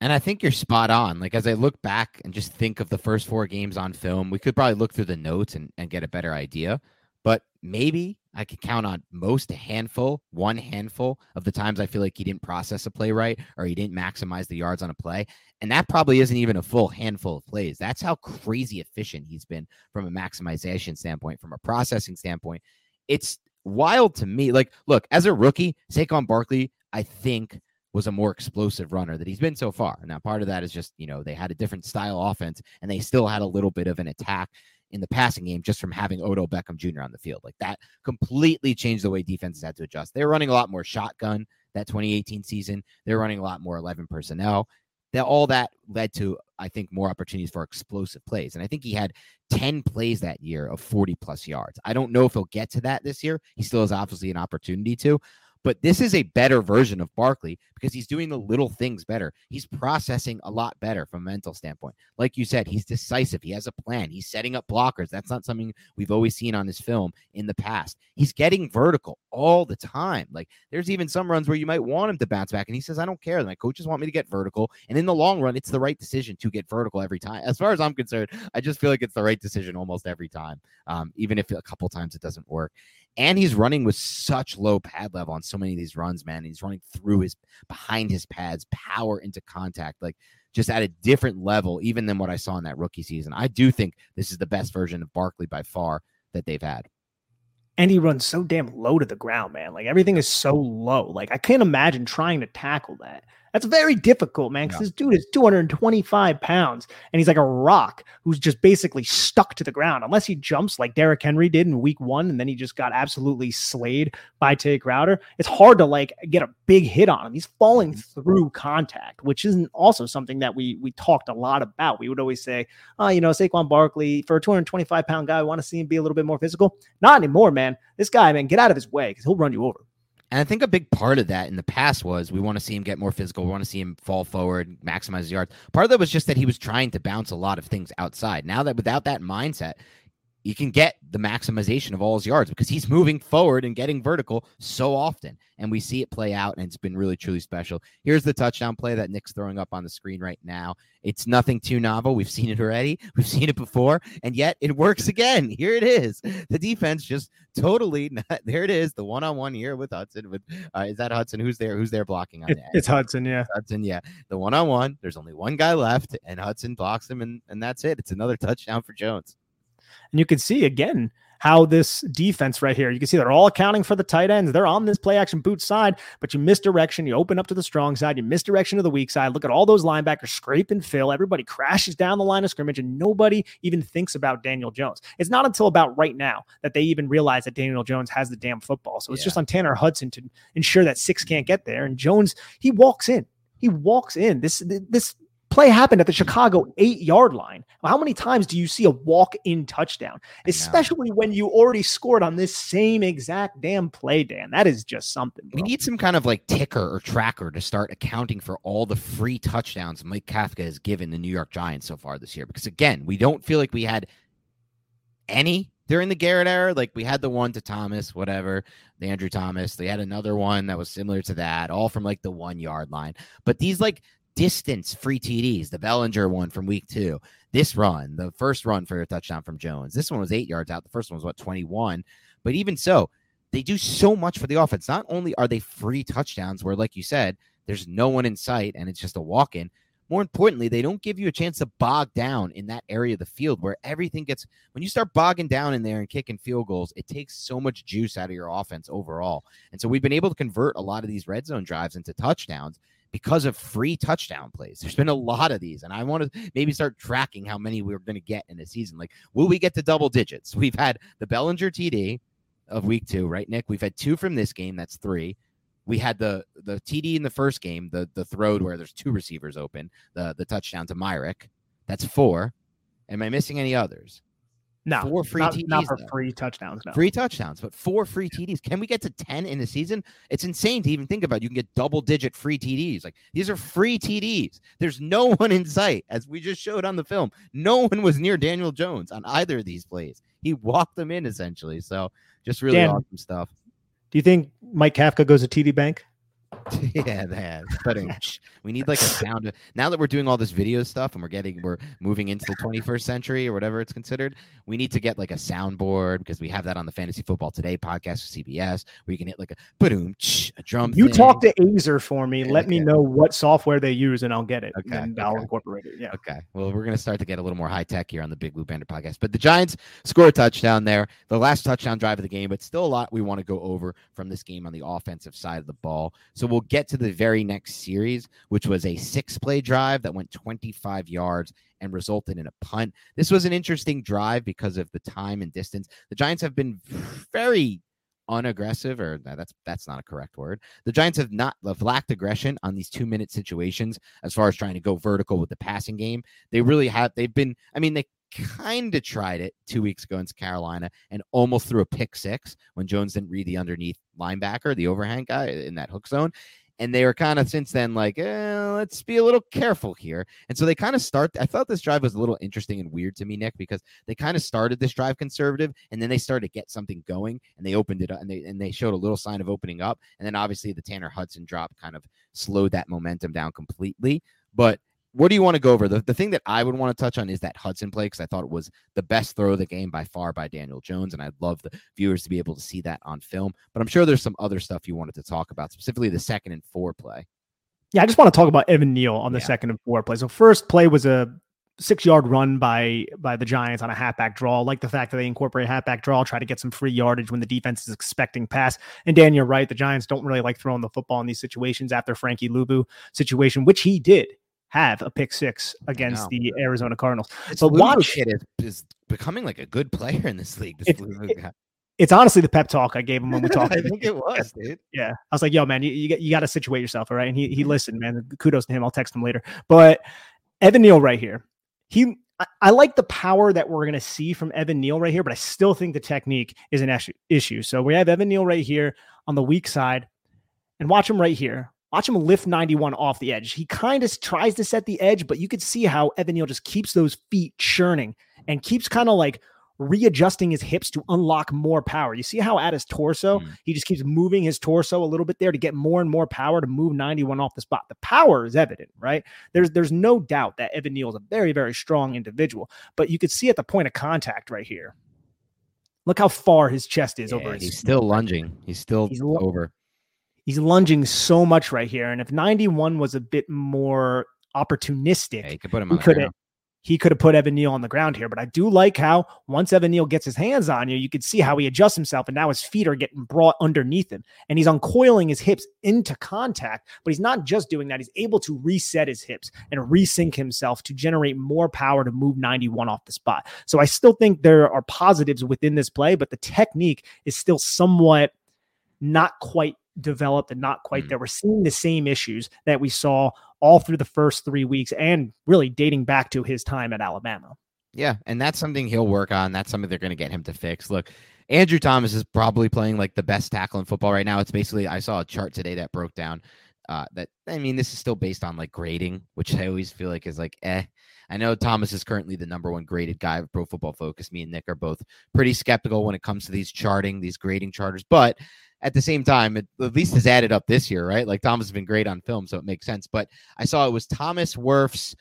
And I think you're spot on. Like as I look back and just think of the first four games on film, we could probably look through the notes and, and get a better idea. Maybe I could count on most a handful, one handful of the times I feel like he didn't process a play right or he didn't maximize the yards on a play. And that probably isn't even a full handful of plays. That's how crazy efficient he's been from a maximization standpoint, from a processing standpoint. It's wild to me. Like, look, as a rookie, Saquon Barkley, I think was a more explosive runner that he's been so far. Now, part of that is just, you know, they had a different style offense and they still had a little bit of an attack in the passing game just from having Odell Beckham Jr. on the field. Like that completely changed the way defenses had to adjust. They were running a lot more shotgun that 2018 season. They're running a lot more 11 personnel. That all that led to, I think, more opportunities for explosive plays. And I think he had 10 plays that year of 40 plus yards. I don't know if he'll get to that this year. He still has obviously an opportunity to, but this is a better version of Barkley because he's doing the little things better. He's processing a lot better from a mental standpoint. Like you said, he's decisive. He has a plan. He's setting up blockers. That's not something we've always seen on his film in the past. He's getting vertical all the time. Like there's even some runs where you might want him to bounce back, and he says, I don't care. My coaches want me to get vertical. And in the long run, it's the right decision to get vertical every time. As far as I'm concerned, I just feel like it's the right decision almost every time, um, even if a couple times it doesn't work and he's running with such low pad level on so many of these runs, man. He's running through his behind his pads, power into contact, like just at a different level, even than what I saw in that rookie season. I do think this is the best version of Barkley by far that they've had. And he runs so damn low to the ground, man. Like everything is so low. Like I can't imagine trying to tackle that. That's very difficult, man, because yeah. this dude is 225 pounds and he's like a rock who's just basically stuck to the ground. Unless he jumps like Derrick Henry did in week one and then he just got absolutely slayed by Tae Crowder, it's hard to like get a big hit on him. He's falling mm-hmm. through contact, which isn't also something that we we talked a lot about. We would always say, oh, you know, Saquon Barkley, for a 225 pound guy, I want to see him be a little bit more physical. Not anymore, man. This guy, man, get out of his way because he'll run you over. And I think a big part of that in the past was we want to see him get more physical. We want to see him fall forward, maximize his yards. Part of that was just that he was trying to bounce a lot of things outside. Now that without that mindset, you can get the maximization of all his yards because he's moving forward and getting vertical so often. And we see it play out, and it's been really, truly special. Here's the touchdown play that Nick's throwing up on the screen right now. It's nothing too novel. We've seen it already, (laughs) we've seen it before, and yet it works again. (laughs) Here it is. The defense just totally, (laughs) there it is. The one on one here with Hudson. With uh, Is that Hudson? Who's there? Who's there blocking on it, It's Hudson, yeah. Hudson, yeah. The one on one, there's only one guy left, and Hudson blocks him, and, and that's it. It's another touchdown for Jones. And you can see again how this defense right here, you can see they're all accounting for the tight ends. They're on this play action boot side, but you misdirection. You open up to the strong side, you misdirection to the weak side. Look at all those linebackers scrape and fill. Everybody crashes down the line of scrimmage, and nobody even thinks about Daniel Jones. It's not until about right now that they even realize that Daniel Jones has the damn football. So it's yeah. just on Tanner Hudson to ensure that six can't get there. And Jones, he walks in. He walks in. This this play happened at the Chicago eight yard line. How many times do you see a walk in touchdown, especially when you already scored on this same exact damn play, Dan? That is just something. Bro. We need some kind of like ticker or tracker to start accounting for all the free touchdowns Mike Kafka has given the New York Giants so far this year. Because again, we don't feel like we had any during the Garrett era. Like we had the one to Thomas, whatever, the Andrew Thomas. They had another one that was similar to that, all from like the one yard line. But these like distance free TDs. The Bellinger one from week two. This run, the first run for a touchdown from Jones. This one was eight yards out. The first one was what, 21? But even so, they do so much for the offense. Not only are they free touchdowns where, like you said, there's no one in sight and it's just a walk in. More importantly, they don't give you a chance to bog down in that area of the field where everything gets, when you start bogging down in there and kicking field goals, it takes so much juice out of your offense overall. And so we've been able to convert a lot of these red zone drives into touchdowns because of free touchdown plays. There's been a lot of these, and I want to maybe start tracking how many we're going to get in a season. Like, will we get to double digits? (laughs) We've had the Bellinger TD of week two, right, Nick? We've had two from this game. That's three. We had the the TD in the first game, the the throw where there's two receivers open, the the touchdown to Myarick. That's four. Am I missing any others? No, four free not, TDs. Not for free touchdowns. No. Free touchdowns, but four free TDs. Can we get to 10 in a season? It's insane to even think about. You can get double digit free TDs. Like these are free TDs. There's no (laughs) one in sight, as we just showed on the film. No one was near Daniel Jones on either of these plays. He walked them in essentially. So just really Dan, awesome stuff. Do you think Mike Kafka goes to TD Bank? (laughs) yeah, that. But (laughs) we need like a sound. Now that we're doing all this video stuff and we're getting, we're moving into the 21st century or whatever it's considered. We need to get like a soundboard because we have that on the Fantasy Football Today podcast with CBS where you can hit like a boom, a drum. You thing. talk to Aizer for me. Let me know what software they use and I'll get it. Okay, and I'll incorporate it. Yeah. Okay. Well, we're gonna start to get a little more high tech here on the Big Blue Banter podcast. But the Giants score a touchdown there, the last touchdown drive of the game, but still a lot we want to go over from this game on the offensive side of the ball. So we'll get to the very next series, which was a six play drive that went 25 yards and resulted in a punt. This was an interesting drive because of the time and distance. The Giants have been very unaggressive or that's that's not a correct word the giants have not have lacked aggression on these two minute situations as far as trying to go vertical with the passing game they really have they've been i mean they kind of tried it two weeks ago against Carolina and almost threw a pick six when Jones didn't read the underneath linebacker, the overhand guy in that hook zone. And they were kind of since then like, eh, let's be a little careful here. And so they kind of start. I thought this drive was a little interesting and weird to me, Nick, because they kind of started this drive conservative and then they started to get something going and they opened it up and they and they showed a little sign of opening up. And then obviously the Tanner Hudson drop kind of slowed that momentum down completely. But what do you want to go over? The, the thing that I would want to touch on is that Hudson play because I thought it was the best throw of the game by far by Daniel Jones. And I'd love the viewers to be able to see that on film. But I'm sure there's some other stuff you wanted to talk about, specifically the second and four play. Yeah, I just want to talk about Evan Neal on the yeah. second and four play. So first play was a six yard run by by the Giants on a halfback draw. I like the fact that they incorporate halfback draw, try to get some free yardage when the defense is expecting pass. And Dan, you're right. The Giants don't really like throwing the football in these situations after Frankie Luvu situation, which he did have a pick six against the Arizona Cardinals. It's so watch kid is, is, becoming like a good player in this league. This it, it, it's honestly the pep talk I gave him when we talked. (laughs) I think it (laughs) was, dude. Yeah, I was like, "Yo, man, you you, you got to situate yourself, all right." And he he mm-hmm. listened, man. Kudos to him. I'll text him later. But Evan Neal right here, he I, I like the power that we're going to see from Evan Neal right here, but I still think the technique is an issue. So we have Evan Neal right here on the weak side, and watch him right here. Watch him lift 91 off the edge. He kind of tries to set the edge, but you could see how Evan Neal just keeps those feet churning and keeps kind of like readjusting his hips to unlock more power. You see how at his torso, mm. he just keeps moving his torso a little bit there to get more and more power to move 91 off the spot. The power is evident, right? There's there's no doubt that Evan Neal is a very very strong individual, but you could see at the point of contact right here. Look how far his chest is yeah, over his He's still lunging. He's still he's over. He's lunging so much right here. And if 91 was a bit more opportunistic, yeah, he could put him on he have he could have put Evan Neal on the ground here. But I do like how once Evan Neal gets his hands on you, you can see how he adjusts himself, and now his feet are getting brought underneath him, and he's uncoiling his hips into contact. But he's not just doing that; he's able to reset his hips and resync himself to generate more power to move 91 off the spot. So I still think there are positives within this play, but the technique is still somewhat not quite developed and not quite mm. there. We're seeing the same issues that we saw all through the first three weeks and really dating back to his time at Alabama. Yeah, and that's something he'll work on. That's something they're going to get him to fix. Look, Andrew Thomas is probably playing like the best tackle in football right now. It's basically I saw a chart today that broke down uh, that I mean this is still based on like grading, which I always feel like is like eh. I know Thomas is currently the number one graded guy of Pro Football Focus. Me and Nick are both pretty skeptical when it comes to these charting, these grading charters, but at the same time, it at least has added up this year, right? Like Thomas has been great on film, so it makes sense. But I saw it was Thomas Wirfs,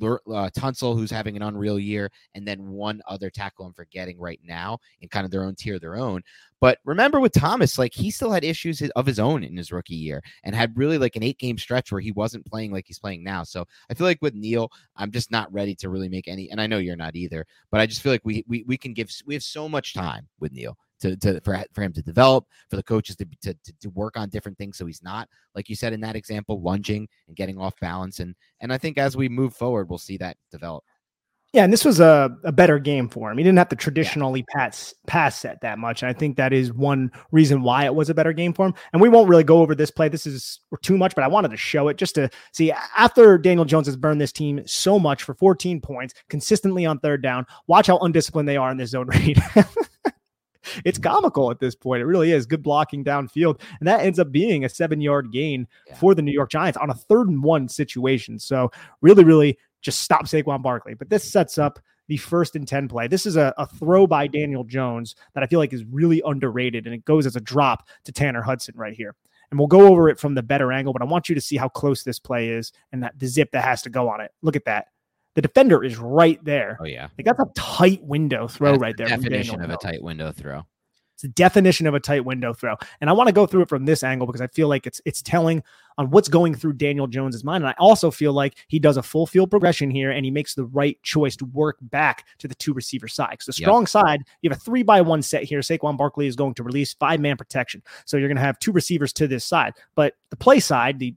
uh, Tunsil, who's having an unreal year, and then one other tackle I'm forgetting right now in kind of their own tier, their own. But remember with Thomas, like he still had issues of his own in his rookie year and had really like an eight game stretch where he wasn't playing like he's playing now. So I feel like with Neal, I'm just not ready to really make any, and I know you're not either, but I just feel like we we, we can give, we have so much time with Neal to, to for, for him to develop, for the coaches to, to, to work on different things. So he's not, like you said in that example, lunging and getting off balance. And and I think as we move forward, we'll see that develop. Yeah, and this was a, a better game for him. He didn't have to traditionally yeah. pass pass set that much. And I think that is one reason why it was a better game for him. And we won't really go over this play. This is too much, but I wanted to show it just to see after Daniel Jones has burned this team so much for 14 points consistently on third down. Watch how undisciplined they are in this zone (laughs) read. It's comical at this point. It really is good blocking downfield. And that ends up being a seven yard gain yeah. for the New York Giants on a third and one situation. So, really, really just stop Saquon Barkley. But this sets up the first and 10 play. This is a, a, throw by Daniel Jones that I feel like is really underrated, and it goes as a drop to Tanner Hudson right here. And we'll go over it from the better angle, but I want you to see how close this play is and that the zip that has to go on it. Look at that. The defender is right there. Oh yeah, like that's a tight window throw that's right the there. Definition of a tight window throw. It's the definition of a tight window throw. And I want to go through it from this angle because I feel like it's it's telling on what's going through Daniel Jones's mind. And I also feel like he does a full field progression here and he makes the right choice to work back to the two receiver side. Because the strong yep. side, you have a three by one set here. Saquon Barkley is going to release five man protection. So you're going to have two receivers to this side. But the play side, the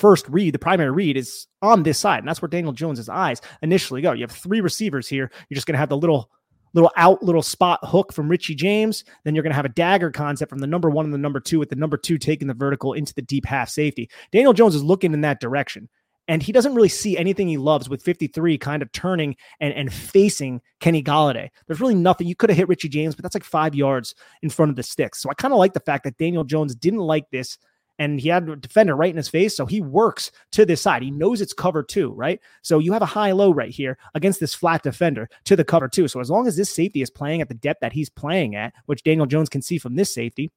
first read, the primary read is on this side. And that's where Daniel Jones's eyes initially go. You have three receivers here. You're just going to have the little little out little spot hook from Richie James. Then you're going to have a dagger concept from the number one and the number two, with the number two taking the vertical into the deep half safety. Daniel Jones is looking in that direction. And he doesn't really see anything he loves with 53 kind of turning and, and facing Kenny Golladay. There's really nothing. You could have hit Richie James, but that's like five yards in front of the sticks. So I kind of like the fact that Daniel Jones didn't like this and he had a defender right in his face. So he works to this side. He knows it's cover two, right? So you have a high low right here against this flat defender to the cover two. So as long as this safety is playing at the depth that he's playing at, which Daniel Jones can see from this safety,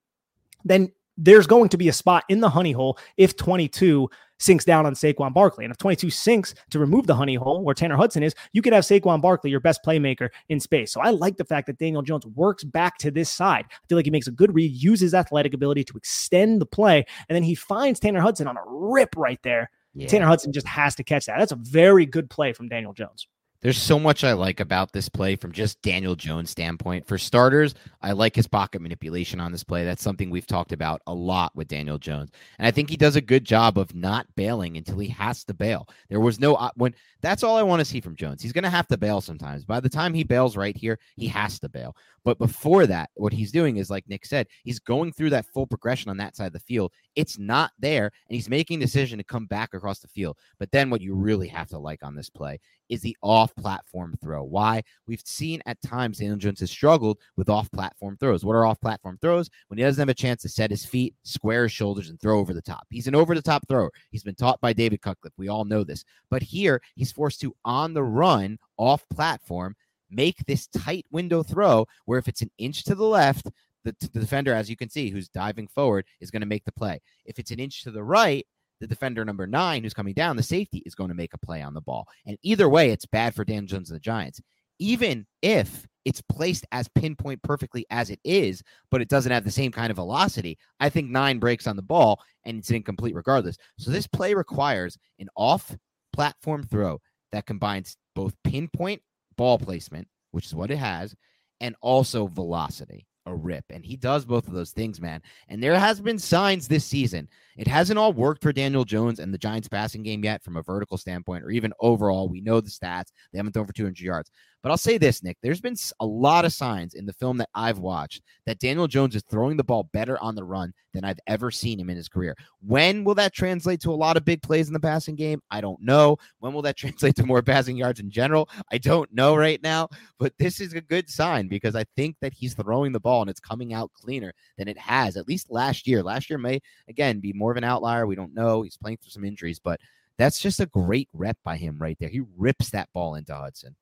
then there's going to be a spot in the honey hole if 22 sinks down on Saquon Barkley. And if 22 sinks to remove the honey hole where Tanner Hudson is, you could have Saquon Barkley, your best playmaker in space. So I like the fact that Daniel Jones works back to this side. I feel like he makes a good read, uses athletic ability to extend the play, and then he finds Tanner Hudson on a rip right there. Yeah. Tanner Hudson just has to catch that. That's a very good play from Daniel Jones. There's so much I like about this play from just Daniel Jones' standpoint. For starters, I like his pocket manipulation on this play. That's something we've talked about a lot with Daniel Jones. And I think he does a good job of not bailing until he has to bail. There was no when that's all I want to see from Jones. He's going to have to bail sometimes. By the time he bails right here, he has to bail. But before that, what he's doing is like Nick said, he's going through that full progression on that side of the field. It's not there, and he's making a decision to come back across the field. But then what you really have to like on this play is the off-platform throw. Why? We've seen at times Daniel Jones has struggled with off-platform throws. What are off-platform throws? When he doesn't have a chance to set his feet, square his shoulders, and throw over the top. He's an over-the-top thrower. He's been taught by David Cutcliffe. We all know this. But here, he's forced to on the run off platform make this tight window throw where if it's an inch to the left, the, the defender, as you can see, who's diving forward, is going to make the play. If it's an inch to the right, the defender number nine, who's coming down, the safety is going to make a play on the ball. And either way, it's bad for Dan Jones and the Giants. Even if it's placed as pinpoint perfectly as it is, but it doesn't have the same kind of velocity, I think nine breaks on the ball and it's incomplete regardless. So this play requires an off platform throw that combines both pinpoint ball placement, which is what it has, and also velocity, a rip. And he does both of those things, man. And there has been signs this season. It hasn't all worked for Daniel Jones and the Giants passing game yet from a vertical standpoint or even overall. We know the stats. They haven't thrown for 200 yards. But I'll say this, Nick, there's been a lot of signs in the film that I've watched that Daniel Jones is throwing the ball better on the run than I've ever seen him in his career. When will that translate to a lot of big plays in the passing game? I don't know. When will that (laughs) translate to more passing yards in general? I don't know right now. But this is a good sign because I think that he's throwing the ball and it's coming out cleaner than it has, at least last year. Last year may, again, be more of an outlier. We don't know. He's playing through some injuries, but that's just a great rep by him right there. He rips that ball into Hudson.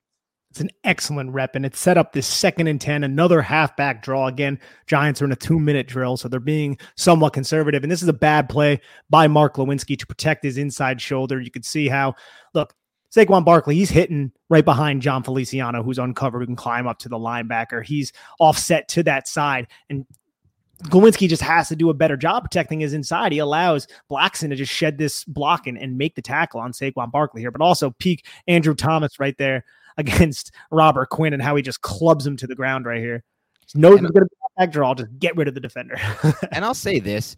It's an excellent rep, and it set up this second and 10, another halfback draw. Again, Giants are in a two minute drill, so they're being somewhat conservative. And this is a bad play by Mark Glowinski to protect his inside shoulder. You could see how, look, Saquon Barkley, he's hitting right behind Jon Feliciano, who's uncovered, who can climb up to the linebacker. He's offset to that side. And Glowinski just has to do a better job protecting his inside. He allows Blackson to just shed this block and, and make the tackle on Saquon Barkley here, but also peak Andrew Thomas right there against Robert Quinn and how he just clubs him to the ground right here. knows it's going to be a back draw. Just get rid of the defender. (laughs) and I'll say this.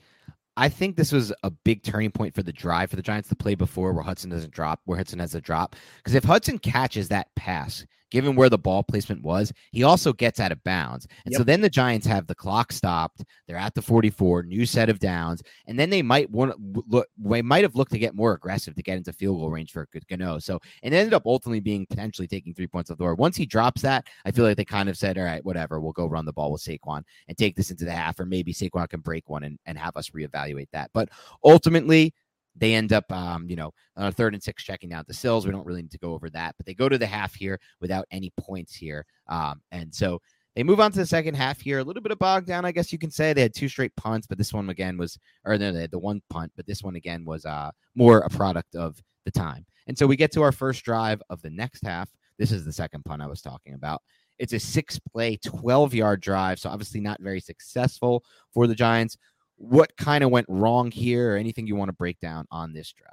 I think this was a big turning point for the drive for the Giants to play before where Hudson doesn't drop, where Hudson has a drop. Because if Hudson catches that pass, given where the ball placement was, he also gets out of bounds. And yep. so then the Giants have the clock stopped. They're at the 44, new set of downs, and then they might want look. They might have looked to get more aggressive to get into field goal range for Gano. So it ended up ultimately being potentially taking three points off the door. Once he drops that, I feel like they kind of said, "All right, whatever, we'll go run the ball with Saquon and take this into the half, or maybe Saquon can break one and, and have us reevaluate that." But ultimately, they end up, um, you know, on a third and six checking out the sills. We don't really need to go over that, but they go to the half here without any points here. Um, and so They move on to the second half here. A little bit of bog down, I guess you can say. They had two straight punts, but this one again was, or no, they had the one punt, but this one again was uh, more a product of the time. And so we get to our first drive of the next half. This is the second punt I was talking about. It's a six play, 12 yard drive. So obviously not very successful for the Giants. What kind of went wrong here or anything you want to break down on this drive?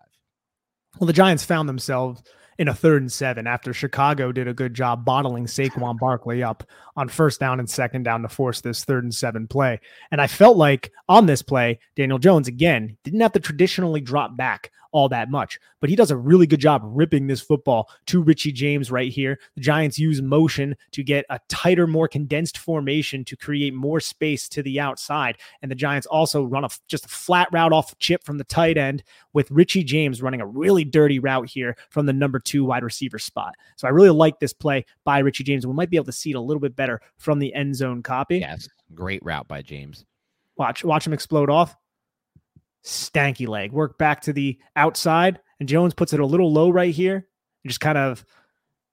Well, the Giants found themselves in a third and seven after Chicago did a good job bottling Saquon (laughs) Barkley up on first down and second down to force this third and seven play. And I felt like on this play, Daniel Jones again didn't have to traditionally drop back all that much. But he does a really good job ripping this football to Richie James right here. The Giants use motion to get a tighter, more condensed formation to create more space to the outside. And the Giants also run a just a flat route off chip from the tight end with Richie James running a really dirty route here from the number two wide receiver spot. So I really like this play by Richie James. We might be able to see it a little bit better from the end zone copy. Yes, great route by James. Watch, watch him explode off stanky leg. Work back to the outside, and Jones puts it a little low right here and just kind of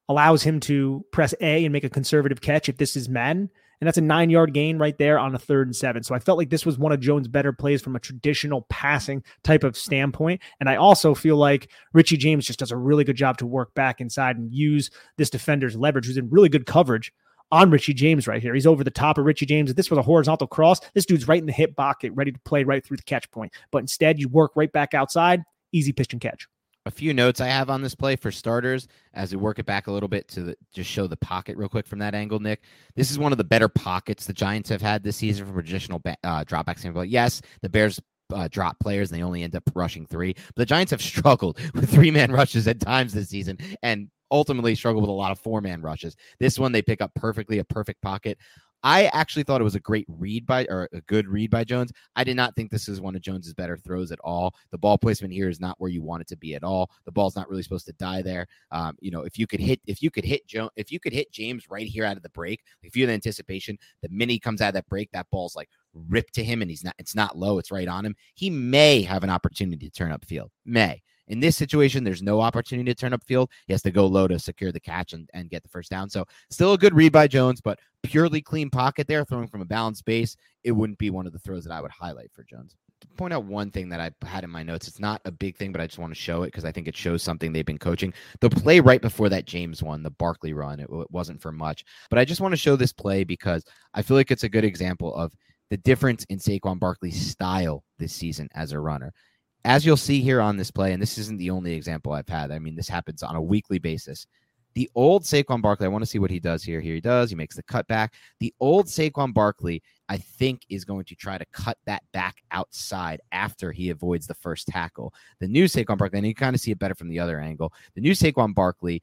allows him to press A and make a conservative catch if this is Madden. And that's a nine yard gain right there on a third and seven. So I felt like this was one of Jones' better plays from a traditional passing type of standpoint. And I also feel like Richie James just does a really good job to work back inside and use this defender's leverage, who's in really good coverage on Richie James right here. He's over the top of Richie James. If this was a horizontal cross, this dude's right in the hip pocket, ready to play right through the catch point. But instead, you work right back outside, easy pitch and catch. A few notes I have on this play for starters, as we work it back a little bit to the, just show the pocket real quick from that angle, Nick. This is one of the better pockets the Giants have had this season from a traditional uh, dropback standpoint. Yes, the Bears uh, drop players and they only end up rushing three. But the Giants have (laughs) struggled with three man rushes at times this season. And ultimately struggle with a lot of four man rushes. This one they pick up perfectly, a perfect pocket. I actually thought it was a great read by or a good read by Jones. I did not think this is one of Jones's better throws at all. The ball placement here is not where you want it to be at all. The ball's not really supposed to die there. Um, you know, if you could hit, if you could hit Jones, if you could hit James right here out of the break, if you're the anticipation, the minute comes out of that break, that ball's like ripped to him, and he's not. It's not low. It's right on him. He may have an opportunity to turn up field. May. In this situation, there's no opportunity to turn up field. He has to go low to secure the catch and, and get the first down. So still a good read by Jones, but purely clean pocket there, throwing from a balanced base. It wouldn't be one of the throws that I would highlight for Jones. To point out one thing that I had in my notes. It's not a big thing, but I just want to show it because I think it shows something they've been coaching. The play right before that James one, the Barkley run, it, it wasn't for much, but I just want to show this play because I feel like it's a good example of the difference in Saquon Barkley's style this season as a runner as you'll see here on this play, and this isn't the only example I've had. I mean, this happens on a weekly basis. The old Saquon Barkley, I want to see what he does here. Here he does. He makes the cut back. The old Saquon Barkley, I think, is going to try to cut that back outside after he avoids the first tackle. The new Saquon Barkley, and you kind of see it better from the other angle. The new Saquon Barkley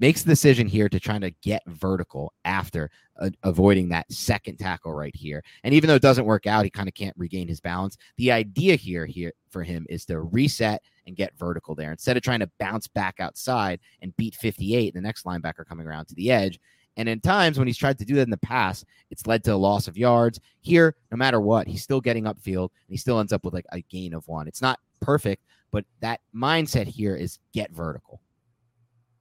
makes the decision here to try to get vertical after uh, avoiding that second tackle right here. And even though it doesn't work out, he kind of can't regain his balance. The idea here here for him is to reset and get vertical there instead of trying to bounce back outside and beat 58, the next linebacker coming around to the edge. And in times when he's tried to do that in the past, it's led to a loss of yards. Here, no matter what, he's still getting upfield and he still ends up with like a gain of one. It's not perfect, but that mindset here is get vertical.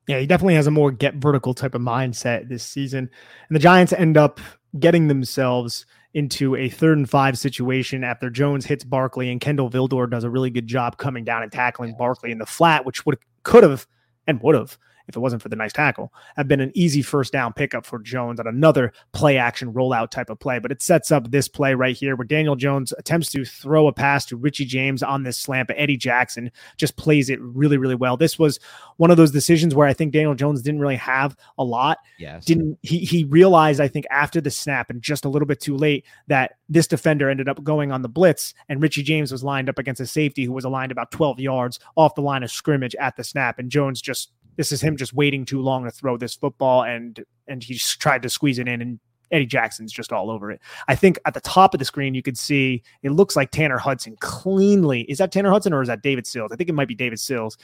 Yeah, he definitely has a more get vertical type of mindset this season. And the Giants end up getting themselves into a third and five situation after Jones hits Barkley and Kindle Vildor does a really good job coming down and tackling Barkley in the flat, which would could have and would have if it wasn't for the nice tackle, have been an easy first down pickup for Jones on another play action rollout type of play. But it sets up this play right here where Daniel Jones attempts to throw a pass to Richie James on this slant, but Eddie Jackson just plays it really, really well. This was one of those decisions where I think Daniel Jones didn't really have a lot. Yes. Didn't he he realized, I think, after the snap and just a little bit too late that this defender ended up going on the blitz and Richie James was lined up against a safety who was aligned about 12 yards off the line of scrimmage at the snap. And Jones just this is him just waiting too long to throw this football, and and he tried to squeeze it in, and Eddie Jackson's just all over it. I think at the top of the screen you could see it looks like Tanner Hudson cleanly. Is that Tanner Hudson or is that David Sills? I think it might be David Sills.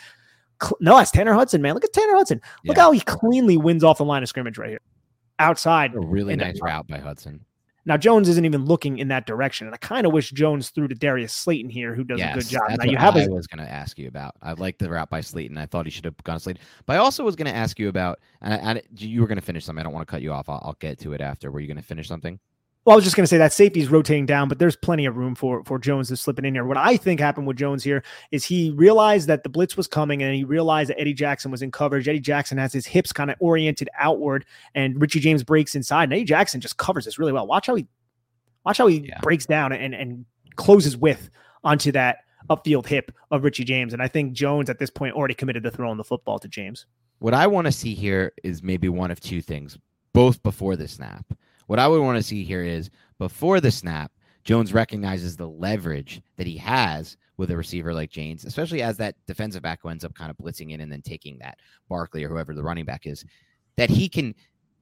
No, it's Tanner Hudson, man. Look at Tanner Hudson. Look yeah. how he cleanly wins off the line of scrimmage right here. Outside. A really nice route by Hudson. Now Jones isn't even looking in that direction, and I kind of wish Jones threw to Darius Slayton here, who does yes, a good job. That's now you what have I a, was going to ask you about. I like the route by Slayton. I thought he should have gone Slayton, but I also was going to ask you about. And I, I, you were going to finish something. I don't want to cut you off. I'll, I'll get to it after. Were you going to finish something? Well, I was just going to say that safety is rotating down, but there's plenty of room for for Jones to slip it in here. What I think happened with Jones here is he realized that the blitz was coming, and he realized that Eddie Jackson was in coverage. Eddie Jackson has his hips kind of oriented outward, and Richie James breaks inside, and Eddie Jackson just covers this really well. Watch how he watch how he Yeah. breaks down and and closes with onto that upfield hip of Richie James. And I think Jones at this point already committed to throwing the football to James. What I want to see here is maybe one of two things, both before the snap. What I would want to see here is before the snap, Jones recognizes the leverage that he has with a receiver like James, especially as that defensive back ends up kind of blitzing in and then taking that Barkley or whoever the running back is, that he can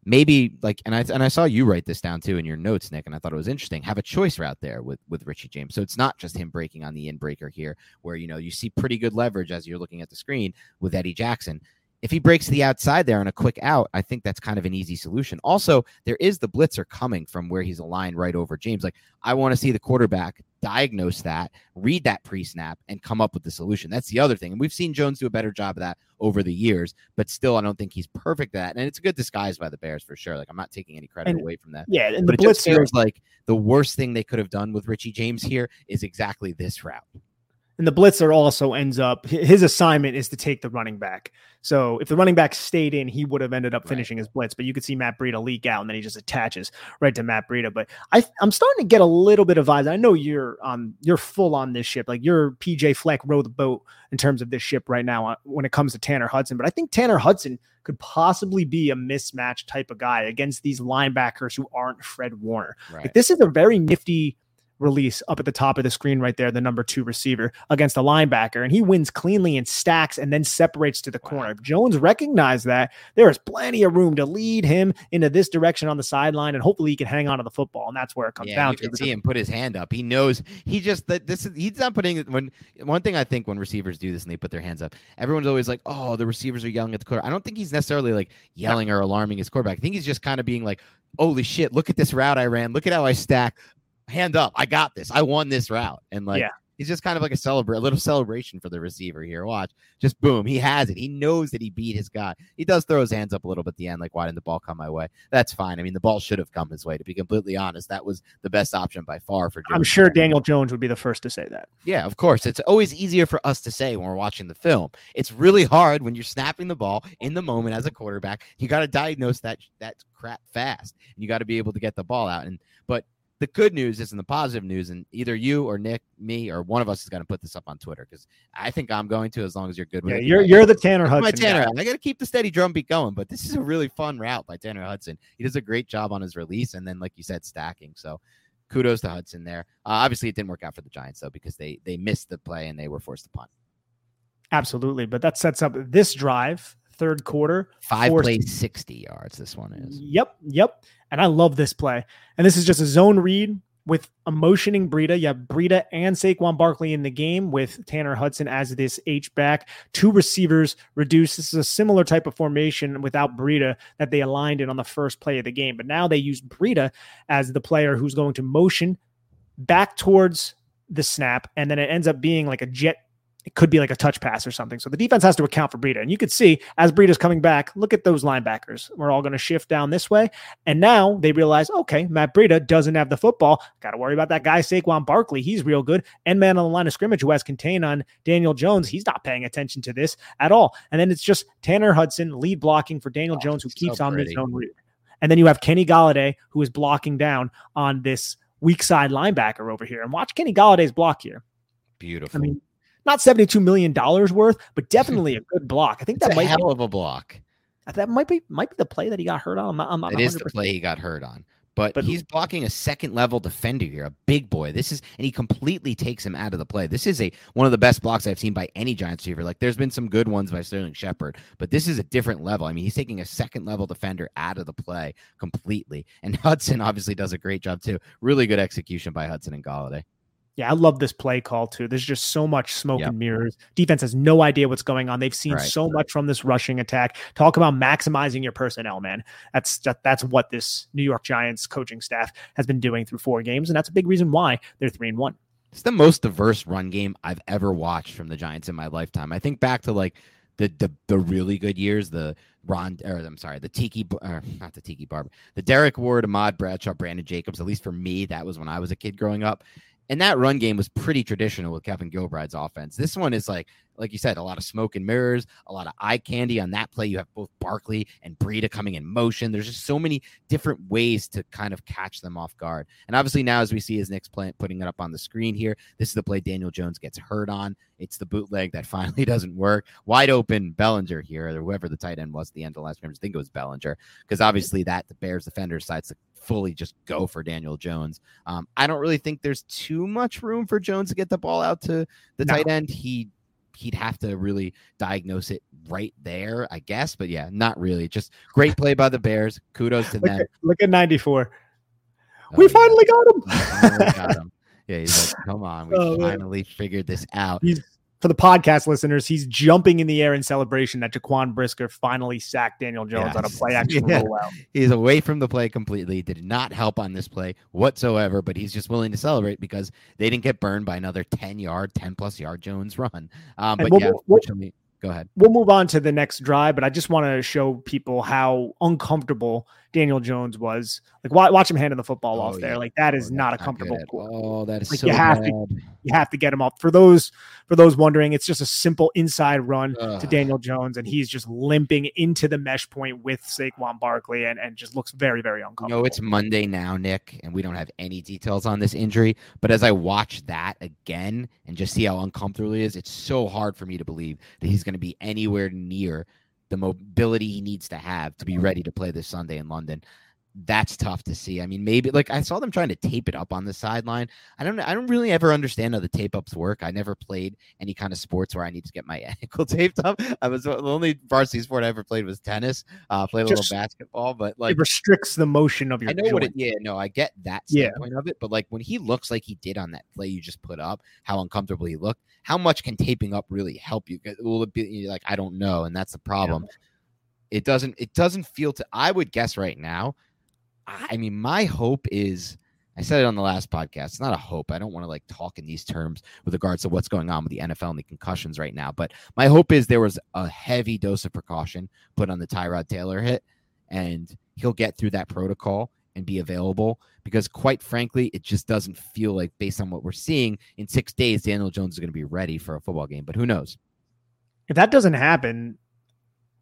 maybe like and I and I saw you write this down too in your notes, Nick, and I thought it was interesting. Have a choice route there with with Richie James. So it's not just him breaking on the in breaker here, where you know you see pretty good leverage as you're looking at the screen with Eddie Jackson. If he breaks to the outside there on a quick out, I think that's kind of an easy solution. Also, there is the blitzer coming from where he's aligned right over James. Like, I want to see the quarterback diagnose that, read that pre snap, and come up with the solution. That's the other thing. And we've seen Jones do a better job of that over the years, but still, I don't think he's perfect at that. And it's a good disguise by the Bears for sure. Like, I'm not taking any credit And- away from that. Yeah, and But the it just blitzer feels like the worst thing they could have done with Richie James here is exactly this route. And the blitzer also ends up his assignment is to take the running back. So if the running back stayed in, he would have ended up Right. finishing his blitz. But you could see Matt Breida leak out, and then he just attaches right to Matt Breida. But I, I'm starting to get a little bit of vibes. I know you're um you're full on this ship, like you're PJ Fleck row the boat in terms of this ship right now uh, when it comes to Tanner Hudson. But I think Tanner Hudson could possibly be a mismatch type of guy against these linebackers who aren't Fred Warner. Right. Like this is a very nifty release up at the top of the screen right there, the number two receiver against a linebacker, and he wins cleanly and stacks and then separates to the Wow. corner. If Jones recognized that, there is plenty of room to lead him into this direction on the sideline, and hopefully he can hang on to the football, and that's where it comes yeah, down you to. can see him put his hand up. He knows he just that this is he's not putting when one thing I think when receivers do this and they put their hands up, everyone's always like, Oh, the receivers are yelling at the quarterback. I don't think he's necessarily like yelling or alarming his quarterback. I think he's just kind of being like, Holy shit, look at this route I ran, look at how I stack. Hand up, I got this. I won this route. And like Yeah. He's just kind of like a celebrate, a little celebration for the receiver here. Watch, just boom, he has it. He knows that he beat his guy. He does throw his hands up a little bit at the end, like why didn't the ball come my way? That's fine. I mean, the ball should have come his way. To be completely honest, that was the best option by far for. I'm sure Daniel Jones would be the first to say that. Yeah, of course. It's always easier for us to say when we're watching the film. It's really hard when you're snapping the ball in the moment as a quarterback. You got to diagnose that that crap fast, and you got to be able to get the ball out. And but the good news is, in the positive news, and either you or Nick, me, or one of us is going to put this up on Twitter because I think I'm going to, as long as you're good with Yeah, it. you're you're the Tanner Hudson. my Tanner. I got to keep the steady drumbeat going, but this is a really fun route by Tanner Hudson. He does a great job on his release, and then, like you said, stacking. So, kudos to Hudson there. Uh, obviously, it didn't work out for the Giants though because they they missed the play and they were forced to punt. Absolutely, but that sets up this drive, third quarter. Five Forced- plays, sixty yards. This one is. Yep, yep. And I love this play. And this is just a zone read with a motioning Breida. You have Breida and Saquon Barkley in the game with Tanner Hudson as this H back. Two receivers reduced. This is a similar type of formation without Breida that they aligned in on the first play of the game. But now they use Breida as the player who's going to motion back towards the snap. And then it ends up being like a jet it could be like a touch pass or something. So the defense has to account for Breida. And you could see as Breida's coming back, look at those linebackers. We're all going to shift down this way. And now they realize, okay, Matt Breida doesn't have the football. Got to worry about that guy, Saquon Barkley. He's real good. And man on the line of scrimmage who has contained on Daniel Jones. He's not paying attention to this at all. And then it's just Tanner Hudson lead blocking for Daniel Oh, Jones, who so keeps on this pretty. zone read. And then you have Kenny Golladay, who is blocking down on this weak side linebacker over here. And watch Kenny Golladay's block here. Beautiful. I mean, not $72 million worth, but definitely a (laughs) good block. I think that a might hell of a block. be, that might be might be the play that he got hurt on. I'm I'm It is the 100%. play he got hurt on. But, But- he's blocking a second level defender here, a big boy. This is and he completely takes him out of the play. This is a one of the best blocks I've seen by any Giants receiver. Like there's been some good ones by Sterling Shepard, but this is a different level. I mean, he's taking a second level defender out of the play completely. And (laughs) Hudson obviously does a great job too. Really good execution by Hudson and Golladay. Yeah, I love this play call too. There's just so much smoke Yep. and mirrors. Defense has no idea what's going on. They've seen Right. so much from this rushing attack. Talk about maximizing your personnel, man. That's that, that's what this New York Giants coaching staff has been doing through four games, and that's a big reason why they're three and one. It's the most diverse run game I've ever watched from the Giants in my lifetime. I think back to like the the, the really good years, the Ron or I'm sorry, the Tiki or uh, not the Tiki Barber, the Derrick Ward, Ahmad Bradshaw, Brandon Jacobs. At least for me, that was when I was a kid growing up. And that run game was pretty traditional with Kevin Gilbride's offense. This one is like, like you said, a lot of smoke and mirrors, a lot of eye candy on that play. You have both Barkley and Breida coming in motion. There's just so many different ways to kind of catch them off guard. And obviously now, as we see, as Nick's playing, putting it up on the screen here, this is the play Daniel Jones gets hurt on. It's the bootleg that (laughs) finally doesn't work. Wide open Bellinger here, or whoever the tight end was at the end of the last game. I think it was Bellinger, because obviously that the Bears defender decides to fully just go for Daniel Jones. Um, I don't really think there's too much room for Jones to get the ball out to the No. tight end. He he'd have to really diagnose it right there, I guess. But yeah, not really. Just great play by the Bears. Kudos to Look them. at, look at 94. Oh, we yeah. finally got him. Finally got him. Yeah, he's like, come on, we (laughs) Oh, man. finally figured this out. He's for the podcast listeners, he's jumping in the air in celebration that Jaquan Brisker finally sacked Daniel Jones on a play action (laughs) Yeah. rollout. He's away from the play completely. Did not help on this play whatsoever, but he's just willing to celebrate because they didn't get burned by another 10 yard, 10 plus yard Jones run. Um, but we'll- yeah, we'll- go ahead. We'll move on to the next drive, but I just want to show people how uncomfortable Daniel Jones was. Like, wa- watch him handing the football Oh, off there. Like, that is Oh, not a comfortable. Oh, that is Like, so you have bad. to- You have to get him up. For those for those wondering, it's just a simple inside run to Daniel Jones, and he's just limping into the mesh point with Saquon Barkley, and and just looks very very You uncomfortable. know, it's Monday now, Nick, and we don't have any details on this injury. But as I watch that again and just see how uncomfortable he is, it's so hard for me to believe that he's going to be anywhere near the mobility he needs to have to be ready to play this Sunday in London. That's tough to see. I mean, maybe like I saw them trying to tape it up on the sideline. I don't I don't really ever understand how the tape ups work. I never played any kind of sports where I need to get my (laughs) ankle taped up. I was the only varsity sport I ever played was tennis. Uh played a Just- little basketball, but like it restricts the motion of your. I know what it. Yeah, no, I get that Yeah. standpoint of it, but like when he looks like he did on that play you just put up, how uncomfortable he looked. How much can taping up really help you? Will it be like I don't know, and that's the problem. It doesn't. It doesn't feel to. I would guess right now. I mean, my hope is. I said it on the last podcast. It's not a hope. I don't want to like talk in these terms with regards to what's going on with the NFL and the concussions right now. But my hope is there was a heavy dose of precaution put on the Tyrod Taylor hit, and he'll get through that protocol and be available. Because quite frankly, it just doesn't feel like, based on what we're seeing, in six days, Daniel Jones is going to be ready for a football game. But who knows? If that doesn't happen,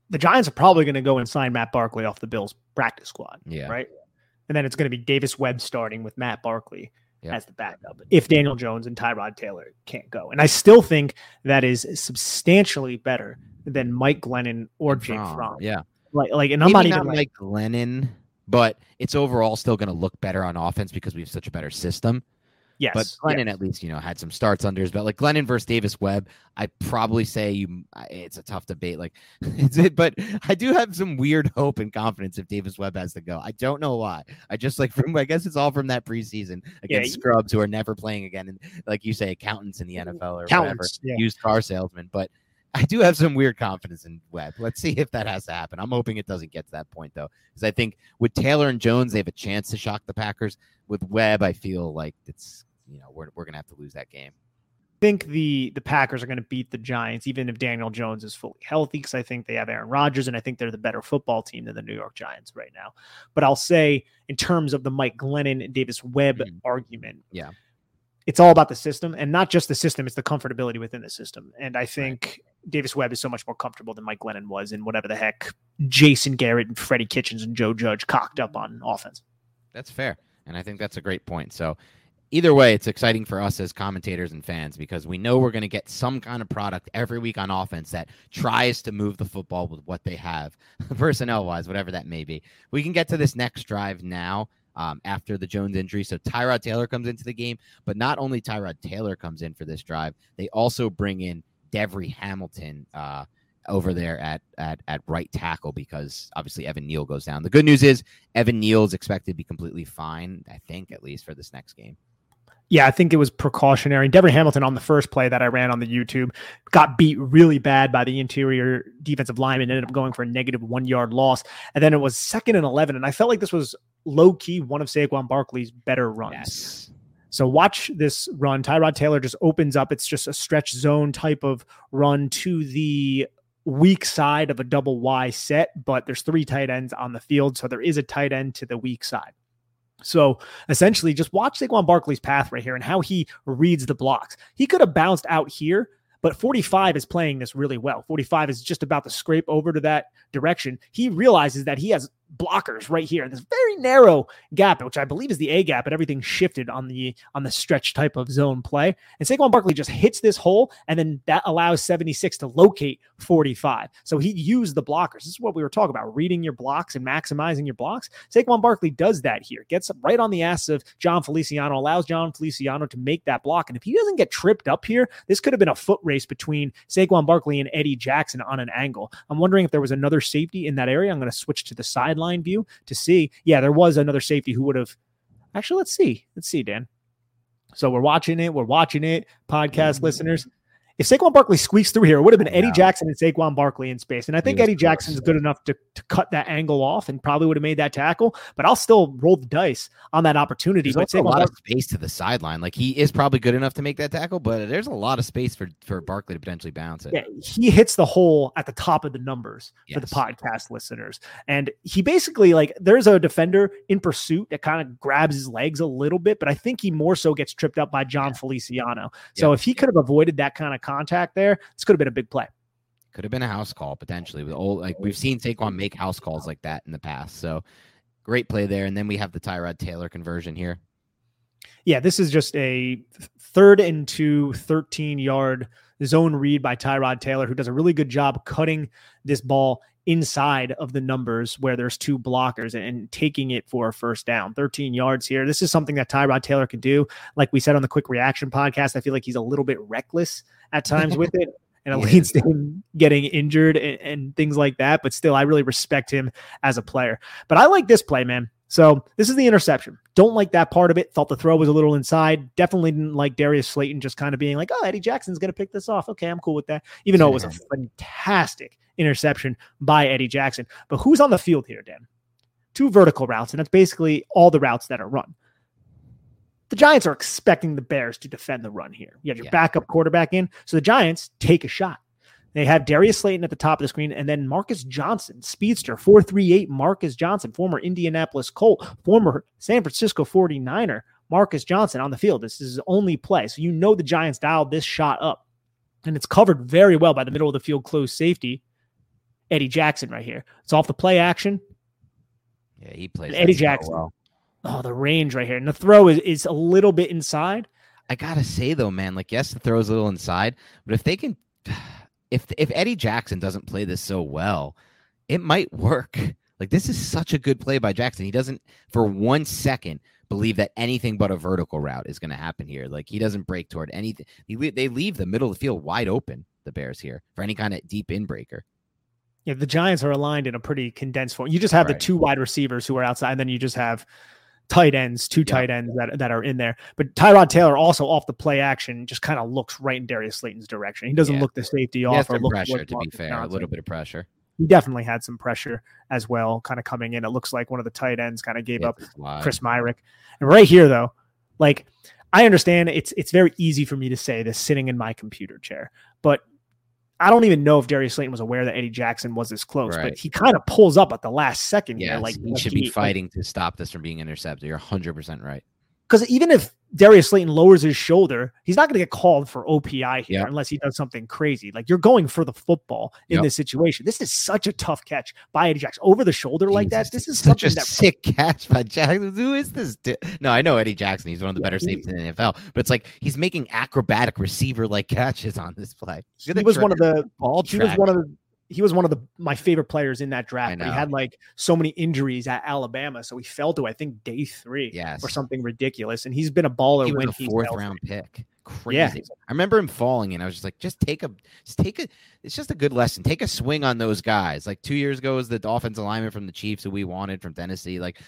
the Giants are probably going to go and sign Matt Barkley off the Bills practice squad, Yeah. right? And then it's going to be Davis Webb starting with Matt Barkley as the backup if Daniel Jones and Tyrod Taylor can't go. And I still think that is substantially better than Mike Glennon or Jake Fromm, Fromm. Yeah. Like, like, and I'm Maybe not not even like, Mike Glennon, but it's overall still going to look better on offense because we have such a better system. Yes, But Glennon yes. at least, you know, had some starts under his belt. Like Glennon versus Davis Webb, I probably say you. It's a tough debate. Like, (laughs) it's it, but I do have some weird hope and confidence if Davis Webb has to go. I don't know why. I just like (laughs) from. I guess it's all from that preseason against you- scrubs who are never playing again, and like you say, accountants in the NFL or whatever, yeah. used car salesmen. But I do have some weird confidence in Webb. Let's see if that has to happen. I'm hoping it doesn't get to that point though, because I think with Taylor and Jones, they have a chance to shock the Packers. With Webb, I feel like it's you know we're we're gonna have to lose that game. I think the the Packers are going to beat the Giants, even if Daniel Jones is fully healthy, because I think they have Aaron Rodgers, and I think they're the better football team than the New York Giants right now. But I'll say, in terms of the Mike Glennon and Davis Webb Mhm. argument, Yeah. it's all about the system, and not just the system; it's the comfortability within the system. And I think Davis Webb is so much more comfortable than Mike Glennon was in whatever the heck Jason Garrett and Freddie Kitchens and Joe Judge cocked up on offense. That's fair. And I think that's a great point. So either way, it's exciting for us as commentators and fans because we know we're going to get some kind of product every week on offense that tries to move the football with what they have, (laughs) personnel wise, whatever that may be. We can get to this next drive now. Um, after the Jones injury. So Tyrod Taylor comes into the game, but not only Tyrod Taylor comes in for this drive, they also bring in Devery Hamilton uh, over there at, at at right tackle because obviously Evan Neal goes down. The good news is Evan Neal is expected to be completely fine, I think, at least for this next game. Yeah, I think it was precautionary. Devery Hamilton on the first play that I ran on the YouTube got beat really bad by the interior defensive lineman, ended up going for a negative one yard loss. And then it was second and 11. And I felt like this was low key one of Saquon Barkley's better runs. Yes. So watch this run. Tyrod Taylor just opens up. It's just a stretch zone type of run to the weak side of a double Y set, but there's three tight ends on the field. So there is a tight end to the weak side. So essentially, just watch Saquon Barkley's path right here and how he reads the blocks. He could have bounced out here, but 45 is playing this really well. 45 is just about to scrape over to that direction. He realizes that he has blockers right here. This very narrow gap, which I believe is the A gap, but everything shifted on the on the stretch type of zone play. And Saquon Barkley just hits this hole, and then that allows 76 to locate 45. So he used the blockers. This is what we were talking about: reading your blocks and maximizing your blocks. Saquon Barkley does that here. Gets right on the ass of Jon Feliciano, allows Jon Feliciano to make that block. And if he doesn't get tripped up here, this could have been a foot race between Saquon Barkley and Eddie Jackson on an angle. I'm wondering if there was another safety in that area. I'm going to switch to the sideline sideline view to see. Yeah, there was another safety who would have. Actually, let's see. Let's see, Dan. So we're watching it. We're watching it, podcast mm-hmm. listeners. If Saquon Barkley squeaks through here, it would have been Eddie Jackson and Saquon Barkley in space. And I think Eddie Jackson's good enough to, to cut that angle off and probably would have made that tackle. But I'll still roll the dice on that opportunity. There's but a lot Barkley, of space to the sideline. Like he is probably good enough to make that tackle, but there's a lot of space for for Barkley to potentially bounce it. Yeah, he hits the hole at the top of the numbers yes. for the podcast listeners. And he basically like there's a defender in pursuit that kind of grabs his legs a little bit, but I think he more so gets tripped up by Jon yeah. Feliciano. So yeah. if he could have avoided that kind of contact there, this could have been a big play. Could have been a house call potentially. With old, like we've seen Saquon make house calls like that in the past. So great play there. And then we have the Tyrod Taylor conversion here. Yeah, this is just a third and two, 13 yard zone read by Tyrod Taylor, who does a really good job cutting this ball inside of the numbers where there's two blockers and taking it for a first down. 13 yards here. This is something that Tyrod Taylor can do. Like we said on the quick reaction podcast, I feel like he's a little bit reckless at times with it. (laughs) And it leads to him getting injured and, and things like that. But still, I really respect him as a player. But I like this play, man. So this is the interception. Don't like that part of it. Thought the throw was a little inside. Definitely didn't like Darius Slayton just kind of being like, oh, Eddie Jackson's going to pick this off. Okay, I'm cool with that. Even though it was a fantastic interception by Eddie Jackson. But who's on the field here, Dan? Two vertical routes, and that's basically all the routes that are run the Giants are expecting the Bears to defend the run here. You have your yeah. backup quarterback in. So the Giants take a shot. They have Darius Slayton at the top of the screen, and then Marcus Johnson, speedster, 438 Marcus Johnson, former Indianapolis Colt, former San Francisco 49er, Marcus Johnson on the field. This is his only play. So you know the Giants dialed this shot up. And it's covered very well by the middle of the field closed safety, Eddie Jackson, right here. It's off the play action. Yeah, he plays Eddie Jackson. Well. Oh, the range right here. And the throw is, is a little bit inside. I gotta say though, man, like yes, the throw is a little inside, but if they can (sighs) if if Eddie Jackson doesn't play this so well, it might work. (laughs) Like this is such a good play by Jackson. He doesn't for one second believe that anything but a vertical route is going to happen here. Like he doesn't break toward anything. They leave the middle of the field wide open. The Bears here for any kind of deep in breaker. Yeah, the Giants are aligned in a pretty condensed form. You just have right. the two wide receivers who are outside, and then you just have tight ends, two tight ends that, that are in there. But Tyrod Taylor also off the play action just kind of looks right in Darius Slayton's direction. He doesn't yeah. look the safety off or look pressure. To be fair, a little bit of pressure. He definitely had some pressure as well, kind of coming in. It looks like one of the tight ends kind of gave yeah, up Chris Myarick. And right here, though, like I understand it's it's very easy for me to say this sitting in my computer chair, but I don't even know if Darius Slayton was aware that Eddie Jackson was this close, right. but he kind of pulls up at the last second. Yeah, like he should be fighting to stop this from being intercepted. You're 100 percent right. Because even if Darius Slayton lowers his shoulder, he's not going to get called for OPI here yep. unless he does something crazy. Like you're going for the football in yep. this situation. This is such a tough catch by Eddie Jackson over the shoulder Jesus, like that. This is such a that sick catch by Jackson. Who is this? Di- no, I know Eddie Jackson. He's one of the better safeties in the NFL, but it's like he's making acrobatic receiver like catches on this play. He was one of the ball. He was one of the he was one of the my favorite players in that draft. But he had like so many injuries at Alabama, so he fell to I think day three, yes. or something ridiculous. And he's been a baller he when he's fourth round pick. Crazy. Yeah. I remember him falling, and I was just like, just take a, just take a. It's just a good lesson. Take a swing on those guys. Like two years ago, was the offensive lineman from the Chiefs who we wanted from Tennessee. Like,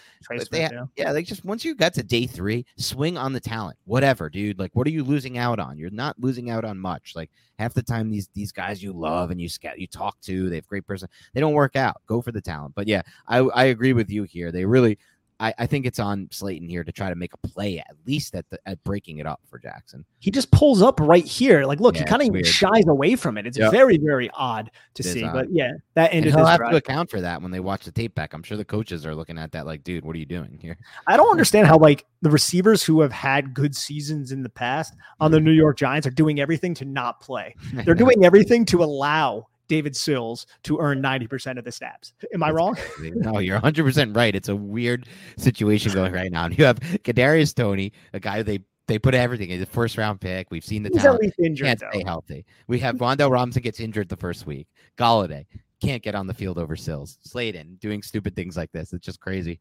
they, yeah. yeah, like just once you got to day three, swing on the talent. Whatever, dude. Like, what are you losing out on? You're not losing out on much. Like half the time, these these guys you love and you scout, you talk to, they have great person. They don't work out. Go for the talent. But yeah, I I agree with you here. They really I, I, think it's on Slayton here to try to make a play at least at the at breaking it up for Jackson. He just pulls up right here. Like, look, yeah, he kind of shies away from it. It's yep. very, very odd to see. But yeah, that ended. And he'll have drive. to account for that when they watch the tape back. I'm sure the coaches are looking at that like, dude, what are you doing here? I don't (laughs) understand how like the receivers who have had good seasons in the past on the mm-hmm. New York Giants are doing everything to not play. (laughs) They're doing everything to allow David Sills to earn 90% of the snaps. Am I wrong? no, you're 100% right. It's a weird situation going right now. And you have Kadarius Toney, a guy they they put everything in the first round pick. We've seen the He's talent. At least injured, can't though. stay healthy. We have Wan'Dale Robinson gets injured the first week. Golladay can't get on the field over Sills. Slayton doing stupid things like this. It's just crazy.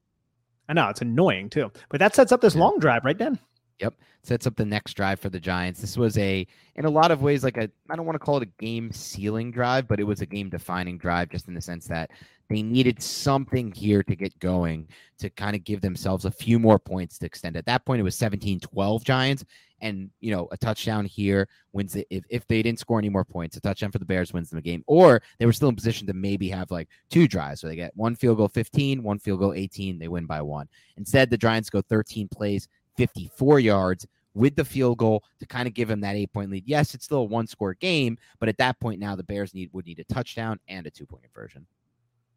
I know it's annoying too. But that sets up this yeah. long drive, right, Dan? Yep. Sets up the next drive for the Giants. This was a, in a lot of ways, like a, I don't want to call it a game sealing drive, but it was a game defining drive just in the sense that they needed something here to get going to kind of give themselves a few more points to extend. At that point, it was 17 12 Giants. And, you know, a touchdown here wins it. If, if they didn't score any more points, a touchdown for the Bears wins them the game. Or they were still in position to maybe have like two drives. So they get one field goal 15, one field goal 18. They win by one. Instead, the Giants go 13 plays, 54 yards with the field goal to kind of give him that eight point lead. Yes, it's still a one score game, but at that point now the Bears need would need a touchdown and a two point conversion.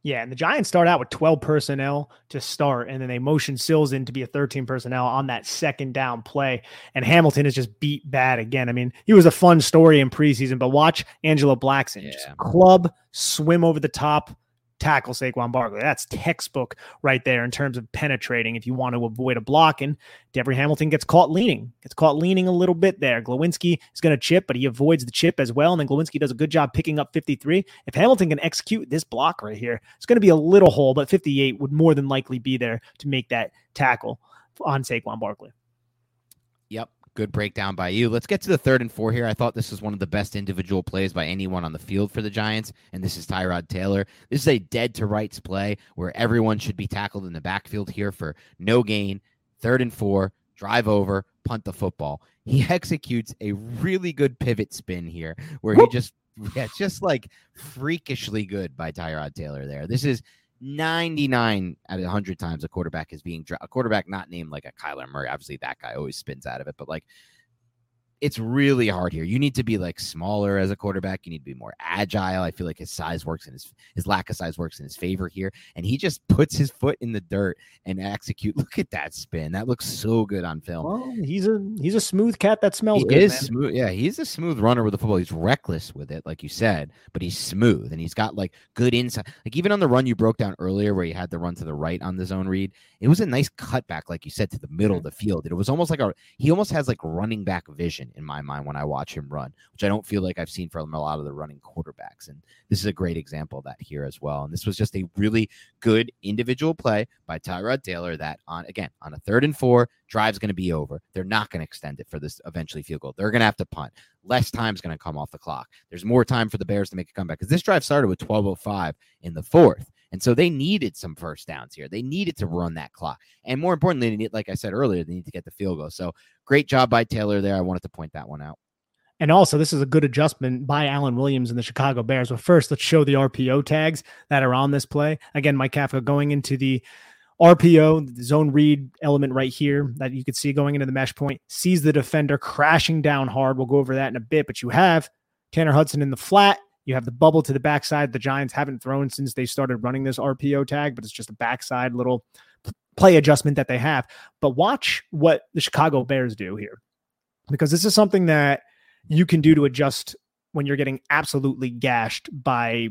Yeah, and the Giants start out with 12 personnel to start, and then they motion Sills in to be a 13 personnel on that second down play. And Hamilton is just beat bad again. I mean, he was a fun story in preseason, but watch Angelo Blackson yeah. just club, swim over the top, tackle Saquon Barkley. That's textbook right there in terms of penetrating if you want to avoid a block. And Devery Hamilton gets caught leaning, gets caught leaning a little bit there. Glowinski is going to chip, but he avoids the chip as well. And then Glowinski does a good job picking up 53. If Hamilton can execute this block right here, it's going to be a little hole, but 58 would more than likely be there to make that tackle on Saquon Barkley. Yep. Good breakdown by you. Let's get to the third and four here. I thought this was one of the best individual plays by anyone on the field for the Giants, and this is Tyrod Taylor. This is a dead to rights play where everyone should be tackled in the backfield here for no gain. Third and four, drive over, punt the football. He (laughs) executes a really good pivot spin here where he just, yeah, just like freakishly good by Tyrod Taylor there. This is 99 out of 100 times a quarterback is being a quarterback not named like a Kyler Murray. Obviously, that guy always spins out of it, but like it's really hard here. You need to be like smaller as a quarterback. You need to be more agile. I feel like his size works in his his lack of size works in his favor here, and he just puts his foot in the dirt and execute. (laughs) Look at that spin. That looks so good on film. Well, he's a he's a smooth cat that smells. He good, is man. smooth. Yeah, he's a smooth runner with the football. He's reckless with it, like you said, but he's smooth and he's got like good insight. Like even on the run you broke down earlier, where he had the run to the right on the zone read, it was a nice cutback, like you said, to the middle of the field. It was almost like a he almost has like running back vision in my mind when I watch him run, which I don't feel like I've seen from a lot of the running quarterbacks. And this is a great example of that here as well. And this was just a really good individual play by Tyrod Taylor that on again on a third and four, drive's going to be over. They're not going to extend it for this eventually field goal. They're going to have to punt. Less time's going to come off the clock. There's more time for the Bears to make a comeback because this drive started with 12:05 in the fourth. And so they needed some first downs here. They needed to run that clock. And more importantly, they need, like I said earlier, they need to get the field goal. So great job by Taylor there. I wanted to point that one out. And also, this is a good adjustment by Alan Williams and the Chicago Bears. But first, let's show the RPO tags that are on this play. Again, Mike Kafka going into the RPO, the zone read element right here that you could see going into the mesh point, sees the defender crashing down hard. We'll go over that in a bit. But you have Tanner Hudson in the flat. You have the bubble to the backside. The Giants haven't thrown since they started running this RPO tag, but it's just a backside little play adjustment that they have. But watch what the Chicago Bears do here, because this is something that – you can do to adjust when you're getting absolutely gashed by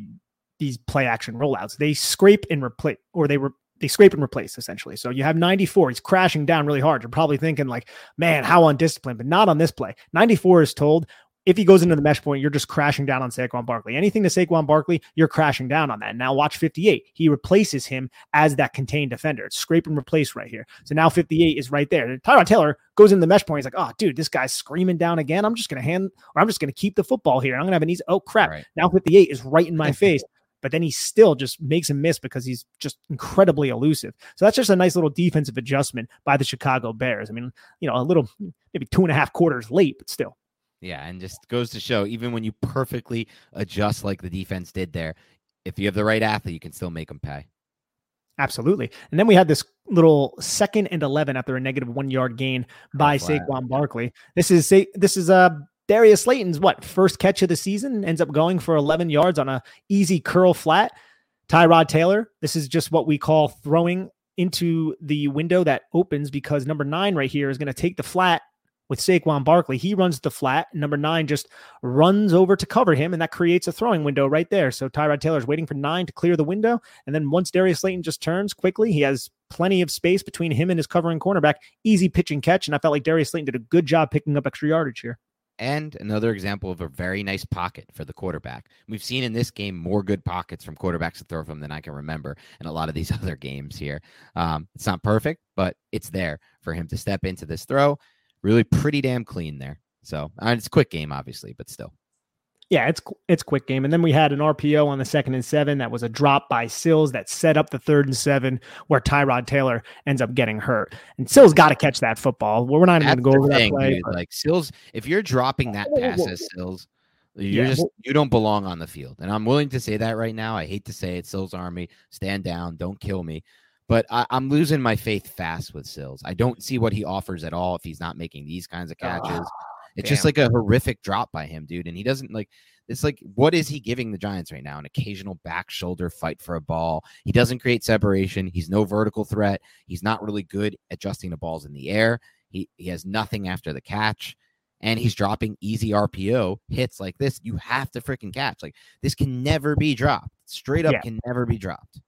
these play action rollouts. They scrape and replace, or they re- they scrape and replace essentially. So you have 94. He's crashing down really hard. You're probably thinking like, man, how undisciplined, but not on this play. 94 is told if he goes into the mesh point, you're just crashing down on Saquon Barkley. Anything to Saquon Barkley, you're crashing down on that. Now watch 58. He replaces him as that contained defender. It's scrape and replace right here. So now 58 is right there. Tyrod Taylor goes in the mesh point. He's like, oh, dude, this guy's screaming down again. I'm just gonna hand, or I'm just gonna keep the football here. I'm gonna have an easy. Oh crap! Right. Now 58 is right in my (laughs) face. But then he still just makes him miss because he's just incredibly elusive. So that's just a nice little defensive adjustment by the Chicago Bears. I mean, you know, a little maybe two and a half quarters late, but still. Yeah, and just goes to show even when you perfectly adjust like the defense did there, if you have the right athlete, you can still make them pay. Absolutely. And then we had this little second and 11 after a negative one yard gain by Saquon Barkley. This is this is uh Darius Slayton's what first catch of the season ends up going for 11 yards on a easy curl flat. Tyrod Taylor, this is just what we call throwing into the window that opens because number nine right here is going to take the flat with Saquon Barkley. He runs the flat. Number nine just runs over to cover him, and that creates a throwing window right there. So Tyrod Taylor's waiting for nine to clear the window. And then once Darius Slayton just turns quickly, he has plenty of space between him and his covering cornerback. Easy pitch and catch. And I felt like Darius Slayton did a good job picking up extra yardage here. And another example of a very nice pocket for the quarterback. We've seen in this game more good pockets from quarterbacks to throw from than I can remember in a lot of these (laughs) other games here. Um, it's not perfect, but it's there for him to step into this throw really pretty damn clean there. So uh, it's a quick game, obviously, but still. Yeah, it's it's quick game. And then we had an RPO on the second and seven that was a drop by Sills that set up the third and seven where Tyrod Taylor ends up getting hurt. And Sills got to catch that football. Well, we're not even going to go over thing, that play. Like Sills, if you're dropping that pass as Sills, you're yeah, just you don't belong on the field. And I'm willing to say that right now. I hate to say it, Sills Army, stand down, don't kill me. But I, am losing my faith fast with Sills. I don't see what he offers at all if he's not making these kinds of ah, catches. Oh, it's damn. just like a horrific drop by him, dude. And he doesn't like it's like what is he giving the Giants right now? An occasional back shoulder fight for a ball. He doesn't create separation. He's no vertical threat. He's not really good adjusting the balls in the air. He he has nothing after the catch. And he's dropping easy RPO hits like this. You have to freaking catch. Like this can never be dropped. Straight up yeah. can never be dropped.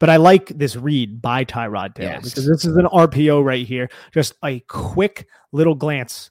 But I like this read by Tyrod Taylor yes. because this is an RPO right here. Just a quick little glance,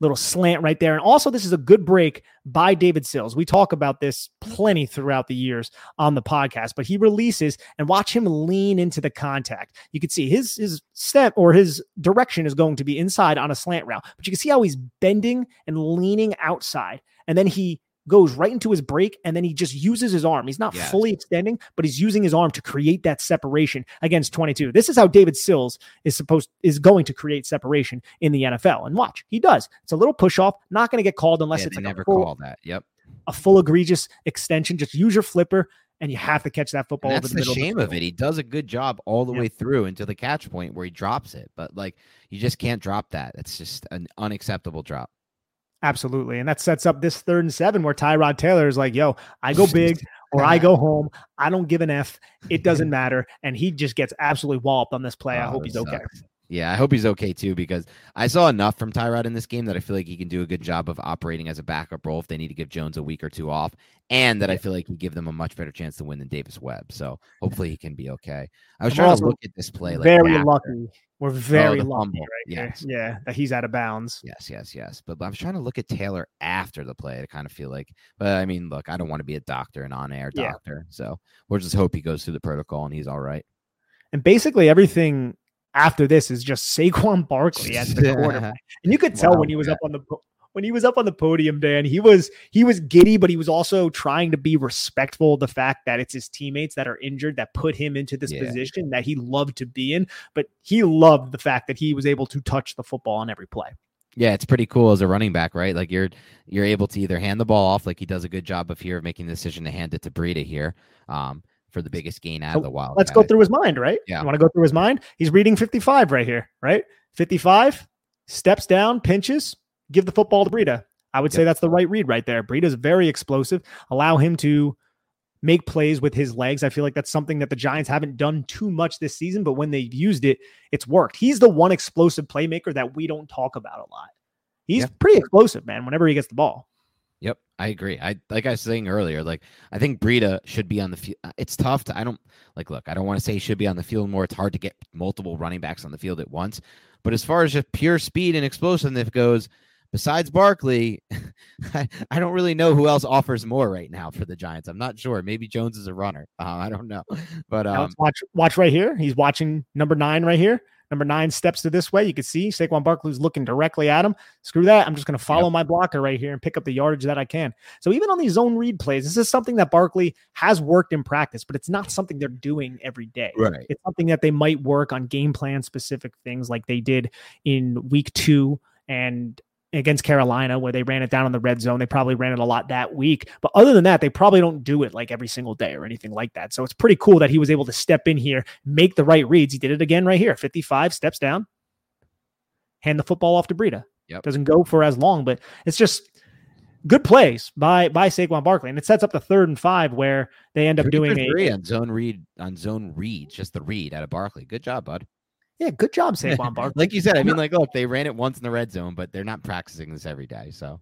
little slant right there. And also, this is a good break by David Sills. We talk about this plenty throughout the years on the podcast, but he releases and watch him lean into the contact. You can see his his step or his direction is going to be inside on a slant route, but you can see how he's bending and leaning outside. And then he goes right into his break and then he just uses his arm. He's not fully extending, but he's using his arm to create that separation against 22. This is how David Sills is supposed is going to create separation in the NFL. And watch, he does. It's a little push off, not going to get called unless yeah, it's like never full, call that. Yep. A full egregious extension. Just use your flipper and you have to catch that football. And that's the, the shame of, of, it. He does a good job all the way through until the catch point where he drops it, but like you just can't drop that. It's just an unacceptable drop. Absolutely. And that sets up this third and seven where Tyrod Taylor is like, yo, I go big (laughs) or I go home. I don't give an F. It doesn't (laughs) matter. And he just gets absolutely walloped on this play. I oh, hope he's okay. Yeah, I hope he's okay too because I saw enough from Tyrod in this game that I feel like he can do a good job of operating as a backup role if they need to give Jones a week or two off, and that I feel like he give them a much better chance to win than Davis Webb. So hopefully he can be okay. I was trying to look at this play. Like very after. lucky we're oh, very oh, lucky right yes. Yeah, that he's out of bounds. Yes, yes, yes. But I was trying to look at Taylor after the play to kind of feel like, but I mean, look, I don't want to be a doctor, an on-air doctor, yeah. so we'll just hope he goes through the protocol and he's all right. And basically, everything after this is just Saquon Barkley as the (laughs) quarterback, and you could tell wow, when he was up on the when he was up on the podium, Dan, he was he was giddy, but he was also trying to be respectful of the fact that it's his teammates that are injured that put him into this yeah. position that he loved to be in. But he loved the fact that he was able to touch the football on every play. Yeah, it's pretty cool as a running back, right? Like you're you're able to either hand the ball off, like he does a good job of here of making the decision to hand it to Breida here. Um, for the biggest gain out so of the wild. Let's go through his mind, right? Yeah. You want to go through his mind? He's reading 55 right here, right? 55, steps down, pinches, give the football to Breida. I would yep. say that's the right read right there. Breida's very explosive. Allow him to make plays with his legs. I feel like that's something that the Giants haven't done too much this season, but when they've used it, it's worked. He's the one explosive playmaker that we don't talk about a lot. He's pretty explosive, man, whenever he gets the ball. Yep, I agree. I like I was saying earlier, like I think Breida should be on the field. Uh, it's tough to I don't like look, I don't want to say he should be on the field more. It's hard to get multiple running backs on the field at once. But as far as just pure speed and explosiveness goes, besides Barkley, (laughs) I, I, don't really know who else offers more right now for the Giants. I'm not sure. Maybe Jones is a runner. Uh, I don't know. But um, watch watch right here. He's watching number nine right here. Number nine steps to this way. You can see Saquon Barkley's looking directly at him. Screw that. I'm just going to follow yep. my blocker right here and pick up the yardage that I can. So even on these zone read plays, this is something that Barkley has worked in practice, but it's not something they're doing every day. Right. It's something that they might work on game plan specific things like they did in week two and against Carolina where they ran it down in the red zone. They probably ran it a lot that week. But other than that, they probably don't do it like every single day or anything like that. So it's pretty cool that he was able to step in here, make the right reads. He did it again right here 55, steps down, hand the football off to Breida. Yep. Doesn't go for as long, but it's just good plays by by Saquon Barkley. And it sets up the third and five where they end up doing a on zone read on zone read, just the read out of Barkley. Good job, bud. Yeah, good job, Saquon (laughs) Barkley. like you said, I mean, like, look, they ran it once in the red zone, but they're not practicing this every day. So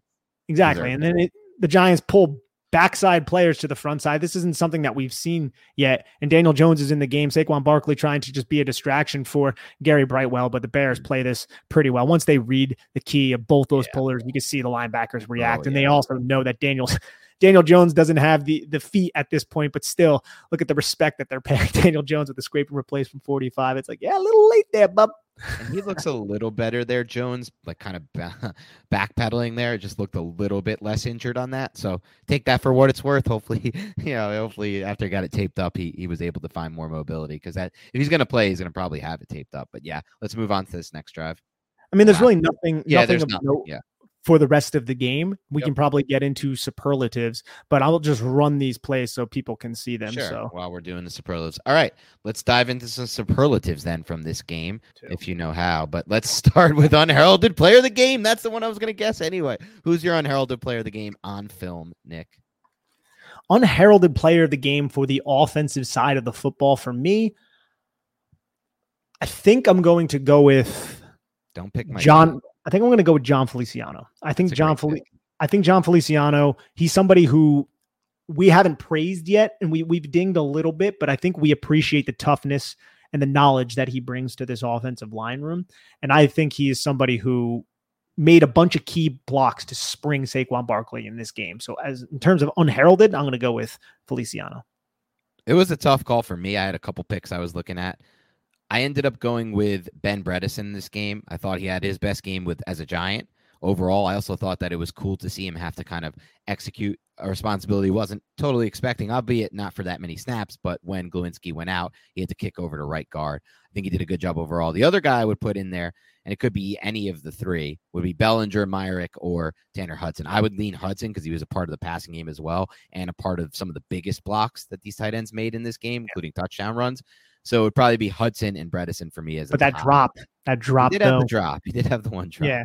exactly, and then it, the Giants pull backside players to the front side. This isn't something that we've seen yet. And Daniel Jones is in the game. Saquon Barkley trying to just be a distraction for Gary Brightwell, but the Bears mm. play this pretty well. Once they read the key of both those yeah. pullers, you can see the linebackers oh, react, oh, and they also know that Daniel's Daniel Jones doesn't have the the feet at this point, but still look at the respect that they're paying (laughs) Daniel Jones with the scrape and replace from 45. It's like, yeah, a little late there, bub. And he looks a little better there, Jones, like kind of (laughs) backpedaling there. It just looked a little bit less injured on that. So take that for what it's worth. Hopefully, (laughs) you know, hopefully after he got it taped up, he, he was able to find more mobility because that if he's going to play, he's going to probably have it taped up. But yeah, let's move on to this next drive. I mean, there's really nothing. Yeah, nothing there's nothing. Yeah for the rest of the game. We yep. can probably get into superlatives, but I'll just run these plays so people can see them. Sure. So while we're doing the superlatives, all right, let's dive into some superlatives then from this game, Two. if you know how. But let's (laughs) start with unheralded player of the game. That's the one I was going to guess anyway. Who's your unheralded player of the game on film, Nick? Unheralded player of the game for the offensive side of the football for me. I think I'm going to go with. Don't pick my John. Name. I think I'm going to go with Jon Feliciano. I think Jon Fel- I think Jon Feliciano, he's somebody who we haven't praised yet and we we've dinged a little bit, but I think we appreciate the toughness and the knowledge that he brings to this offensive line room. And I think he is somebody who made a bunch of key blocks to spring Saquon Barkley in this game. So as in terms of unheralded, I'm going to go with Feliciano. It was a tough call for me. I had a couple picks I was looking at. I ended up going with Ben Bredeson in this game. I thought he had his best game with as a Giant overall. I also thought that it was cool to see him have to kind of execute a responsibility he wasn't totally expecting, albeit not for that many snaps. But when Glowinski went out, he had to kick over to right guard. I think he did a good job overall. The other guy I would put in there, and it could be any of the three, would be Bellinger, Myarick, or Tanner Hudson. I would lean Hudson because he was a part of the passing game as well, and a part of some of the biggest blocks that these tight ends made in this game, including touchdown runs. So it would probably be Hudson and Bredeson for me as. A but that top. drop, that drop, he did though, have the drop. He did have the one drop. Yeah,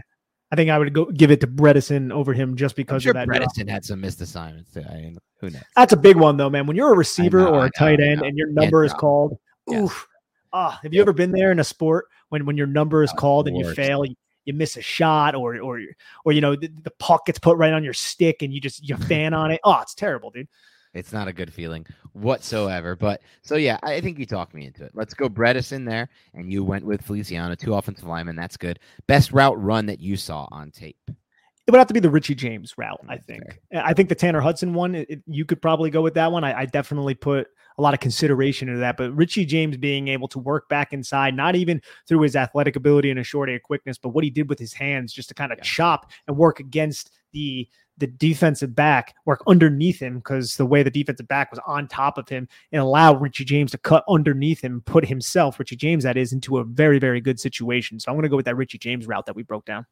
I think I would go give it to Bredeson over him just because sure of that. Bredeson drop. had some missed assignments. I mean, who knows? That's a big one though, man. When you're a receiver know, or a tight end and your number is called, yes. oof. Ah, have you ever been there in a sport when when your number is called and you fail? You, you miss a shot or or or you know the, the puck gets put right on your stick and you just you (laughs) fan on it. Oh, it's terrible, dude. It's not a good feeling whatsoever. But so yeah, I think you talked me into it. Let's go Bredeson there, and you went with Feliciano, two offensive linemen. That's good. Best route run that you saw on tape. It would have to be the Richie James route, I think. Fair. I think the Tanner Hudson one, it, you could probably go with that one. I, I, definitely put a lot of consideration into that. But Richie James being able to work back inside, not even through his athletic ability and a short A quickness, but what he did with his hands just to kind of yeah. chop and work against the the defensive back work underneath him because the way the defensive back was on top of him and allow Richie James to cut underneath him, put himself, Richie James, that is, into a very, very good situation. So I'm going to go with that Richie James route that we broke down.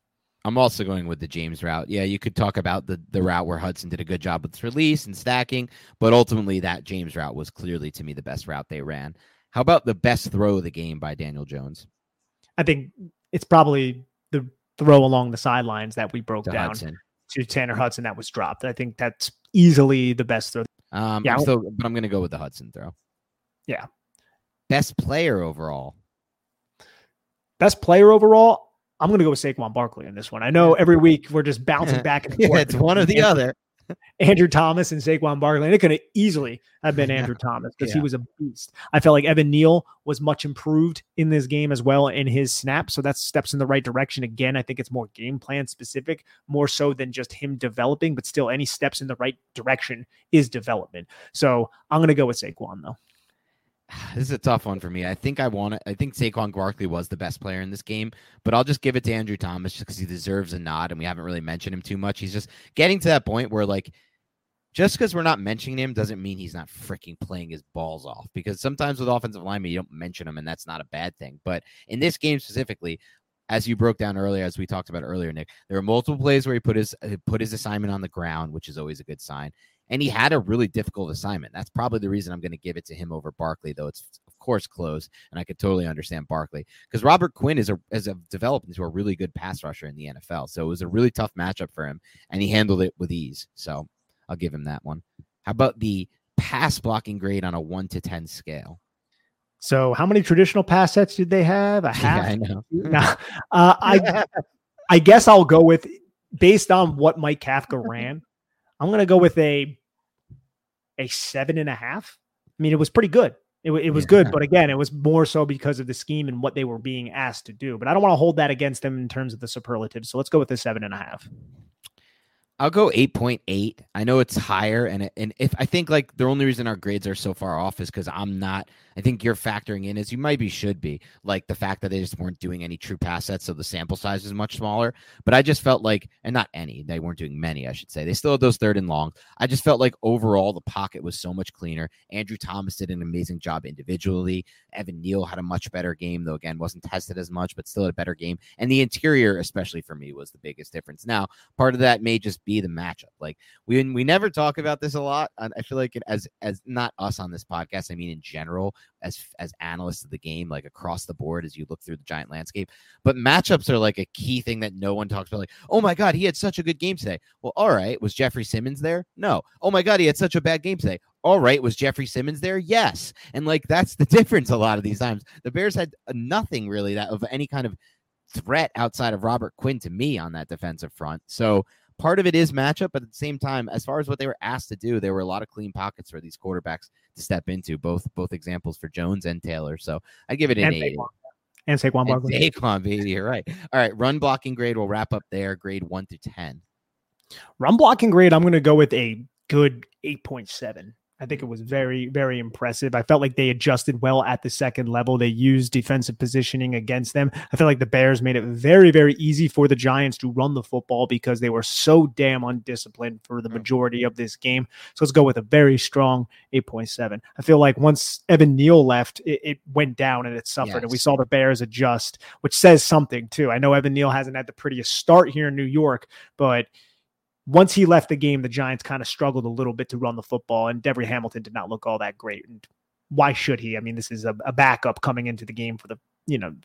I'm also going with the James route. Yeah, you could talk about the the route where Hudson did a good job with his release and stacking, but ultimately that James route was clearly to me the best route they ran. How about the best throw of the game by Daniel Jones? I think it's probably the throw along the sidelines that we broke to down. Hudson to Tanner Hudson that was dropped. I think that's easily the best throw. Um, yeah, I'm still, but I'm going to go with the Hudson throw. Yeah. Best player overall. Best player overall. I'm going to go with Saquon Barkley in this one. I know every week we're just bouncing (laughs) back and forth. yeah, it's one or the other. Andrew Thomas and Saquon Barkley. And it could have easily have been Andrew (laughs) Thomas because yeah. he was a beast. I felt like Evan Neal was much improved in this game as well in his snap. So that's steps in the right direction. Again, I think it's more game plan specific, more so than just him developing, but still any steps in the right direction is development. So I'm going to go with Saquon though. (sighs) This is a tough one for me. I think I want it. I think Saquon Barkley was the best player in this game, but I'll just give it to Andrew Thomas just because he deserves a nod, and we haven't really mentioned him too much. He's just getting to that point where like just because we're not mentioning him doesn't mean he's not freaking playing his balls off. Because sometimes with offensive linemen, you don't mention him, and that's not a bad thing. But in this game specifically, as you broke down earlier, as we talked about earlier, Nick, there were multiple plays where he put his uh, put his assignment on the ground, which is always a good sign. And he had a really difficult assignment. That's probably the reason I'm going to give it to him over Barkley, though it's of course close, and I could totally understand Barkley because Robert Quinn is a has a developed into a really good pass rusher in the NFL. So it was a really tough matchup for him, and he handled it with ease. So I'll give him that one. How about the pass blocking grade on a one to 10 scale? So, how many traditional pass sets did they have? A (laughs) half? Yeah, I know. (laughs) no, uh, I, I guess I'll go with based on what Mike Kafka ran. I'm going to go with a a seven and a half. I mean, it was pretty good. It, it was yeah. good, but again, it was more so because of the scheme and what they were being asked to do. But I don't want to hold that against them in terms of the superlatives. So let's go with the seven and a half. I'll go 8.8. I know it's higher and and if I think like the only reason our grades are so far off is cuz I'm not I think you're factoring in as you might be should be like the fact that they just weren't doing any true pass sets so the sample size is much smaller, but I just felt like and not any, they weren't doing many, I should say. They still had those third and long. I just felt like overall the pocket was so much cleaner. Andrew Thomas did an amazing job individually. Evan Neal had a much better game though again wasn't tested as much but still a better game. And the interior especially for me was the biggest difference. Now, part of that may just be the matchup. Like we we never talk about this a lot. I feel like it as as not us on this podcast. I mean in general as as analysts of the game, like across the board as you look through the giant landscape. But matchups are like a key thing that no one talks about. Like, oh my god, he had such a good game today. Well, all right, was Jeffrey Simmons there? No. Oh my god, he had such a bad game today. All right, was Jeffrey Simmons there? Yes. And like that's the (laughs) difference a lot of these times. The Bears had uh, nothing really that of any kind of threat outside of Robert Quinn to me on that defensive front. So part of it is matchup, but at the same time, as far as what they were asked to do, there were a lot of clean pockets for these quarterbacks to step into. Both both examples for Jones and Taylor. So I give it an and eight. Saquon. And Saquon Barkley. Saquon, baby, you're right. All right, run blocking grade. We'll wrap up there. Grade one to ten. Run blocking grade. I'm going to go with a good eight point seven. I think it was very, very impressive. I felt like they adjusted well at the second level. They used defensive positioning against them. I feel like the Bears made it very, very easy for the Giants to run the football because they were so damn undisciplined for the hmm. majority of this game. So let's go with a very strong 8.7. I feel like once Evan Neal left, it, it went down and it suffered. Yes. And we saw the Bears adjust, which says something too. I know Evan Neal hasn't had the prettiest start here in New York, but – once he left the game, the Giants kind of struggled a little bit to run the football, and Devery Hamilton did not look all that great. And why should he? I mean, this is a, a backup coming into the game for the, you know,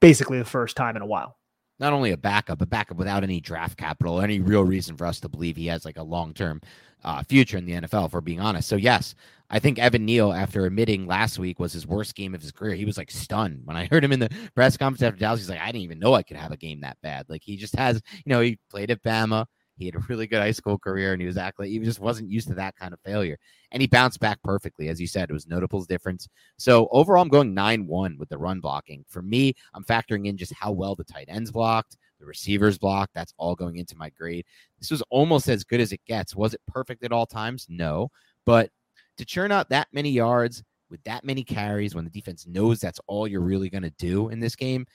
basically the first time in a while. Not only a backup, a backup without any draft capital, any real reason for us to believe he has like a long term uh, future in the NFL, if we're being honest. So, yes, I think Evan Neal, after admitting last week was his worst game of his career, he was like stunned when I (laughs) heard him in the press conference after Dallas. He's like, I didn't even know I could have a game that bad. Like, he just has, you know, he played at Bama. He had a really good high school career and he was actually, he just wasn't used to that kind of failure. And he bounced back perfectly. As you said, it was notable difference. So overall, I'm going 9 1 with the run blocking. For me, I'm factoring in just how well the tight ends blocked, the receivers blocked. That's all going into my grade. This was almost as good as it gets. Was it perfect at all times? No. But to churn out that many yards with that many carries when the defense knows that's all you're really going to do in this game,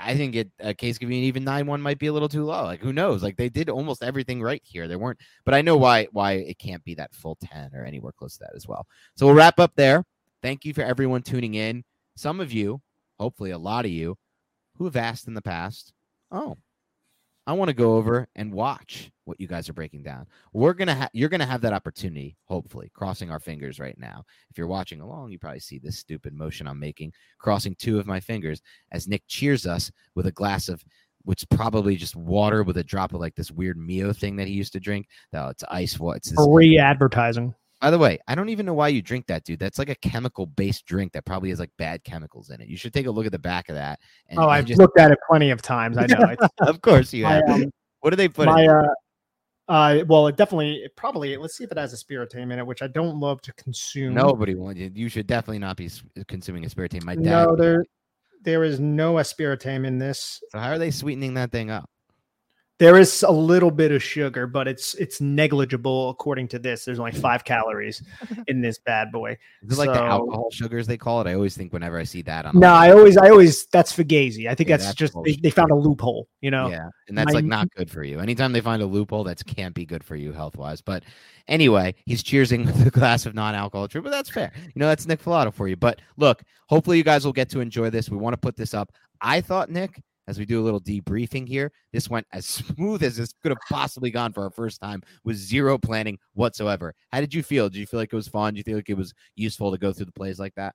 I think it a case could be even nine one might be a little too low. Like who knows? Like they did almost everything right here. There weren't, but I know why why it can't be that full ten or anywhere close to that as well. So we'll wrap up there. Thank you for everyone tuning in. Some of you, hopefully a lot of you, who have asked in the past, oh, I want to go over and watch what you guys are breaking down. We're gonna ha- you're gonna have that opportunity, hopefully, crossing our fingers right now. If you're watching along, you probably see this stupid motion I'm making, crossing two of my fingers as Nick cheers us with a glass of which probably just water with a drop of like this weird Mio thing that he used to drink. No, it's ice. What? It's free advertising. By the way, I don't even know why you drink that, dude. That's like a chemical based drink that probably has like bad chemicals in it. You should take a look at the back of that. And, oh, I've just... looked at it plenty of times. I know. (laughs) of course you have. um, what do they put my, in? Uh, Uh, well, it definitely, it probably. Let's see if it has aspartame in it, which I don't love to consume. Nobody wants you. You should definitely not be consuming aspartame. My dad. No, there, there is no aspartame in this. So how are they sweetening that thing up? There is a little bit of sugar, but it's it's negligible according to this. There's only five (laughs) calories in this bad boy. Is it like the alcohol sugars they call it? I always think whenever I see that on. No, I always, I always that's fugazi. I think yeah, that's, that's, just they, they, found a loophole. You know. Yeah, and that's My, like not good for you. Anytime they find a loophole, that can't be good for you health wise. But anyway, he's cheersing (laughs) with a glass of non-alcohol true, but that's fair. You know, that's Nick Falato for you. But look, hopefully you guys will get to enjoy this. We want to put this up. I thought Nick as we do a little debriefing here. This went as smooth as this could have possibly gone for our first time with zero planning whatsoever. How did you feel? Did you feel like it was fun? Do you feel like it was useful to go through the plays like that?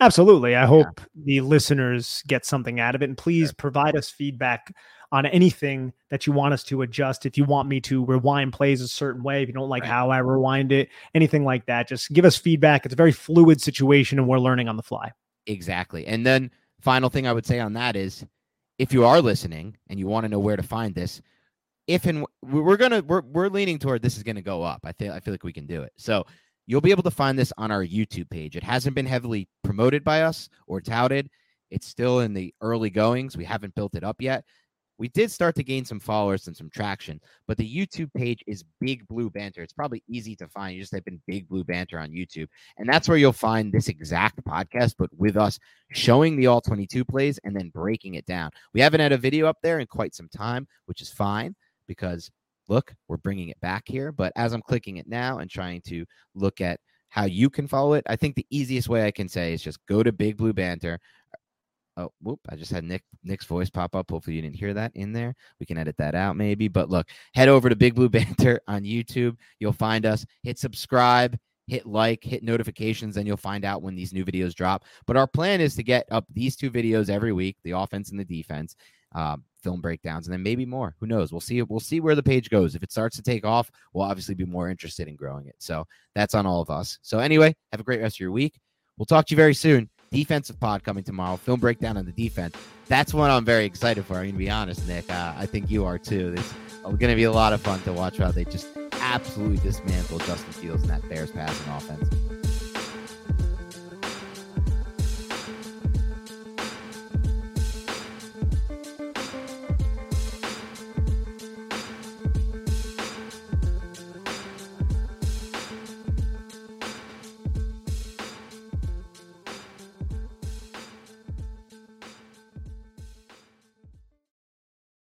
Absolutely. I hope yeah. the listeners get something out of it. And please sure. provide us feedback on anything that you want us to adjust. If you want me to rewind plays a certain way, if you don't like right. how I rewind it, anything like that, just give us feedback. It's a very fluid situation and we're learning on the fly. Exactly. And then final thing I would say on that is if you are listening and you want to know where to find this, if and we're gonna we're we're leaning toward this is gonna go up. I feel I feel like we can do it. So you'll be able to find this on our YouTube page. It hasn't been heavily promoted by us or touted. It's still in the early goings. We haven't built it up yet we did start to gain some followers and some traction, but the YouTube page is Big Blue Banter. It's probably easy to find. You just type in Big Blue Banter on YouTube, and that's where you'll find this exact podcast, but with us showing the all 22 plays and then breaking it down. We haven't had a video up there in quite some time, which is fine because look, we're bringing it back here. But as I'm clicking it now and trying to look at how you can follow it, I think the easiest way I can say is just go to Big Blue Banter Oh, whoop! I just had Nick Nick's voice pop up. Hopefully, you didn't hear that in there. We can edit that out, maybe. But look, head over to Big Blue (laughs) Banter on YouTube. You'll find us. Hit subscribe, hit like, hit notifications, and you'll find out when these new videos drop. But our plan is to get up these two videos every week: the offense and the defense, uh, film breakdowns, and then maybe more. Who knows? We'll see. We'll see where the page goes. If it starts to take off, we'll obviously be more interested in growing it. So that's on all of us. So anyway, have a great rest of your week. We'll talk to you very soon defensive pod coming tomorrow. Film breakdown on the defense. That's what I'm very excited for. I'm going to be honest, Nick. Uh, I think you are too. It's going to be a lot of fun to watch how they just absolutely dismantle Justin Fields and that Bears passing offense.